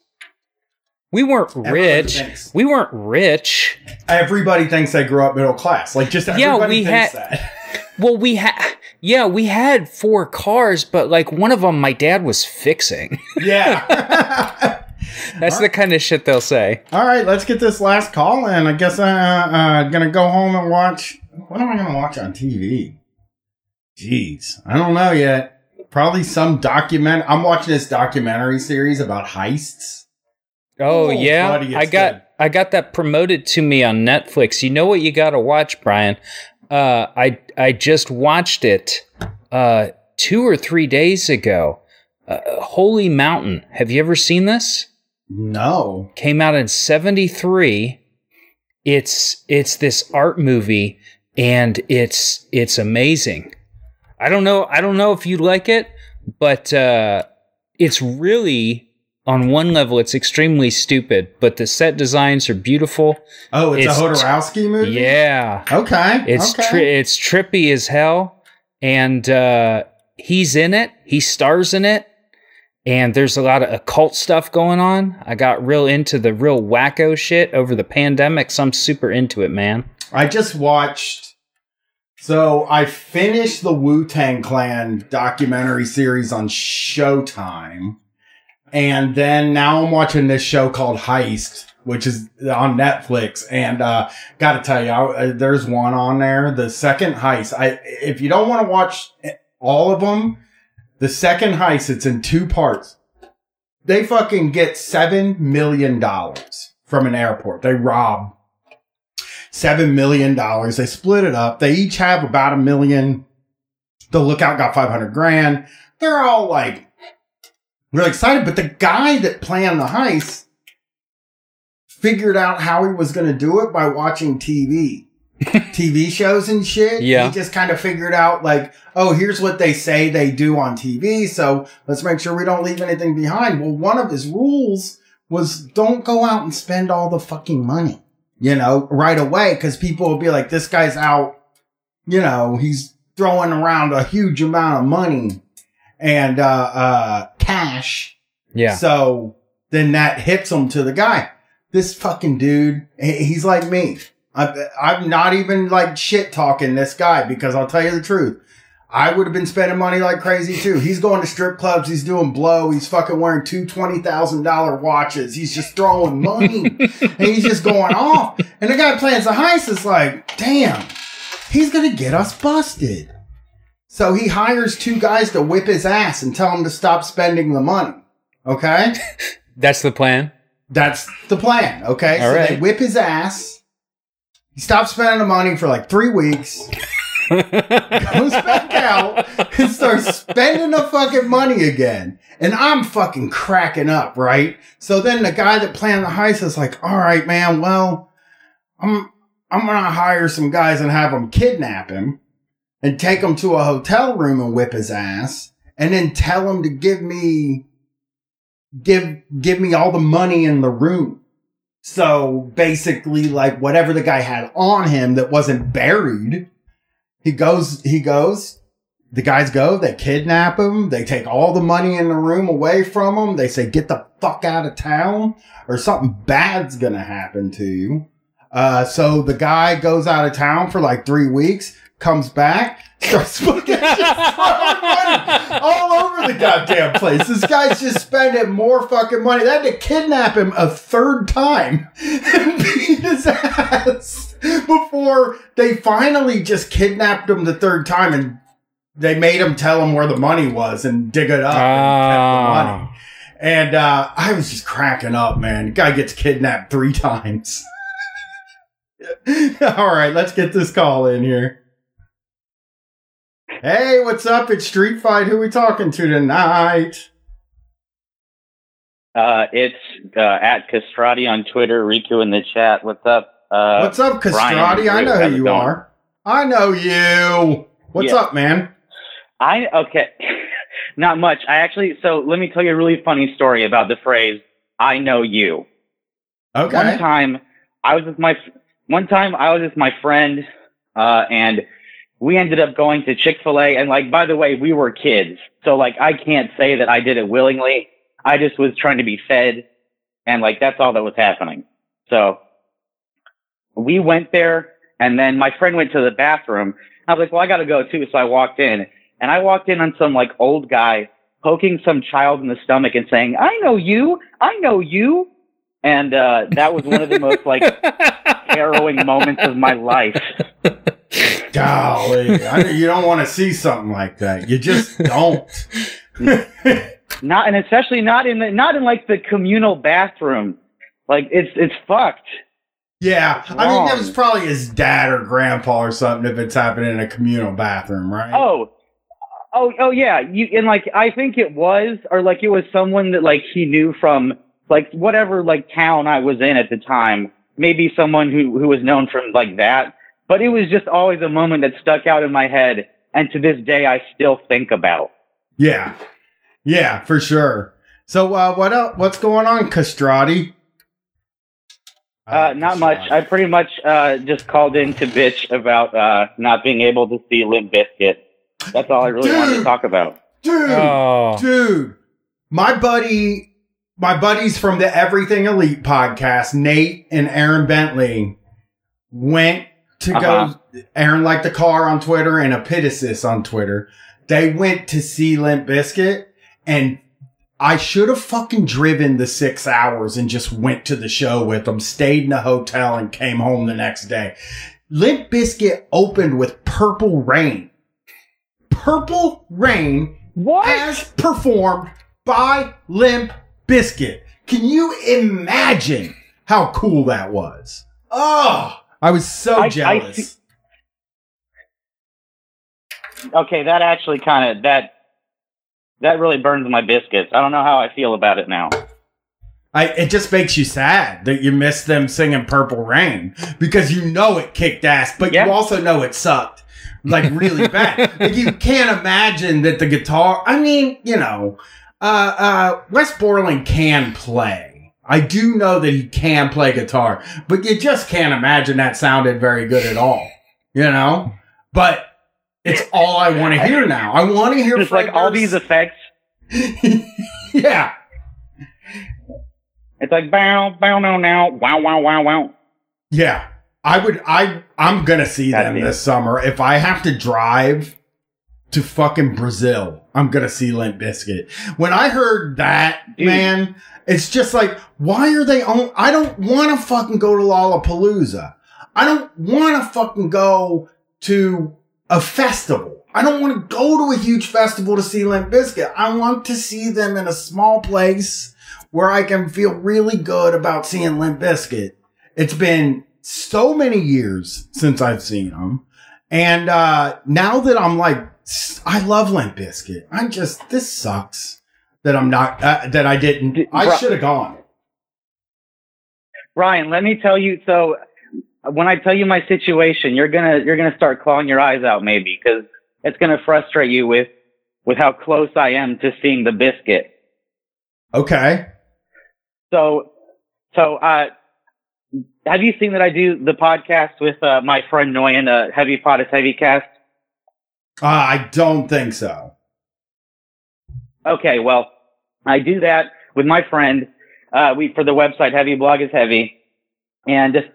Speaker 2: We weren't
Speaker 1: Everybody
Speaker 2: rich. We weren't rich.
Speaker 1: Everybody thinks they grew up middle class. Like just
Speaker 2: Yeah, we
Speaker 1: thinks
Speaker 2: had-
Speaker 1: that.
Speaker 2: Well, we had yeah, we had four cars, but like one of them my dad was fixing.
Speaker 1: Yeah.
Speaker 2: That's the kind of shit they'll say.
Speaker 1: All right, let's get this last call in. I guess I'm uh, uh, gonna go home and watch. What am I gonna watch on TV? Jeez, I don't know yet. Probably some document. I'm watching this documentary series about heists.
Speaker 2: Oh,
Speaker 1: Oh,
Speaker 2: yeah, I got
Speaker 1: good.
Speaker 2: I got that promoted to me on Netflix. You know what you got to watch, Bryan? Uh, I I just watched it uh, two or three days ago. Uh, Holy Mountain. Have you ever seen this?
Speaker 1: No.
Speaker 2: Came out in '73. It's it's this art movie, and it's it's amazing. I don't know. I don't know if you like it, but uh, it's really on one level it's extremely stupid, but the set designs are beautiful.
Speaker 1: Oh, it's,
Speaker 2: It's-
Speaker 1: a Jodorowsky movie.
Speaker 2: Yeah,
Speaker 1: Okay.
Speaker 2: it's
Speaker 1: okay.
Speaker 2: tri- it's trippy as hell, and uh, he's in it. He stars in it, and there's a lot of occult stuff going on. I got real into the real wacko shit over the pandemic, so I'm super into it, man.
Speaker 1: I just watched. So I finished the Wu Tang Clan documentary series on Showtime, and then now I'm watching this show called Heist, which is on Netflix. And uh, got to tell you, I, there's one on there. The second Heist. I if you don't want to watch all of them, the second Heist it's in two parts. They fucking get seven million dollars from an airport. They rob seven million dollars. They split it up. They each have about a million. The lookout got five hundred grand. They're all like really excited, but the guy that planned the heist figured out how he was going to do it by watching TV. TV shows and shit.
Speaker 2: Yeah.
Speaker 1: He just kind of figured out like, oh, here's what they say they do on TV. So let's make sure we don't leave anything behind. Well, one of his rules was don't go out and spend all the fucking money you know, right away because people will be like, this guy's out, you know, he's throwing around a huge amount of money and uh, uh, cash.
Speaker 2: Yeah,
Speaker 1: So then that hits him to the guy. This fucking dude, he's like me. I, I'm not even like shit talking this guy because I'll tell you the truth. I would have been spending money like crazy too. He's going to strip clubs. He's doing blow. He's fucking wearing two $20,000 watches. He's just throwing money and he's just going off. And the guy plans the heist is like, damn, he's going to get us busted. So he hires two guys to whip his ass and tell him to stop spending the money. Okay?
Speaker 2: that's the plan.
Speaker 1: That's the plan. Okay?
Speaker 2: All
Speaker 1: so
Speaker 2: right.
Speaker 1: they whip his ass. He stops spending the money for like three weeks. Goes back out and starts spending the fucking money again. And I'm fucking cracking up, right? So then the guy that planned the heist is like, all right, man, well, I'm, I'm gonna hire some guys and have them kidnap him and take him to a hotel room and whip his ass and then tell him to give me, give, give me all the money in the room. So basically, like whatever the guy had on him that wasn't buried, he goes, he goes, the guys go, they kidnap him, they take all the money in the room away from him, they say, get the fuck out of town, or something bad's gonna happen to you. Uh, so the guy goes out of town for like three weeks, comes back, starts fucking just throwing money all over the goddamn place. This guy's just spending more fucking money. They had to kidnap him a third time and beat his ass before they finally just kidnapped him the third time and they made him tell him where the money was and dig it up and kept the money. And uh, I was just cracking up, man. Guy gets kidnapped three times. All right, let's get this call in here. Hey, what's up? It's Street Fight. Who we talking to tonight?
Speaker 8: Uh, it's uh, at Castrati on Twitter, Riku in the chat. What's up? Uh,
Speaker 1: What's up, Castrati? I know who you
Speaker 8: going?
Speaker 1: are. I know you. What's
Speaker 8: Yeah.
Speaker 1: up, man?
Speaker 8: I okay, not much. I actually so let me tell you a really funny story about the phrase "I know you."
Speaker 1: Okay.
Speaker 8: One time, I was with my one time I was with my friend, uh, and we ended up going to Chick Fil A. And like, by the way, we were kids, so like, I can't say that I did it willingly. I just was trying to be fed, and like that's all that was happening. So we went there, and then my friend went to the bathroom. I was like, well, I got to go too. So I walked in, and I walked in on some like old guy poking some child in the stomach and saying, "I know you, I know you," and uh, that was one of the most like harrowing moments of my life.
Speaker 1: Golly, I, you don't want to see something like that. You just don't.
Speaker 8: Not and especially not in the not in like the communal bathroom. Like it's it's fucked.
Speaker 1: yeah, I mean, that was probably his dad or grandpa or something if it's happening in a communal bathroom, right?
Speaker 8: Oh, oh, oh, yeah. You and like I think it was, or like it was someone that like he knew from like whatever like town I was in at the time. Maybe someone who who was known from like that. But it was just always a moment that stuck out in my head, and to this day I still think about.
Speaker 1: Yeah, yeah, for sure. So, uh, what else? What's going on, Castrati?
Speaker 8: Uh, not much. I pretty much uh, just called in to bitch about uh, not being able to see Limp Bizkit. That's all I really wanted to talk about.
Speaker 1: dude,
Speaker 2: Oh.
Speaker 1: dude, my buddy, my buddies from the Everything Elite podcast, Nate and Aaron Bentley, went to
Speaker 8: Uh-huh.
Speaker 1: go. Aaron liked the car on Twitter and a Epitasis on Twitter. They went to see Limp Bizkit, and I should have fucking driven the six hours and just went to the show with them, stayed in a hotel, and came home the next day. Limp Bizkit opened with Purple Rain. Purple Rain
Speaker 8: What?
Speaker 1: as performed by Limp Bizkit. Can you imagine how cool that was? Oh, I was so
Speaker 8: I- I
Speaker 1: jealous.
Speaker 8: see- Okay, that actually kind of that that really burns my biscuits. I don't know how I feel about it now.
Speaker 1: I, it just makes you sad that you missed them singing Purple Rain because you know it kicked ass, but
Speaker 8: Yeah.
Speaker 1: you also know it sucked like really bad. like you can't imagine that the guitar. I mean, you know, uh, uh, Wes Borland can play. I do know that he can play guitar, but you just can't imagine that sounded very good at all. You know, but it's all I want to hear now. I want to hear
Speaker 8: Just
Speaker 1: Fred
Speaker 8: like all these effects.
Speaker 1: yeah.
Speaker 8: It's like bow, bow, now, now, wow, wow, wow, wow.
Speaker 1: Yeah. I would I I'm gonna see
Speaker 8: God
Speaker 1: them this summer. If I have to drive to fucking Brazil, I'm gonna see Limp Bizkit. When I heard that,
Speaker 8: Dude.
Speaker 1: man, it's just like, why are they on I don't wanna fucking go to Lollapalooza. I don't wanna fucking go to a festival. I don't want to go to a huge festival to see Limp Bizkit. I want to see them in a small place where I can feel really good about seeing Limp Bizkit. It's been so many years since I've seen them. And uh, now that I'm like, I love Limp Bizkit. I'm just, this sucks that I'm not, uh, that I didn't. I should have gone.
Speaker 8: Ryan, let me tell you. So when I tell you my situation, you're gonna you're gonna start clawing your eyes out maybe because it's gonna frustrate you with with how close I am to seeing the biscuit.
Speaker 1: Okay.
Speaker 8: So so uh, have you seen that I do the podcast with uh, my friend Noyan, uh, Heavy Pot is Heavy Cast?
Speaker 1: Uh, I don't think so.
Speaker 8: Okay, well, I do that with my friend. Uh, we for the website Heavy Blog is Heavy, and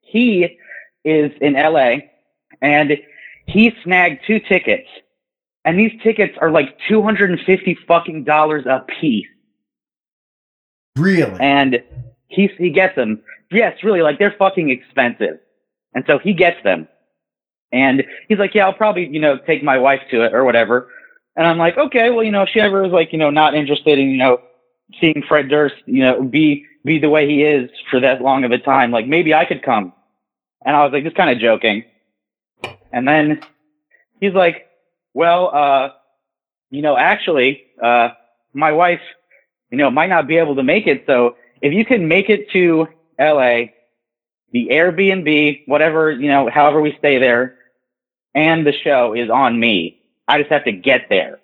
Speaker 8: he is in LA, and he snagged two tickets, and these tickets are like two hundred and fifty fucking dollars a piece,
Speaker 1: Really?
Speaker 8: and he he gets them. Yes, really, like they're fucking expensive, and so he gets them, and he's like, yeah, I'll probably you know take my wife to it or whatever. And I'm like, okay, well, you know, if she ever is like, you know, not interested in, you know, seeing Fred Durst, you know, be be the way he is for that long of a time, like maybe I could come. And I was like, just kind of joking. And then he's like, well, uh, you know, actually, uh, my wife, you know, might not be able to make it. So if you can make it to LA, the Airbnb, whatever, you know, however we stay there, and the show is on me. I just have to get there.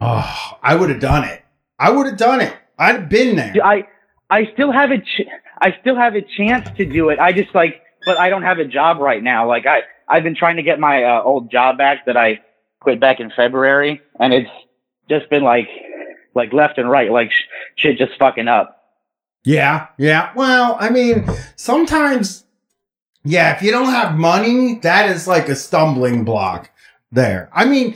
Speaker 1: Oh, I would have done it. I would have done it. I'd been there.
Speaker 8: I I still have a ch- I still have a chance to do it. I just like, but I don't have a job right now. Like I I've been trying to get my uh, old job back that I quit back in February, and it's just been like like left and right, like sh- shit just fucking up.
Speaker 1: Yeah, yeah. Well, I mean, sometimes, yeah, if you don't have money, that is like a stumbling block there. I mean,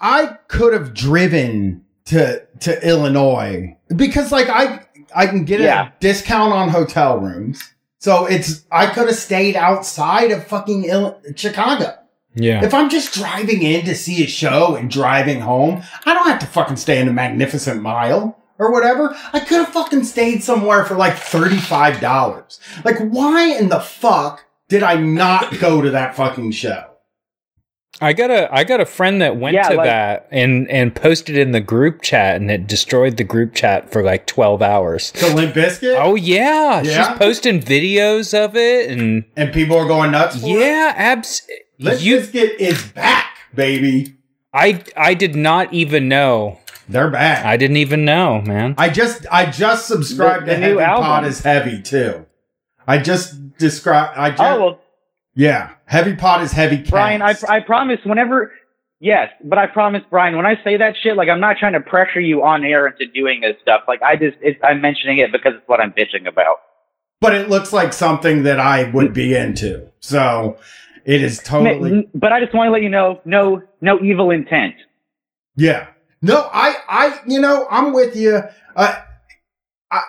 Speaker 1: I could have driven to to Illinois because like I I can get
Speaker 8: Yeah.
Speaker 1: a discount on hotel rooms. So it's I could have stayed outside of fucking Ill- Chicago.
Speaker 2: Yeah.
Speaker 1: If I'm just driving in to see a show and driving home, I don't have to fucking stay in the Magnificent Mile or whatever. I could have fucking stayed somewhere for like $35. Like, why in the fuck did I not go to that fucking show?
Speaker 2: I got a I got a friend that went
Speaker 8: Yeah,
Speaker 2: to
Speaker 8: like-
Speaker 2: that and and posted in the group chat and it destroyed the group chat for like 12 hours.
Speaker 1: To Limp Bizkit?
Speaker 2: Oh yeah,
Speaker 1: Yeah?
Speaker 2: she's posting videos of it and
Speaker 1: And people are going nuts for it?
Speaker 2: yeah, abs
Speaker 1: Limp
Speaker 2: you
Speaker 1: Bizkit is back, baby.
Speaker 2: I I did not even know.
Speaker 1: They're back.
Speaker 2: I didn't even know, man.
Speaker 1: I just I just subscribed
Speaker 8: The-
Speaker 1: to
Speaker 8: the new
Speaker 1: Heavy
Speaker 8: album.
Speaker 1: Pot is Heavy too. I just described I oh, just
Speaker 8: Oh well,
Speaker 1: yeah. Heavy Pot is Heavy
Speaker 8: Bryan, I I promise whenever. Yes, but I promise, Bryan, when I say that shit, like I'm not trying to pressure you on air into doing this stuff. Like I just, it's, I'm mentioning it because it's what I'm bitching about.
Speaker 1: but it looks like something that I would be into. So it is totally
Speaker 8: But I just want to let you know, no, no evil intent.
Speaker 1: yeah. No, I I you know, I'm with you. Uh, I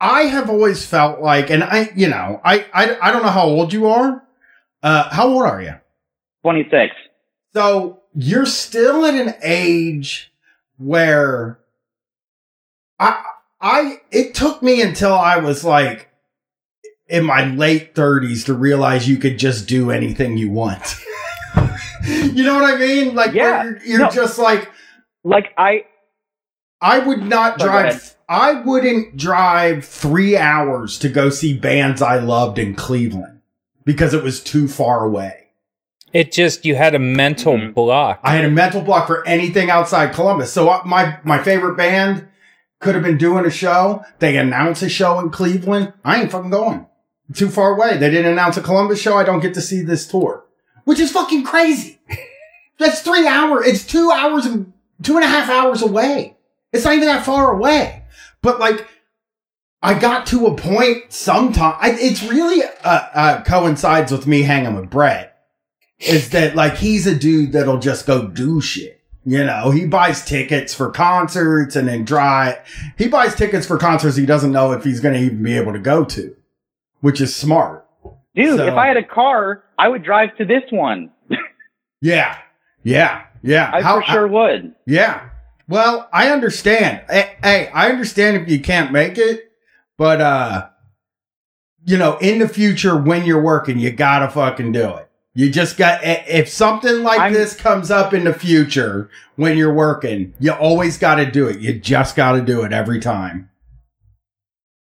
Speaker 1: I have always felt like and I you know, I I I don't know how old you are. Uh how old are you?
Speaker 8: Twenty six.
Speaker 1: So you're still at an age where I I it took me until I was like in my late 30s to realize you could just do anything you want. you know what I mean? Like
Speaker 8: Yeah.
Speaker 1: you're, you're
Speaker 8: No.
Speaker 1: just like
Speaker 8: Like I,
Speaker 1: I would not
Speaker 8: Sorry,
Speaker 1: drive I wouldn't drive 3 hours to go see bands I loved in Cleveland because it was too far away.
Speaker 2: It just you had a mental
Speaker 8: Mhm.
Speaker 2: block.
Speaker 1: I had a mental block for anything outside Columbus. So uh, my my favorite band could have been doing a show. They announce a show in Cleveland. I ain't fucking going. Too far away. They didn't announce a Columbus show. I don't get to see this tour, which is fucking crazy. That's three hours. It's two hours and two and a half hours away. It's not even that far away. But like, I got to a point sometime. I, it's really uh, uh, coincides with me hanging with Brett is that like he's a dude that'll just go do shit. You know, he buys tickets for concerts and then drive. He buys tickets for concerts he doesn't know if he's going to even be able to go to, which is smart.
Speaker 8: dude,
Speaker 1: So-
Speaker 8: if I had a car, I would drive to this one.
Speaker 1: Yeah. Yeah. Yeah.
Speaker 8: I
Speaker 1: How-
Speaker 8: for sure would.
Speaker 1: Yeah. Well, I understand. Hey, I understand if you can't make it, but uh you know, in the future when you're working, you got to fucking do it. You just got if something like
Speaker 8: I'm-
Speaker 1: this comes up in the future when you're working, you always got to do it. You just got to do it every time.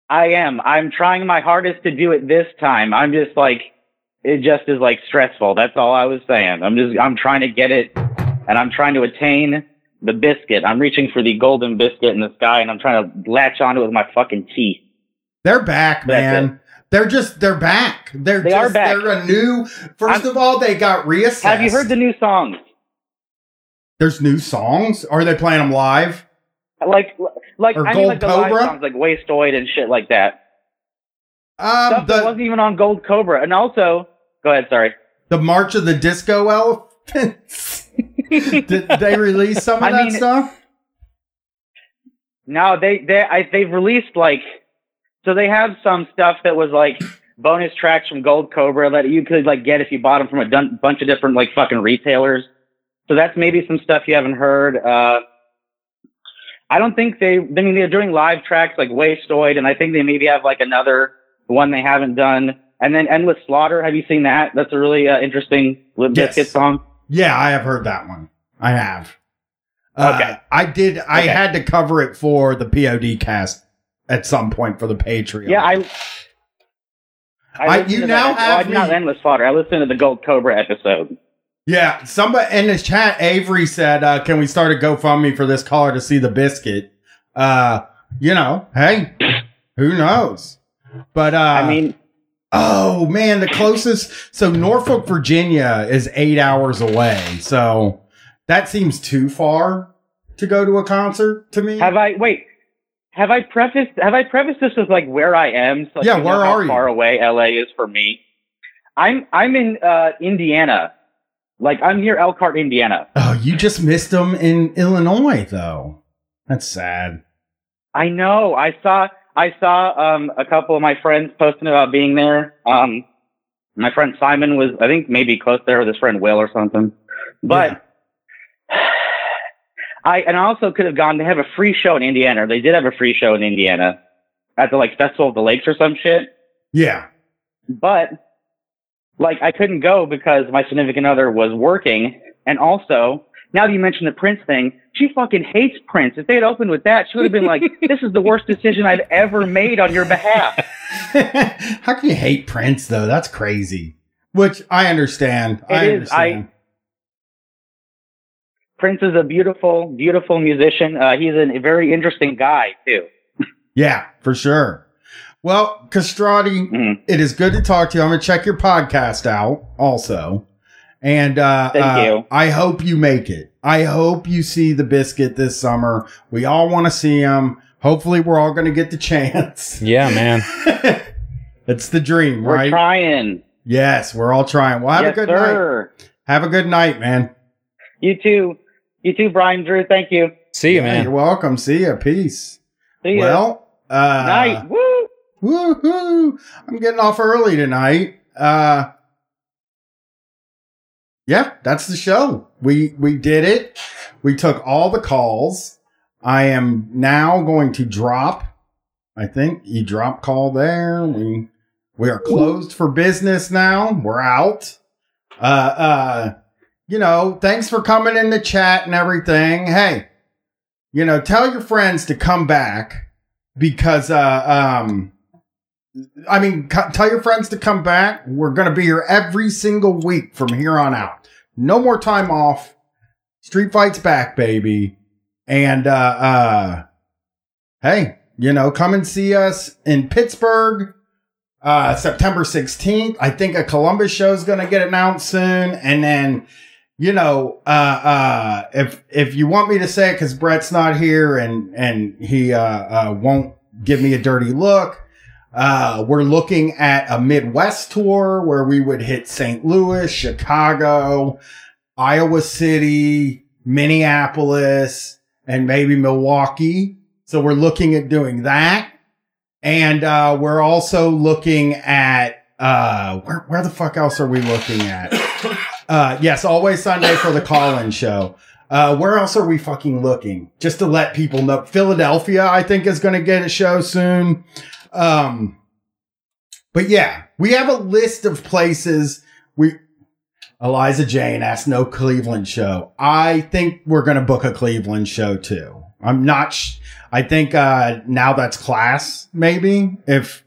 Speaker 8: I am. I'm trying my hardest to do it this time. I'm just like, it just is like stressful. That's all I was saying. I'm just, I'm trying to get it and I'm trying to attain the biscuit. I'm reaching for the golden biscuit in the sky and I'm trying to latch onto it with my fucking teeth.
Speaker 1: They're back, man. They're just they're back. They're
Speaker 8: They
Speaker 1: just
Speaker 8: are back.
Speaker 1: they're a new 1st
Speaker 8: I'm-
Speaker 1: of all, they got reassessed.
Speaker 8: Have you heard the new songs?
Speaker 1: There's new songs? Are they playing them live?
Speaker 8: Like, like,
Speaker 1: Or
Speaker 8: I mean,
Speaker 1: Gold
Speaker 8: like the live
Speaker 1: Cobra?
Speaker 8: songs, like Wastoid and shit like that.
Speaker 1: Um,
Speaker 8: Stuff that wasn't even on Gold Cobra. And also, go ahead, sorry.
Speaker 1: the March of the Disco Elephants. Did they release some of
Speaker 8: I
Speaker 1: that
Speaker 8: mean-
Speaker 1: stuff?
Speaker 8: No, they they I, they've released like so they have some stuff that was like bonus tracks from Gold Cobra that you could like get if you bought them from a dun- bunch of different like fucking retailers. So that's maybe some stuff you haven't heard. Uh, I don't think they. I mean, they're doing live tracks like Wasteoid, and I think they maybe have like another one they haven't done. And then Endless Slaughter. Have you seen that? That's a really uh, interesting Limp
Speaker 1: Yes.
Speaker 8: Bizkit song.
Speaker 1: Yeah, I have heard that one. I have. Uh,
Speaker 8: Okay.
Speaker 1: I did. I
Speaker 8: Okay.
Speaker 1: had to cover it for the POD cast at some point for the Patreon.
Speaker 8: Yeah, I.
Speaker 1: I-
Speaker 8: listened
Speaker 1: you now
Speaker 8: that.
Speaker 1: have
Speaker 8: well, not Endless Slaughter. I listened to the Gold Cobra episode.
Speaker 1: Yeah, somebody in the chat, Avery said, uh, "Can we start a GoFundMe for this caller to see the biscuit?" Uh, you know, hey, who knows? But uh,
Speaker 8: I mean,
Speaker 1: oh man, the closest. So Norfolk, Virginia, is eight hours away. So that seems too far to go to a concert to me.
Speaker 8: Have I wait? have I prefaced have I prefaced this with like where I am? So like,
Speaker 1: Yeah, where
Speaker 8: how
Speaker 1: are you?
Speaker 8: Far away LA is for me. I'm I'm in uh, Indiana. Like I'm near Elkhart, Indiana.
Speaker 1: Oh, you just missed them in Illinois, though. That's sad.
Speaker 8: I know. I saw I saw um, a couple of my friends posting about being there. Um, my friend Simon was I think maybe close there with his friend Will or something. But I and I also could have gone. They have a free show in Indiana. They did have a free show in Indiana at the like Festival of the Lakes or some shit.
Speaker 1: Yeah.
Speaker 8: But like I couldn't go because my significant other was working, and also now that you mentioned the Prince thing, she fucking hates Prince. If they had opened with that, she would have been like, "This is the worst decision I've ever made on your behalf."
Speaker 1: How can you hate Prince though? That's crazy. Which I understand. I
Speaker 8: It is. I- Prince is a beautiful, beautiful musician. Uh, he's a very interesting guy too.
Speaker 1: yeah, for sure. Well, Castrati,
Speaker 8: Mhm.
Speaker 1: it is good to talk to you. I'm gonna check your podcast out also. And uh,
Speaker 8: Thank
Speaker 1: uh,
Speaker 8: you.
Speaker 1: I hope you make it. I hope you see the biscuit this summer. We all want to see him. Hopefully, we're all going to get the chance.
Speaker 2: Yeah, man.
Speaker 1: it's the dream,
Speaker 8: We're
Speaker 1: right?
Speaker 8: trying.
Speaker 1: yes, we're all trying. Well, have
Speaker 8: yes,
Speaker 1: a good night. Have a good night, man.
Speaker 8: You too. You too, Bryan Drew. Thank you.
Speaker 2: See you,
Speaker 1: Yeah,
Speaker 2: man.
Speaker 1: You're welcome. See ya. Peace.
Speaker 8: See you.
Speaker 1: Well, uh,
Speaker 8: night. Woo.
Speaker 1: Woohoo! I'm getting off early tonight. Uh Yeah, that's the show. We we did it. We took all the calls. I am now going to drop. I think you drop call there. We we are closed for business now. We're out. Uh uh you know, thanks for coming in the chat and everything. Hey, you know, tell your friends to come back because uh um I mean, tell your friends to come back. We're going to be here every single week from here on out. No more time off. Street Fight's back, baby. And, uh, uh, hey, you know, come and see us in Pittsburgh, uh, September 16th. I think a Columbus show is going to get announced soon. And then, you know, uh, uh, if, if you want me to say it, cause Brett's not here and, and he, uh, uh, won't give me a dirty look. Uh, we're looking at a Midwest tour where we would hit St. Louis, Chicago, Iowa City, Minneapolis, and maybe Milwaukee. So we're looking at doing that. And, uh, we're also looking at, uh, where, where the fuck else are we looking at? Uh, yes, always Sunday for the call-in show. Uh, where else are we fucking looking? Just to let people know. Philadelphia, I think, is going to get a show soon. Um, but yeah, we have a list of places we, Eliza Jane asked no Cleveland show. I think we're going to book a Cleveland show too. I'm not, sh- I think, uh, now that's class, maybe if,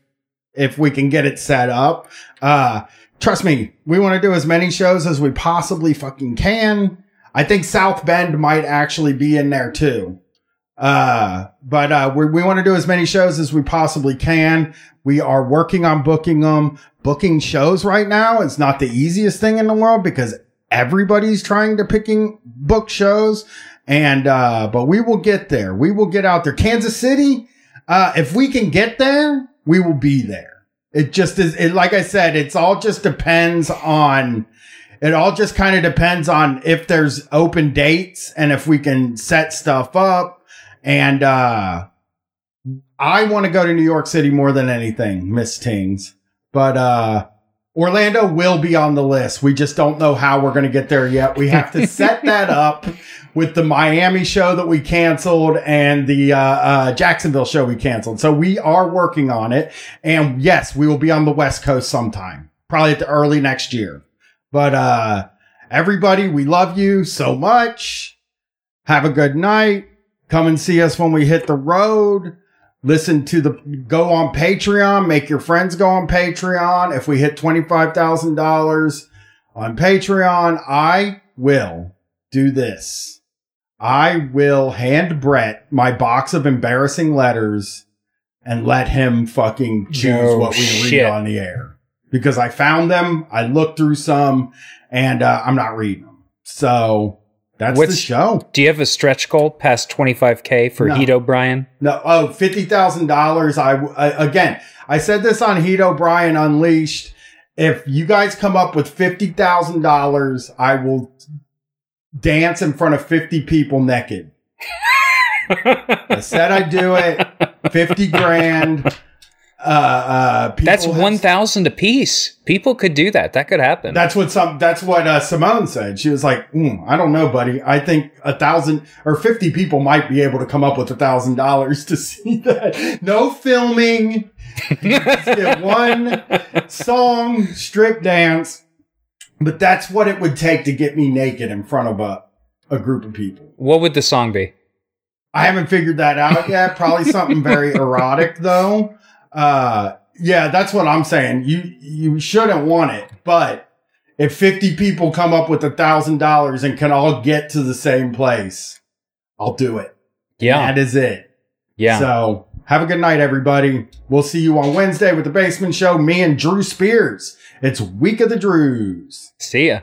Speaker 1: if we can get it set up. Uh, trust me, we want to do as many shows as we possibly fucking can. I think South Bend might actually be in there too. Uh, but, uh, we, we want to do as many shows as we possibly can. We are working on booking them. Booking shows right now is not the easiest thing in the world because everybody's trying to picking book shows. And, uh, but we will get there. We will get out there. Kansas City, uh, if we can get there, we will be there. It just is, it, like I said, it's all just depends on, it all just kind of depends on if there's open dates and if we can set stuff up. And, uh, I want to go to New York City more than anything, Miss Tings. But uh Orlando will be on the list. We just don't know how we're going to get there yet. We have to set that up with the Miami show that we canceled and the uh, uh, Jacksonville show we canceled. So we are working on it. And yes, we will be on the West Coast sometime, probably at the early next year. But uh everybody, we love you so much. Have a good night. Come and see us when we hit the road. Listen to the go on patreon. Make your friends go on patreon. If we hit $25000 on patreon i will do this. I will hand brett my box of embarrassing letters and let him fucking choose
Speaker 2: No
Speaker 1: what we
Speaker 2: shit.
Speaker 1: read on the air. Because i found them i looked through some and uh, i'm not reading them. So That's
Speaker 2: What's-
Speaker 1: the show.
Speaker 2: Do you have a stretch goal past 25k for
Speaker 1: No.
Speaker 2: Heat O'Brien?
Speaker 1: No, Oh, oh, fifty thousand dollars. I, I again, I said this on Heat O'Brien Unleashed. If you guys come up with fifty thousand dollars, I will dance in front of fifty people naked. I said I'd do it. Fifty grand. Uh, uh, people
Speaker 2: That's 1,000 a piece. People could do that. That could happen.
Speaker 1: That's what some. That's what uh, Simone said. She was like, "Mm, "I don't know, buddy. I think a thousand or fifty people might be able to come up with a thousand dollars to see that. No filming. Get one song, strip dance. But that's what it would take to get me naked in front of a a group of people.
Speaker 2: what would the song be?
Speaker 1: I haven't figured that out yet. Probably something very erotic though. Uh, yeah, that's what I'm saying. You you shouldn't want it, but if 50 people come up with a thousand dollars and can all get to the same place, I'll do it.
Speaker 2: Yeah.
Speaker 1: That is it.
Speaker 2: yeah.
Speaker 1: So have a good night, everybody. We'll see you on Wednesday with the Basement Show. Me and Drew Spears. It's Week of the Drews.
Speaker 2: See ya.